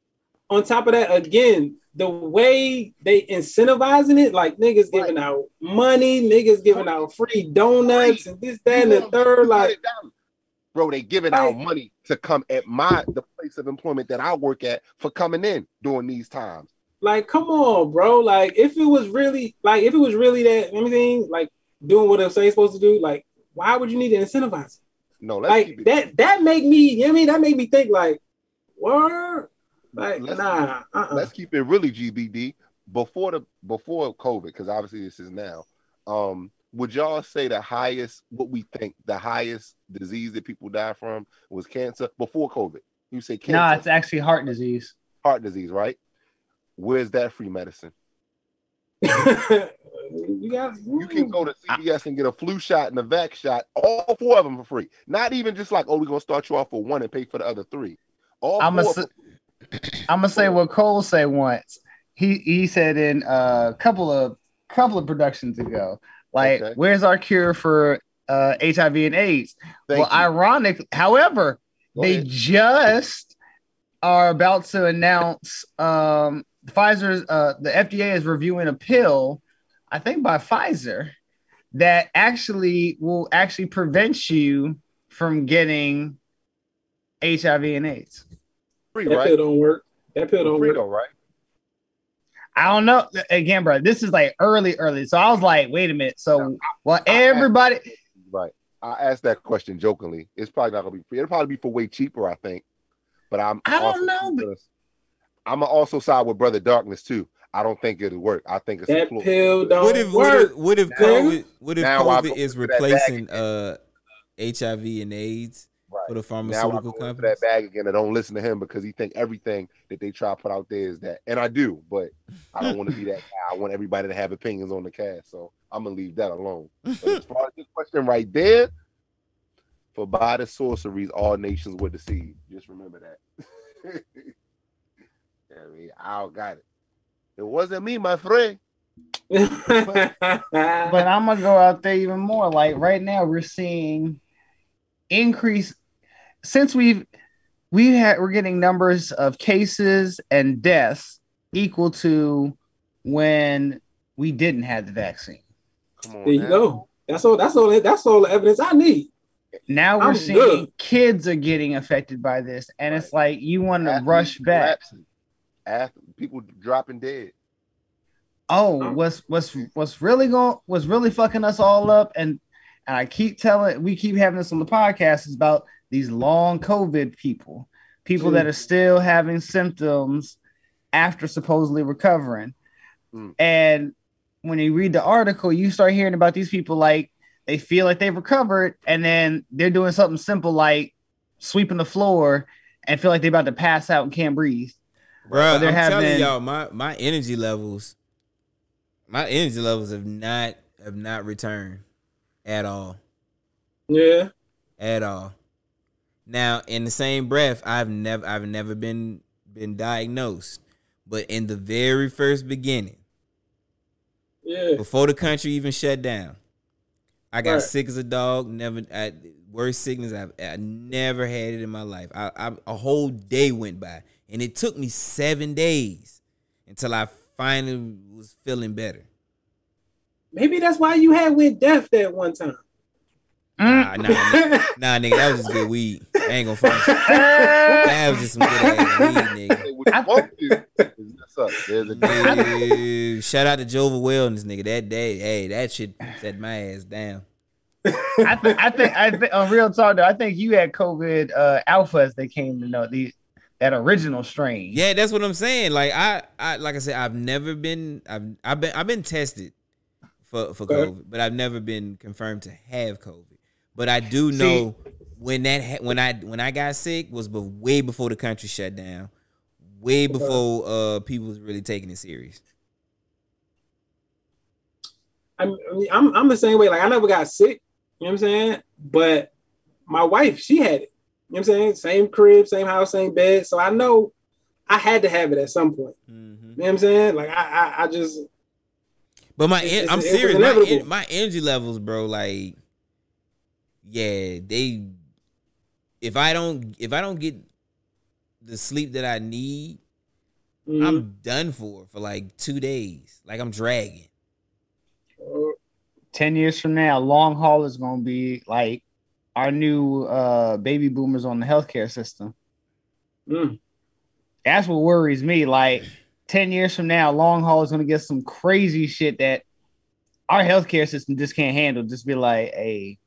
on top of that, again, the way they incentivizing it, like niggas giving out money, niggas giving out free donuts and this, that, and the third. Like, bro, they giving out money to come at my the place of employment that I work at for coming in during these times. like, come on, bro. Like, if it was really like if it was really that anything, like doing what I'm saying supposed to do, like, why would you need to incentivize it? No, let's like keep it. that that make me, you know what I mean? That make me think like, word. Like, Let's- nah, uh-uh. Let's keep it really GBD before the before COVID, because obviously this is now. Um, would y'all say the highest what we think the highest disease that people die from was cancer before COVID? You say cancer, Nah, it's actually heart disease. heart disease, right? Where's that free medicine? you got You can go to CVS and get a flu shot and a vac shot, all four of them for free. Not even just like, oh, we're gonna start you off for one and pay for the other three. All I'm gonna I'm gonna say what Cole said once. He he said in a couple of couple of productions ago, like, Okay. "Where's our cure for uh, HIV and AIDS?" Thank well, you. ironic, however, Go they ahead. just are about to announce um, Pfizer's uh, the FDA is reviewing a pill, I think by Pfizer, that actually will actually prevent you from getting HIV and AIDS. Free, That right? pill don't work. That pill don't Free work. though, right? I don't know. Again, bro, this is like early, early. So I was like, wait a minute. So, well, everybody, Right. I asked that question jokingly. It's probably not gonna be free. It'll probably be for way cheaper, I think. But I'm I don't know, but- I'm gonna also side with Brother Darkness too. I don't think it'll work. I think it's a That fluke. pill don't What if what work. if, what if Now- COVID what if COVID is for that bag replacing uh HIV and AIDS Right. for the Now I pharmaceutical go into companies? that bag again I don't listen to him because he think everything that they try to put out there is that. And I do, but I don't want to be that guy. I want everybody to have opinions on the cast. So I'm gonna leave that alone. But as far as this question right there, for by the sorceries, all nations were deceived. Just remember that. I mean, I got it. It wasn't me, my friend. but I'm gonna go out there even more. Like right now, we're seeing increase since we've we had we're getting numbers of cases and deaths equal to when we didn't have the vaccine. Come on, There you now. go. That's all. That's all. That's all the evidence I need. Now we're I'm seeing good. kids are getting affected by this, and it's like you want to Athletes rush back. collapsing. Ath- people dropping dead. Oh, what's what's what's really going what's really fucking us all up, and and I keep telling we keep having this on the podcast is about these long COVID people, people that are still having symptoms after supposedly recovering, Mm. and when you read the article, you start hearing about these people like they feel like they've recovered, and then they're doing something simple like sweeping the floor and feel like they're about to pass out and can't breathe. Bro, Or they're I'm telling y'all, my my energy levels, my energy levels have not have not returned at all, Yeah. at all. Now, in the same breath, I've never I've never been been diagnosed, but in the very first beginning, Yeah. before the country even shut down, I got Right. sick as a dog. Never, I, worst sickness I've I never had it in my life. I, I a whole day went by, and it took me seven days until I finally was feeling better. Maybe that's why you had went deaf that one time. Nah, nah, nah, nah, nigga, that was just good weed. I ain't gonna front. you. That was just some good ass weed, nigga. Hey, what you won't do is mess up. There's a Dude, shout out to Jova Wellness, nigga. That day, hey, that shit set my ass down. I think I think I think on real talk though, I think you had COVID uh alpha as they came to know the that original strain. Yeah, that's what I'm saying. Like I, I like I said, I've never been I've I've been I've been tested for for COVID, but I've never been confirmed to have COVID. But I do know when that ha- when I when I got sick was way before the country shut down, way before uh people was really taking it serious. I'm, I'm I'm the same way. Like I never got sick. You know what I'm saying? But my wife, she had it. You know what I'm saying? Same crib, same house, same bed. So I know I had to have it at some point. Mm-hmm. You know what I'm saying? Like I I, I just But my, It's- I'm serious. My, my energy levels, bro. Like, yeah, they. If I don't, if I don't get the sleep that I need, mm, I'm done for for like two days. Like I'm dragging. Ten years from now, long haul is gonna be like our new uh baby boomers on the healthcare system. mm. That's what worries me. Like ten years from now, long haul is gonna get some crazy shit that our healthcare system just can't handle. Just be like, hey,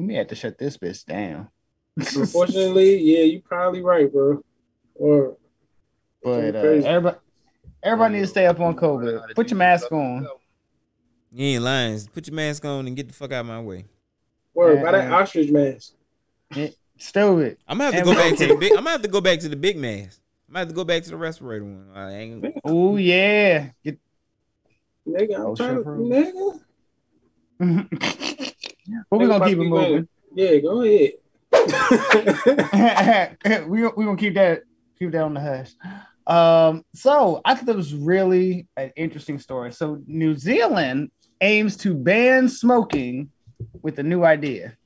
we may have to shut this bitch down. unfortunately, yeah, you're probably right, bro. Or But uh, Crazy. everybody, everybody needs to stay up on COVID. Put your mask on. You ain't lying. Put your mask on and get the fuck out of my way. or by that And- ostrich mask. Stupid. I'm gonna have to And go back to the big. I'm gonna have to go back to the big mask. I'm gonna have to go back to the respirator one. I ain't. Oh yeah. Get Nigga, I'm Oh, trying to shit, bro. nigga. but we're gonna keep it moving. Yeah, go ahead. we we gonna keep that keep that on the hush. Um, so I thought that was really an interesting story. So New Zealand aims to ban smoking with a new idea,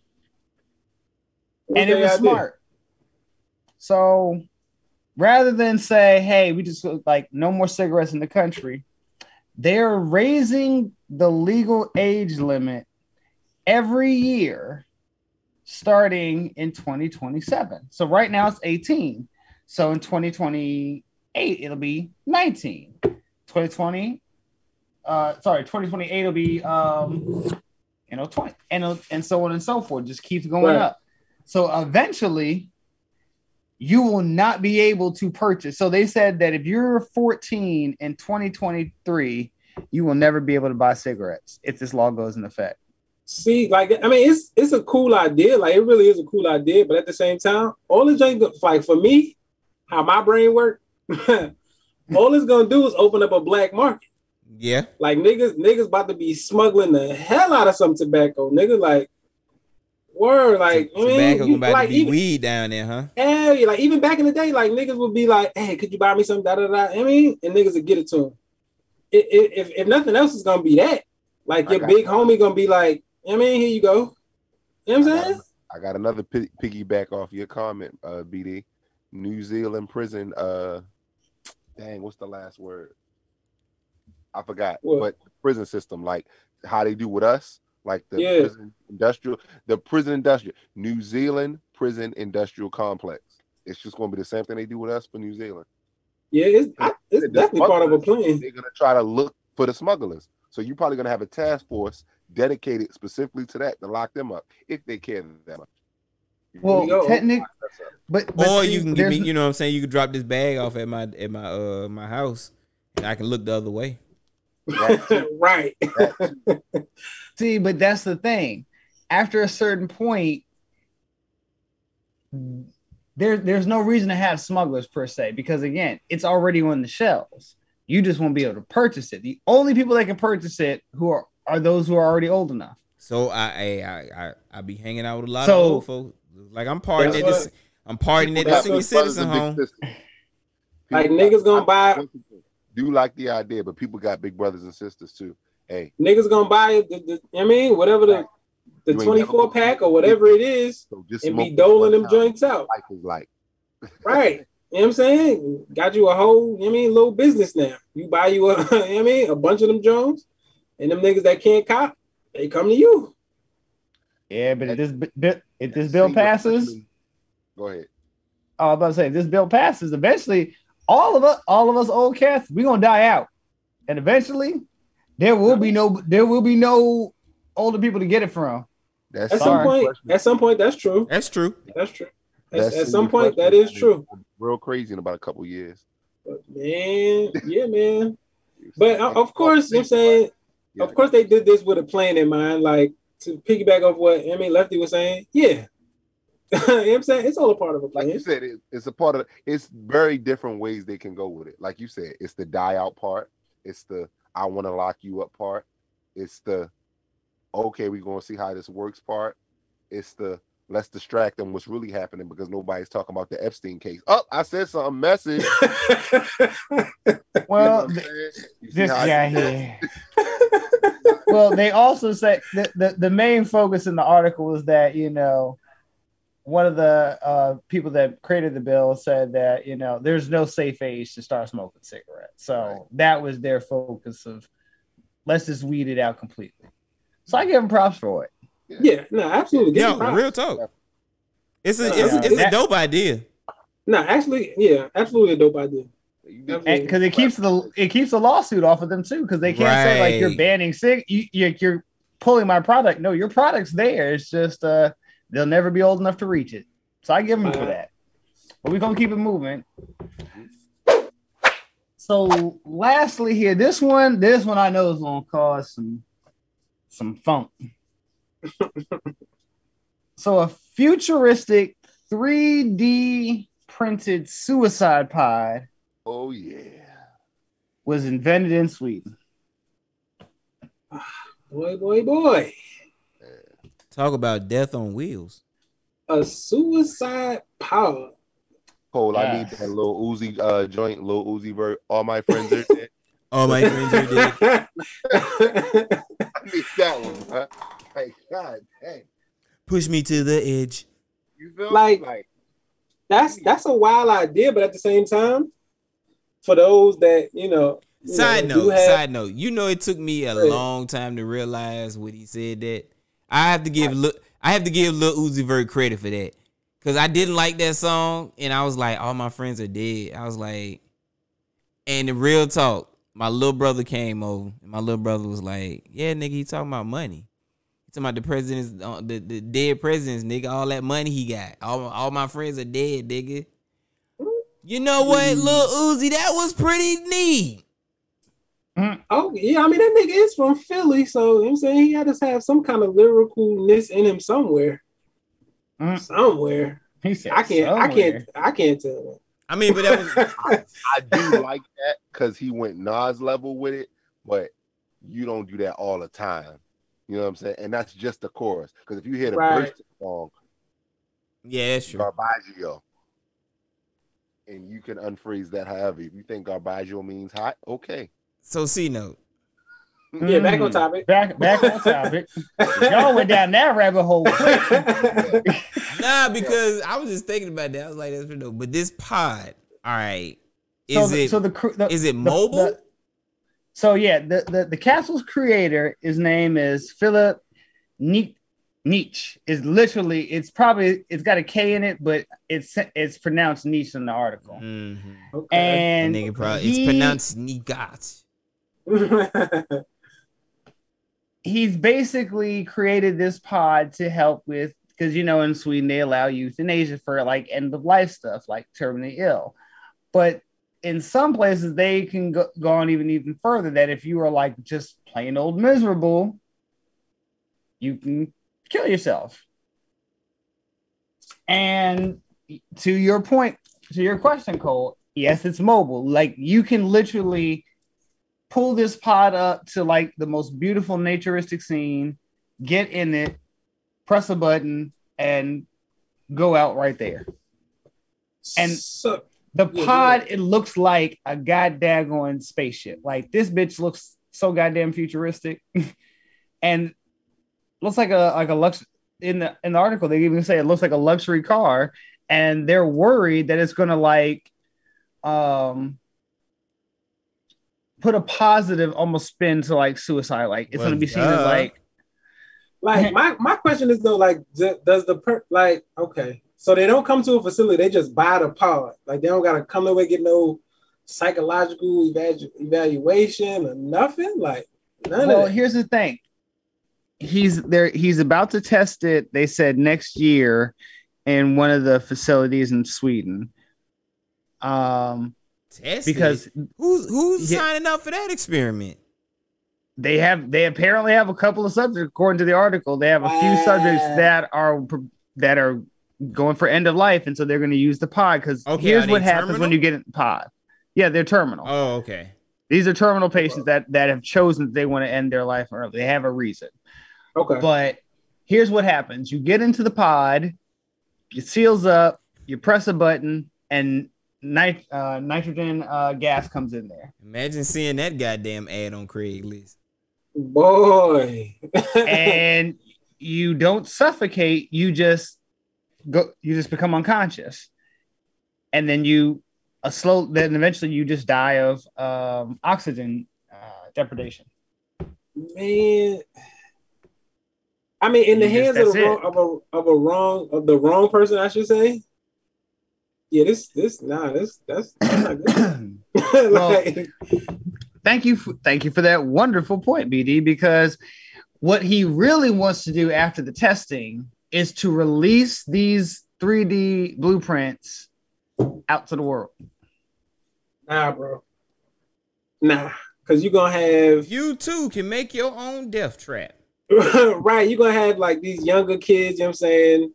What's and it was idea? smart. So rather than say, "Hey, we just like no more cigarettes in the country," they're raising the legal age limit every year starting in 2027. So right now it's 18. So in 2028 it'll be 19. 2020 uh sorry, 2028 will be um you know 20 and and so on and so forth. Just keeps going Right. up. So eventually you will not be able to purchase. So they said that if you're 14 in 2023, you will never be able to buy cigarettes if this law goes in effect. See, like I mean, it's it's a cool idea. Like it really is a cool idea, but at the same time, all the junk like for me, how my brain work, all it's gonna do is open up a black market. Yeah. Like niggas, niggas about to be smuggling the hell out of some tobacco, nigga. Like word, like I mean, Tobacco you- about like to be even, weed down there, huh? hell yeah, like even back in the day, like niggas would be like, "Hey, could you buy me some?" Da da da. I mean, and niggas would get it to them. It, it, if if nothing else is gonna be that, like your big that. homie gonna be like, I mean, here you go. You know what I'm saying? I got another pi- piggyback off your comment, uh, BD. New Zealand prison. Uh, dang, what's the last word? I forgot. What? But prison system, like how they do with us, like the Yeah. prison industrial, the prison industrial, New Zealand prison industrial complex. It's just going to be the same thing they do with us for New Zealand. Yeah, it's I, it's definitely part of a plan. They're going to try to look for the smugglers. So you're probably going to have a task force dedicated specifically to that to lock them up if they care that much. Well, Yo. technic, but, but or see, you can give me, you know what I'm saying? You can drop this bag off at my at my uh my house and I can look the other way. right. See, but that's the thing. After a certain point, there, there's no reason to have smugglers per se, because again, it's already on the shelves. You just won't be able to purchase it. The only people that can purchase it who are are those who are already old enough. So I I I I, I be hanging out with a lot So- of old folks. Like I'm partying That's at what- this I'm partying at the senior citizen home. Like, niggas gonna I- buy- Do like the idea, but people got big brothers and sisters too. Hey, Niggas gonna buy the, the I mean, whatever the the 24 pack or whatever it is, so just and be doling them joints out. Life is like Right. You know what I'm saying? Got you a whole, you know what I mean, little business now. You buy you a, you know what I mean, a bunch of them Jones, and them niggas that can't cop, they come to you. Yeah, but if this bi- bi- if this bill passes, Go ahead. oh, I was about to say if this bill passes, eventually all of us, all of us old cats, we're gonna die out, and eventually there will be no there will be no older people to get it from. That's At some Sorry. point, at some point, that's true. That's true. That's true. At, That's at the some point, that question. is true. Real crazy in about a couple years. But man, yeah, man. But uh, of course, you know what I'm saying, of course, they did this with a plan in mind, like to piggyback off what I mean, Lefty was saying. Yeah, you know what I'm saying it's all a part of a like you said, it, it's a part of. It's very different ways they can go with it. Like you said, it's the die out part. It's the I want to lock you up part. It's the okay, we're gonna see how this works part. It's the let's distract them what's really happening because nobody's talking about the Epstein case. Oh, I said something. Message. Well, You know what I'm th- saying? You see this guy here. Well, they also say that the, the main focus in the article was that, you know, one of the uh, people that created the bill said that, you know, there's no safe age to start smoking cigarettes. So that was their focus of let's just weed it out completely. So I give them props for it. yeah, no, absolutely. Give Yeah, props. real talk. It's a Yeah, it's, it's a dope idea. No, actually, yeah, absolutely a dope idea. And because it keeps the it keeps the lawsuit off of them too, because they can't say like you're banning cig, you, you you're pulling my product. No, your product's there. It's just uh they'll never be old enough to reach it. So I give them for that. But we're gonna keep it moving. So lastly here, this one, this one I know is gonna cause some some funk. so a futuristic 3D printed suicide pod Oh yeah. was invented in Sweden. Boy, boy, boy. Talk about death on wheels. A suicide power. Cole, I need that little Uzi uh joint, Lil Uzi Vert. All my friends are dead. All my friends are dead. I need that one, huh? Like, God dang. Push me to the edge. You feel Like- Like, that's that's a wild idea, but at the same time, for those that you know, you Side know, note, have- side note. You know, it took me a long time to realize what he said. That I have to give look. I have to give Lil Uzi Vert credit for that. Cause I didn't like that song, and I was like, all my friends are dead. I was like, and the real talk, my little brother came over, and my little brother was like, yeah, nigga, he talking about money. He talking about the president's, uh, the, the dead presidents, nigga, all that money he got. All, all my friends are dead, nigga. You know what, mm-hmm. Lil Uzi, that was pretty neat. Mm, oh yeah, I mean that nigga is from Philly, so you know what I'm saying he had to have some kind of lyricalness in him somewhere. Mm. Somewhere. He said I can't I can't I can't tell. I mean, but that was I do like that because he went Nas level with it, but you don't do that all the time. You know what I'm saying? And that's just the chorus. Because if you hear the Right. verse song, yeah, that's true. Garbaggio, and you can unfreeze that however. If you think Garbaggio means hot, okay. So C note. Yeah, back on Mm. topic. Back back on topic. Y'all went down that rabbit hole. Nah, because I was just thinking about that. I was like, that's pretty dope. But this pod, all right, So the- it so the the- is it mobile? the- so yeah, the, the the castle's creator, his name is Philip Nitschke. Nietzsche is literally it's probably it's got a K in it, but it's it's pronounced Nietzsche in the article. Mhm. And That nigga probably he- it's pronounced Nigat. he's basically created this pod to help with because you know in Sweden they allow euthanasia for like end of life stuff like terminally ill, but in some places they can go, go on even even further that if you are like just plain old miserable, you can kill yourself. And to your point, to your question, Cole, yes, it's mobile. Like you can literally pull this pod up to like the most beautiful naturistic scene, get in it, press a button, and go out right there. And so, the yeah, pod, it looks like a goddamn spaceship. Like this bitch looks so goddamn futuristic, and looks like a like a lux in the in the article. They even say it looks like a luxury car, and they're worried that it's gonna like um put a positive almost spin to like suicide. Like it's Well, gonna be seen as like like my my question is though, like does the per like okay, so they don't come to a facility, they just buy the pod. Like they don't gotta come away get no psychological evalu- evaluation or nothing. Like none well, of that. here's the thing. He's there. He's about to test it. They said next year in one of the facilities in Sweden. Um, Test because it? who's who's Yeah. signing up for that experiment? they have they apparently have a couple of subjects according to the article. They have a few subjects that are that are going for end of life, and so they're going to use the pod because Okay, here's what happens terminal? when you get in the pod. Yeah, they're terminal. Oh, okay. These are terminal patients that that have chosen that they want to end their life early. They have a reason. Okay. But here's what happens: you get into the pod, it seals up, you press a button, and nit- uh, nitrogen uh, gas comes in there. Imagine seeing that goddamn ad on Craigslist. Boy. and you don't suffocate, you just go you just become unconscious. And then you a slow then eventually you just die of um, oxygen uh, depredation. Man. I mean, in the You just- hands of, the wrong, of a of a wrong of the wrong person, I should say. Yeah, this this nah, this that's, that's not good. Well, thank you for, thank you for that wonderful point bd because what he really wants to do after the testing is to release these 3d blueprints out to the world nah, bro. Nah, because you're gonna have You too can make your own death trap. right, you're gonna have like these younger kids, you know what I'm saying?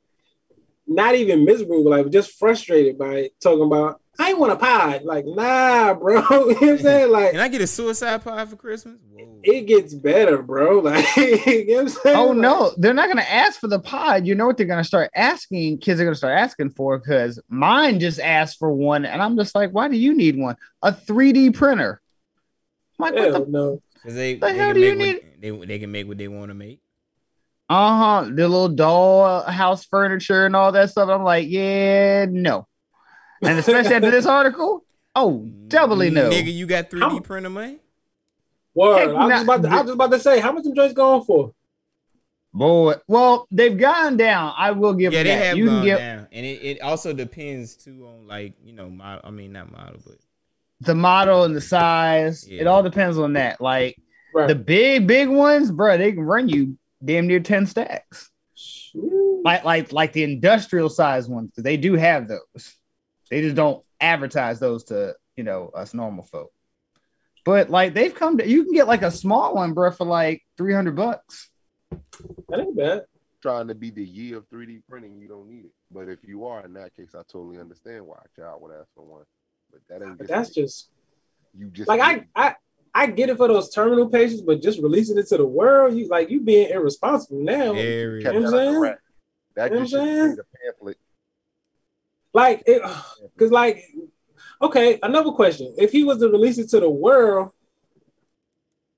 Not even miserable, but like just frustrated by it, talking about I ain't want a pod. Like, nah, bro. you know what I'm saying? Like Can I get a suicide pod for Christmas? it gets better, bro. Like you know what I'm saying? oh Like, no they're not going to ask for the pod you know what they're going to start asking kids are going to start asking for because mine just asked for one and i'm just like why do you need one a 3d printer I'm like, what the no. Because they, The they hell can do you make what, they, they can make what they want to make. uh-huh the little doll house furniture and all that stuff i'm like yeah no and especially after this article oh doubly no Nigga, you got 3D printer money? Word. Heck, I was nah, just about to, I was just about to say, how much them joints going for? Boy, well, they've gone down. I will give Yeah, them they that. have you gone can get down, and it, it also depends too on like you know model. I mean not model, but the model and the size. It all depends on that. Like Right. the big, big ones, bro, they can run you damn near 10 stacks. Like like like the industrial size ones, 'cause they do have those. They just don't advertise those to you know us normal folk. But like they've come to you can get like a small one, bro, for like 300 bucks. That ain't bad. Trying to be the year of 3D printing, you don't need it. But if you are in that case, I totally understand why a child would ask for one. But that ain't But just that's just you just like I I I get it for those terminal patients, but just releasing it to the world, you like you being irresponsible now. very You know what I'm kept that under saying? That You know just what I'm saying? be the pamphlet. Like it because like okay, another question. If he was to release it to the world,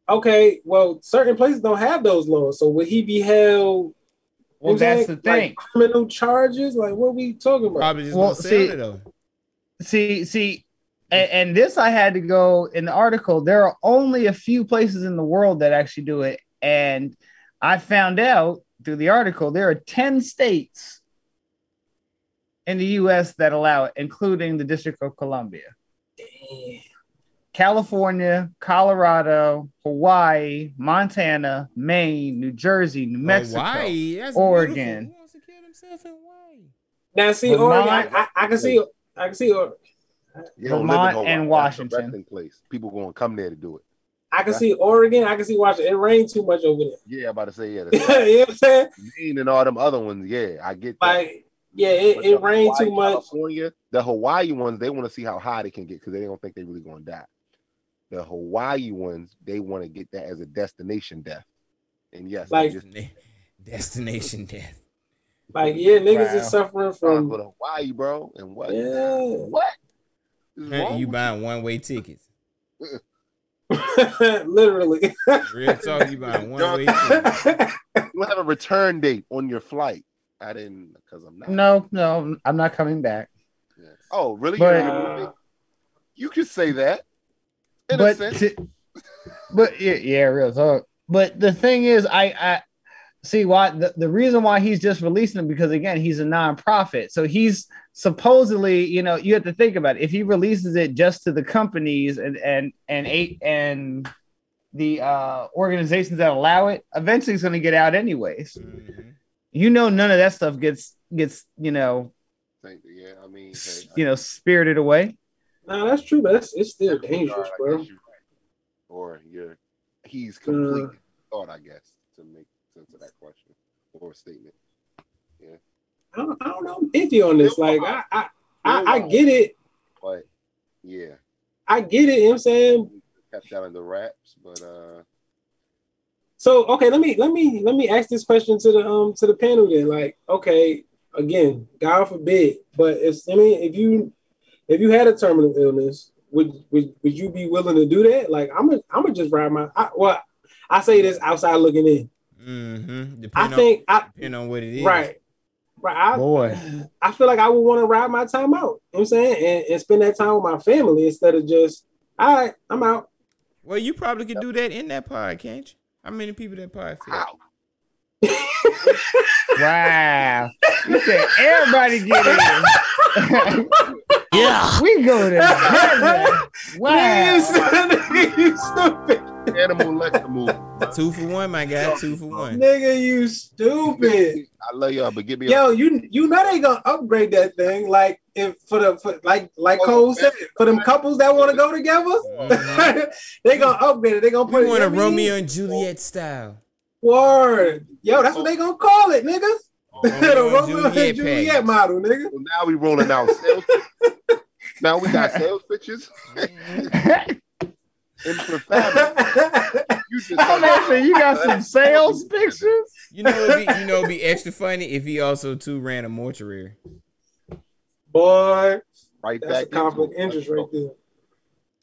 okay, well, certain places don't have those laws. So would he be held Well, you know that's saying? the thing. Like criminal charges? Like what we talking about? probably just Well, gonna sell see- it though. See, see, and, and this I had to go in the article. There are only a few places in the world that actually do it, and I found out through the article there are ten states in the U.S. that allow it, including the District of Columbia, California, Colorado, Hawaii, Montana, Maine, New Jersey, New oh, Mexico, Hawaii, that's Oregon. beautiful. Wants to kill himself in Hawaii? Now see Vermont- Oregon, I, I, I can see I can see Or- You don't live in Vermont Hawaii. and Washington. resting place. People gonna come there to do it. I can see Oregon, I can see Washington. It rained too much over there. Yeah, I'm about to say yeah. you know what I'm saying? Maine and all them other ones. Yeah, I get that. Like, yeah, it, But it rained Hawaii, too much. California, the Hawaii ones, they want to see how high they can get because they don't think they're really gonna die. The Hawaii ones, they want to get that as a destination death. And yes, Like- just Destina- Destination death. Like, yeah, niggas Wow. is suffering from Hawaii, bro. And what? yeah. What? Is wrong you with buying one way tickets. Literally. Real talk, you buying one way tickets. you don't have a return date on your flight. I didn't because I'm not. No, no, I'm not coming back. Yeah. Oh, really? But- You're in the movie? you could say that. In a but sense. to- but yeah, yeah, real talk. But the thing is, I, I see why the, the reason why he's just releasing them because again, he's a nonprofit. So he's supposedly, you know, you have to think about it. If he releases it just to the companies and and and eight and the uh organizations that allow it, eventually it's gonna get out anyways. Mhm. You know, none of that stuff gets gets, you know, Thank you. Yeah, I mean, hey, you know, spirited away. no, that's true, but it's, it's still I- dangerous, I bro. you're right. Or you're he's complete Uh. thought, I guess, to make sense of that question or statement. I don't, I don't know. I'm iffy on this. Like, I, I, I, I get it. But yeah, I get it. You know what I'm saying? kept that under wraps. But uh So okay, let me let me let me ask this question to the um to the panel then. Like, okay, again, God forbid, but if I mean if you if you had a terminal illness, would would, would you be willing to do that? Like, I'm gonna I'm gonna just ride my I, well, I say this outside looking in. Mm-hmm. Depending I think I on, depending on what it is. right. Right. I, Boy. I feel like I would want to ride my time out. You know what I'm saying? And, and spend that time with my family instead of just, all right, I'm out. Well, you probably could do that in that pod, can't you? How many people that pod fit? how? Wow. You said everybody get in. Yeah. we go to heaven. Wow. Nigga, you stupid. Animal Lexa move. Two for one, my guy. Two for one. Nigga, you stupid. I love y'all, but give me Yo, you you know they gonna upgrade that thing. Like if for the for, like like Cole said, for them couples that want to go together, Mhm. they gonna upgrade it. They gonna put We it want a you know what I mean? Romeo and Juliet style. Word. Yo, that's what they gonna call it, nigga. the Romeo and Juliet Juliet model, nigga. So now we rolling out sales. now we got sales pictures in for fabric. You just I'm asking, you got some sales pictures? You know, it'd be, you know, it'd be extra funny if he also too ran a mortuary. Boy, right that's back a conflict interest right there.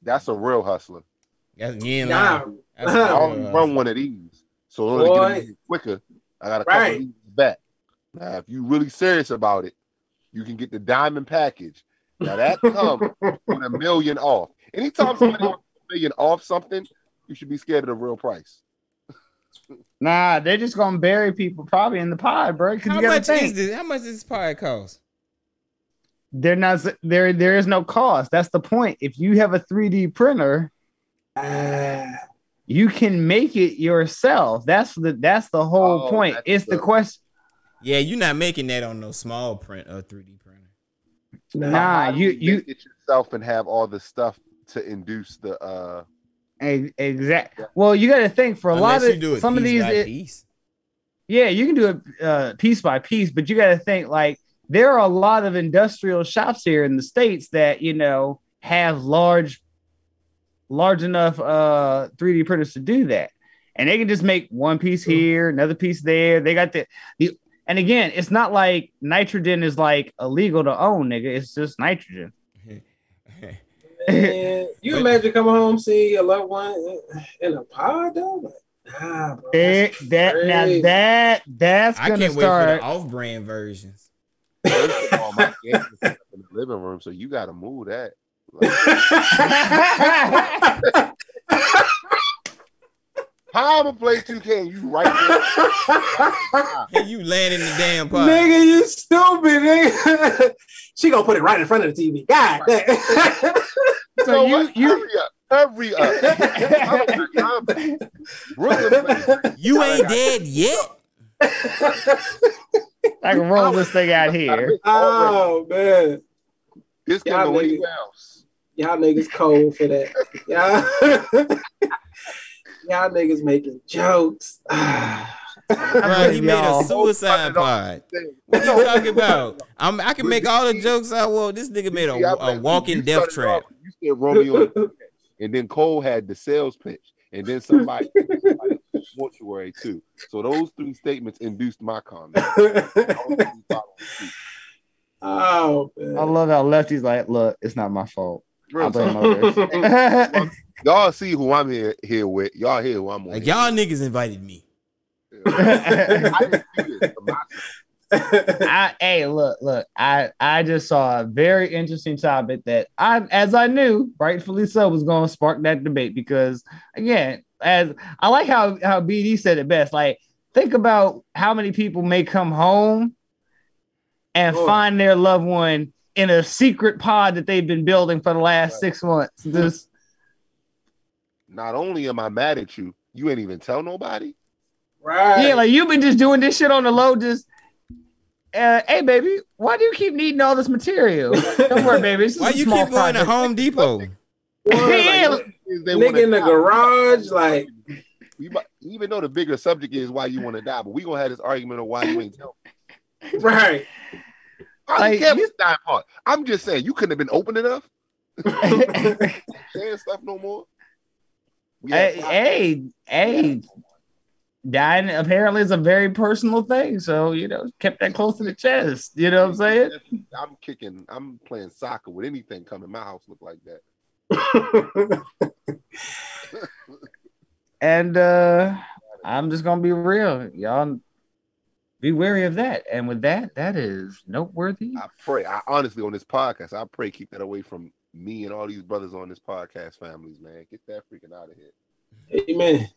That's a real hustler. That's you ain't Nah. lying. That's I a don't run one of these. So in order to get it quicker, I got a couple Right. of these back. Now, if you're really serious about it, you can get the diamond package. Now that comes with a million off. Anytime somebody offers a million off something, you should be scared of the real price. Nah, they're just gonna bury people probably in the pod, bro. How you much think is this? How much does this pod cost? they're not there. There is no cost. That's the point. If you have a 3D printer, you can make it yourself. That's the that's the whole Oh, point. It's the the- question. Yeah, you're not making that on no small print or 3D printer. Nah, How do you make you it yourself and have all the stuff to induce the uh exact. Well, you got to think for a lot of do it some of these. by it- piece. Yeah, you can do it uh, piece by piece, but you got to think like there are a lot of industrial shops here in the states that you know have large, large enough uh 3D printers to do that, and they can just make one piece here, another piece there. They got the the, and again, it's not like nitrogen is like illegal to own, nigga. It's just nitrogen. Man, you imagine coming home see a loved one in- in a pod though? Like, nah, bro. Eh, that now that that's I gonna can't wait for start. the off-brand versions. first of all, my in the living room, so you gotta move that. How I'm gonna play 2K and you right there? And you land in the damn pod. Nigga, you stupid, nigga. she gonna put it right in front of the TV. God damn. So you you hurry up, hurry up. Brooklyn, You ain't dead yet. I can roll this thing out here. oh man. This can Y'all go anywhere else. y'all niggas cold for that. Y'all, y'all niggas making jokes. Bro, he made a suicide pod. What you talking about? I'm, I can make all the jokes I want. This nigga made a, I a, a bet walking death trap. You said Romeo, and and then Cole had the sales pitch, and then somebody, somebody mortuary too. So those three statements induced my comment. oh man. I love how Lefty's like, look, it's not my fault. I blame talk. Y'all see who I'm here here with. Y'all hear who I'm on. Like y'all niggas invited me. I didn't do this for myself. I, hey, look, look, I, I just saw a very interesting topic that I, as I knew, rightfully so, was going to spark that debate because, again, as I like how how BD said it best. Like, think about how many people may come home and Oh. find their loved one in a secret pod that they've been building for the last six months. Just Not only am I mad at you, you ain't even tell nobody. Right. yeah, like you've been just doing this shit on the low, just. Uh, hey baby, why do you keep needing all this material? Don't worry, baby. It's just Why a you small keep going to. Home Depot? Yeah, They Nigga in the die. garage, like We might- even though the bigger subject is why you want to die, but we gonna have this argument of why you ain't tell. me. right. I Like, care about the dying part. I'm just saying you couldn't have been open enough. Saying stuff no more. Hey, hey, hey, dying apparently is a very personal thing. So, you know, kept that close to the chest. You know what I'm saying? I'm kicking. I'm playing soccer with anything coming. My house look like that. And uh I'm just gonna be real. Y'all be wary of that. And with that, that is noteworthy. I pray. I honestly on this podcast, I pray keep that away from me and all these brothers on this podcast families, man. Get that freaking out of here. Amen.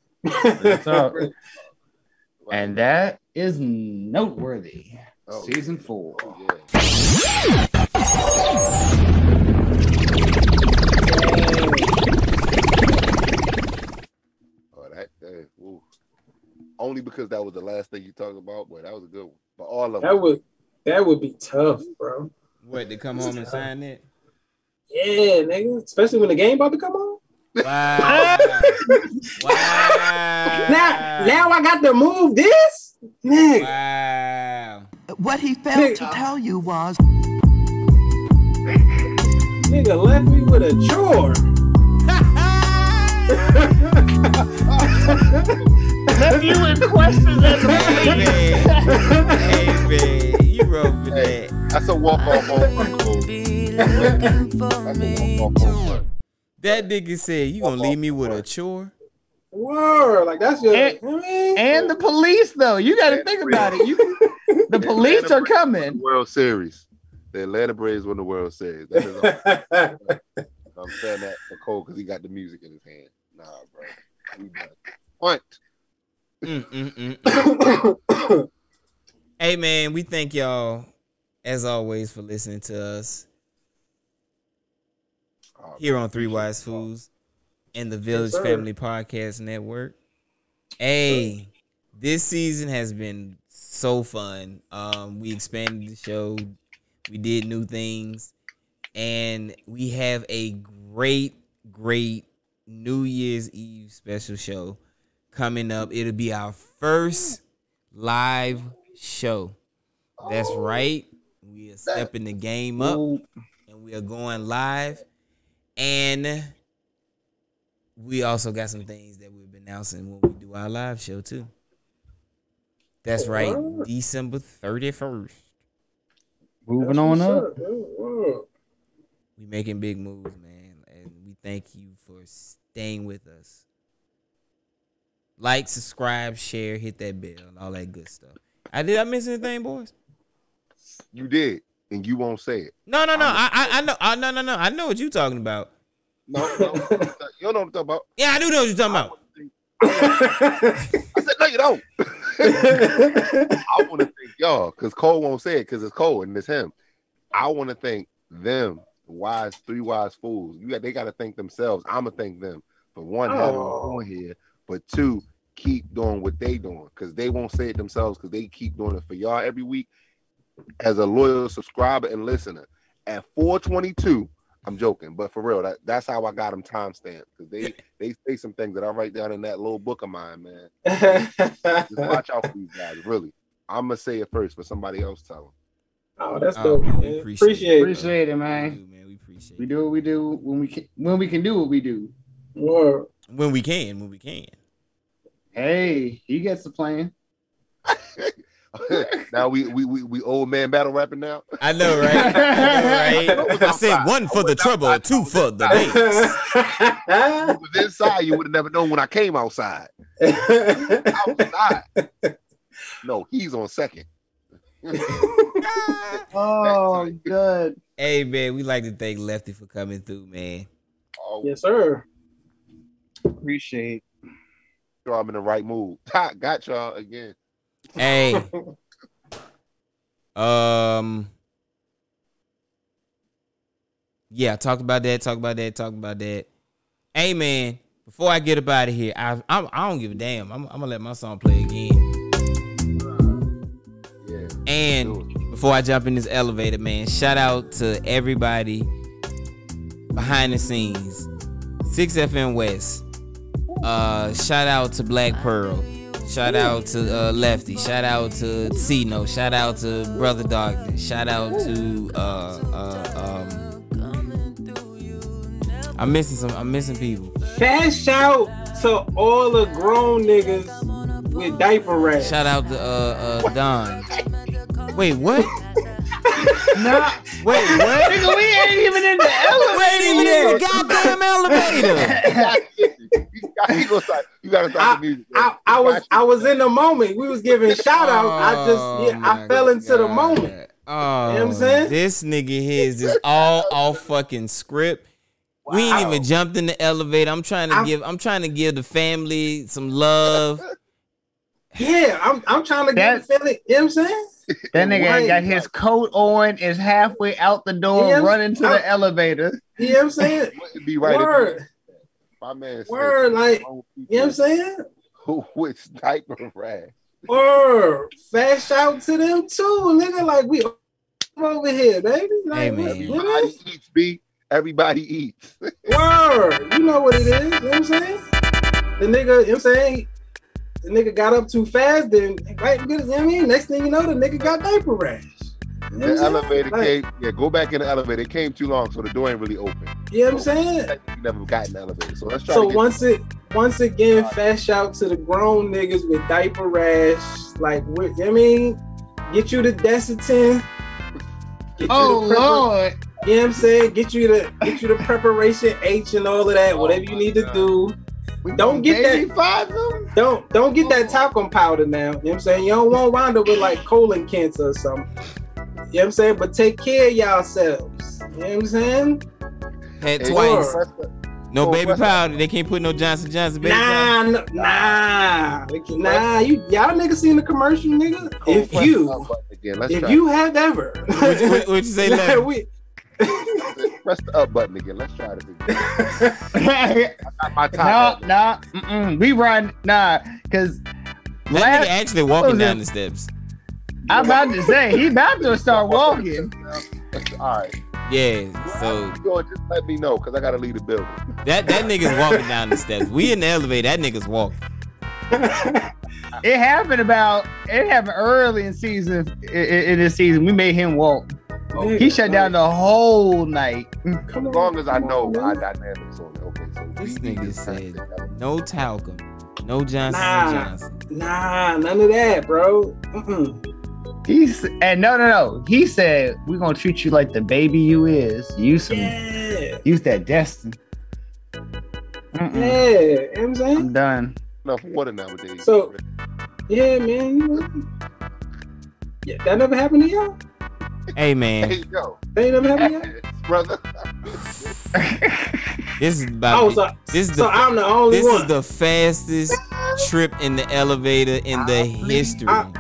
So, and that is noteworthy. Oh, Season four. Oh, yeah. Only because that was the last thing you talked about, but that was a good one. But all of That them, would that would be tough, bro. What to come home and sign it? Yeah, nigga. Especially when the game about to come on. Wow. wow. Now, now I got to move this, nigga. Wow. What he failed to tell you was Nigga left me with a chore. Left you in questions as a Hey man. hey man. You wrote for Hey. that. that's a walk off home. Be looking for That's a me. walk off home. That nigga said you gonna leave me with a chore. Word, like that's your. And- and the police though. You gotta think about it. You the police are coming. World Series. The Atlanta Braves won the World Series. That is all. I'm saying that for Cole because he got the music in his hand. Nah, bro. He done. Punt. Mm, mm, mm, hey man, we thank y'all as always for listening to us here on Three Wise Fools and the Village sir. Family Podcast Network. Hey, this season has been so fun. Um, we expanded the show, we did new things, and we have a great, great New Year's Eve special show coming up. It'll be our first live show. That's right. We are stepping the game up and we are going live. And we also got some things that we've been announcing when we do our live show too. That's right, December 31st. Moving on up. We making big moves, man. And we thank you for staying with us. Like, subscribe, share, hit that bell, and all that good stuff. I did I miss anything, boys? You did, and you won't say it. No, no, no. I, I, I know. I, no, no, no. I know what you're talking about. No, no, you don't know what I'm talking about. Yeah, I do know what you're talking about. I said, no, you don't. I want to thank y'all because Cole won't say it because it's Cole and it's him. I want to thank them, wise, three wise fools. You got, they got to thank themselves. I'm gonna thank them for one having me Oh. on here, but two, keep doing what they doing because they won't say it themselves because they keep doing it for y'all every week. As a loyal subscriber and listener, at 422, I'm joking, but for real, that, that's how I got them timestamped because they they say some things that I write down in that little book of mine, man. Just watch out for these guys, really. I'm gonna say it first, but somebody else tell them. Oh, that's Oh, dope. man, man. appreciate Appreciate, it. Appreciate it, man. Man, we appreciate We do what we do when we can when we can do what we do. Word. When we can, when we can. Hey, he gets the plan. now we, we we we old man battle rapping now. I know, right? I, know, right? I said one for the trouble, two for the bass. Was inside, you would have never known when I came outside. outside. No, he's on second. Oh, good. Hey man, we like to thank Lefty for coming through, man. Oh, yes, sir. Appreciate. sure I'm in the right mood. Ha, got y'all again. Hey. um Yeah, talk about that, talk about that, talk about that. Hey man, before I get up out of here, I I'm, I don't give a damn. I'm, I'm gonna let my song play again. Yeah. And before I jump in this elevator, man, shout out to everybody behind the scenes. 6FM West. Uh shout out to Black Pearl. Shout out to uh, Lefty. Shout out to Cino. Shout out to Brother Darkness. Shout out to uh uh um I'm missing some I'm missing people. Cash out to all the grown niggas with diaper rash. Shout out to uh uh Don. Wait, what? Nah, Wait, what? nigga, we ain't even in the elevator. We ain't even in the goddamn elevator. you gotta, you start, you gotta start the music. I, I was I was in the moment. We was giving oh, shout outs. I just yeah, I fell into the moment. Oh, You know what I'm saying? this nigga here is just all off fucking script. We ain't even jumped in the elevator. I'm trying to I'm- give. I'm trying to give the family some love. Yeah, I'm I'm trying to get the feeling. You know what I'm saying? That nigga Right. got his coat on, is halfway out the door, Yeah, running to I- the elevator. You know what I'm saying? Wouldn't be right. if Word, My man said, word, like you know what I'm saying? Who with diaper rash? Word, fast shout to them too, nigga. Like we over here, baby. Like, Hey, what- man. you know? Everybody eats, B. Everybody eats. Word, you know what it is. You know what I'm saying? The nigga, you know what I'm saying? The nigga got up too fast, then right, you know what I mean? Next thing you know, the nigga got diaper rash. You know The saying? elevator Like, came. Yeah, go back in the elevator. It came too long, so the door ain't really open. You know what I'm saying? You never got in the elevator, so let's try. So to get once it once again, fast shout to the grown niggas with diaper rash. Like what I mean, get you the Desitin. Get you Oh the prepar- Lord. You know what I'm saying? Get you the get you the preparation H and all of that, whatever you need to oh do. Don't get Baby that father. don't don't get that talcum powder now. You know what I'm saying? You don't want to wind up with like colon cancer or something. You know what I'm saying? But take care of yourselves. You know what I'm saying? Had Hey, twice. Word. No Oh, baby powder. They can't put no Johnson Johnson baby Nah, powder. n- nah, nah. You y'all niggas seen the commercial, nigga? If you, the up button again. If try you have ever, What you, what, what you say? Nah, Larry? we- it. Press the up button again. Let's try this again. I got my no, top. hat. no, mm-mm. we run nah, because That last nigga actually walking oh, down the steps. I'm about to say he about to start walking. All right. Yeah. So You go just let me know because I gotta leave the building. that that nigga's walking down the steps. We in the elevator. That nigga's walking. It happened about it happened early in season in, in this season. We made him walk. Oh, he shut down the whole night. Mm. As long as I know our dynamics on it. Okay, so This nigga said no talcum, no Johnson Nah. Johnson. nah, none of that, bro. Mm-mm. He's and no no no. He said we're gonna treat you like the baby you is. Use some Yeah, use that Desitin. Mm-mm. yeah. You know what I'm saying? I'm done. enough water nowadays. So- Yeah, man. You know, yeah, that never happened to y'all. Hey hey man, yo, That ain't never happened to y'all. brother. this is about. Oh, so, this is so the I'm the only this one. is the fastest trip in the elevator in the history. I-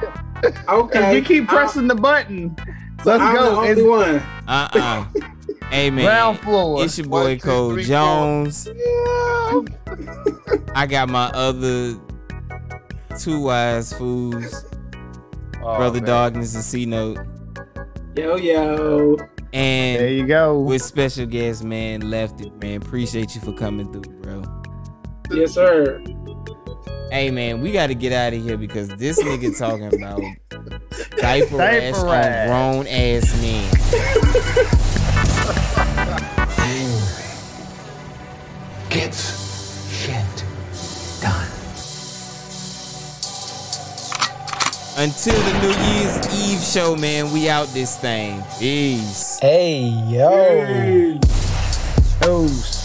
okay. you keep I- pressing the button, so let's I'm go. the only It's one. Uh uh Hey man, ground floor. it's your boy One, two, Cole three, four. Jones. I got my other two wise fools, Oh, Brother man. Darkness and C Note, Yo, yo. And There you go. with special guest man Lefty. Man, appreciate you for coming through, bro. Yes, sir. Hey man, we got to get out of here because this nigga talking about diaper, Diaper rash on grown ass men. Gets Until the New Year's Eve show, man, we out this thing. Peace. Hey, yo. Toast.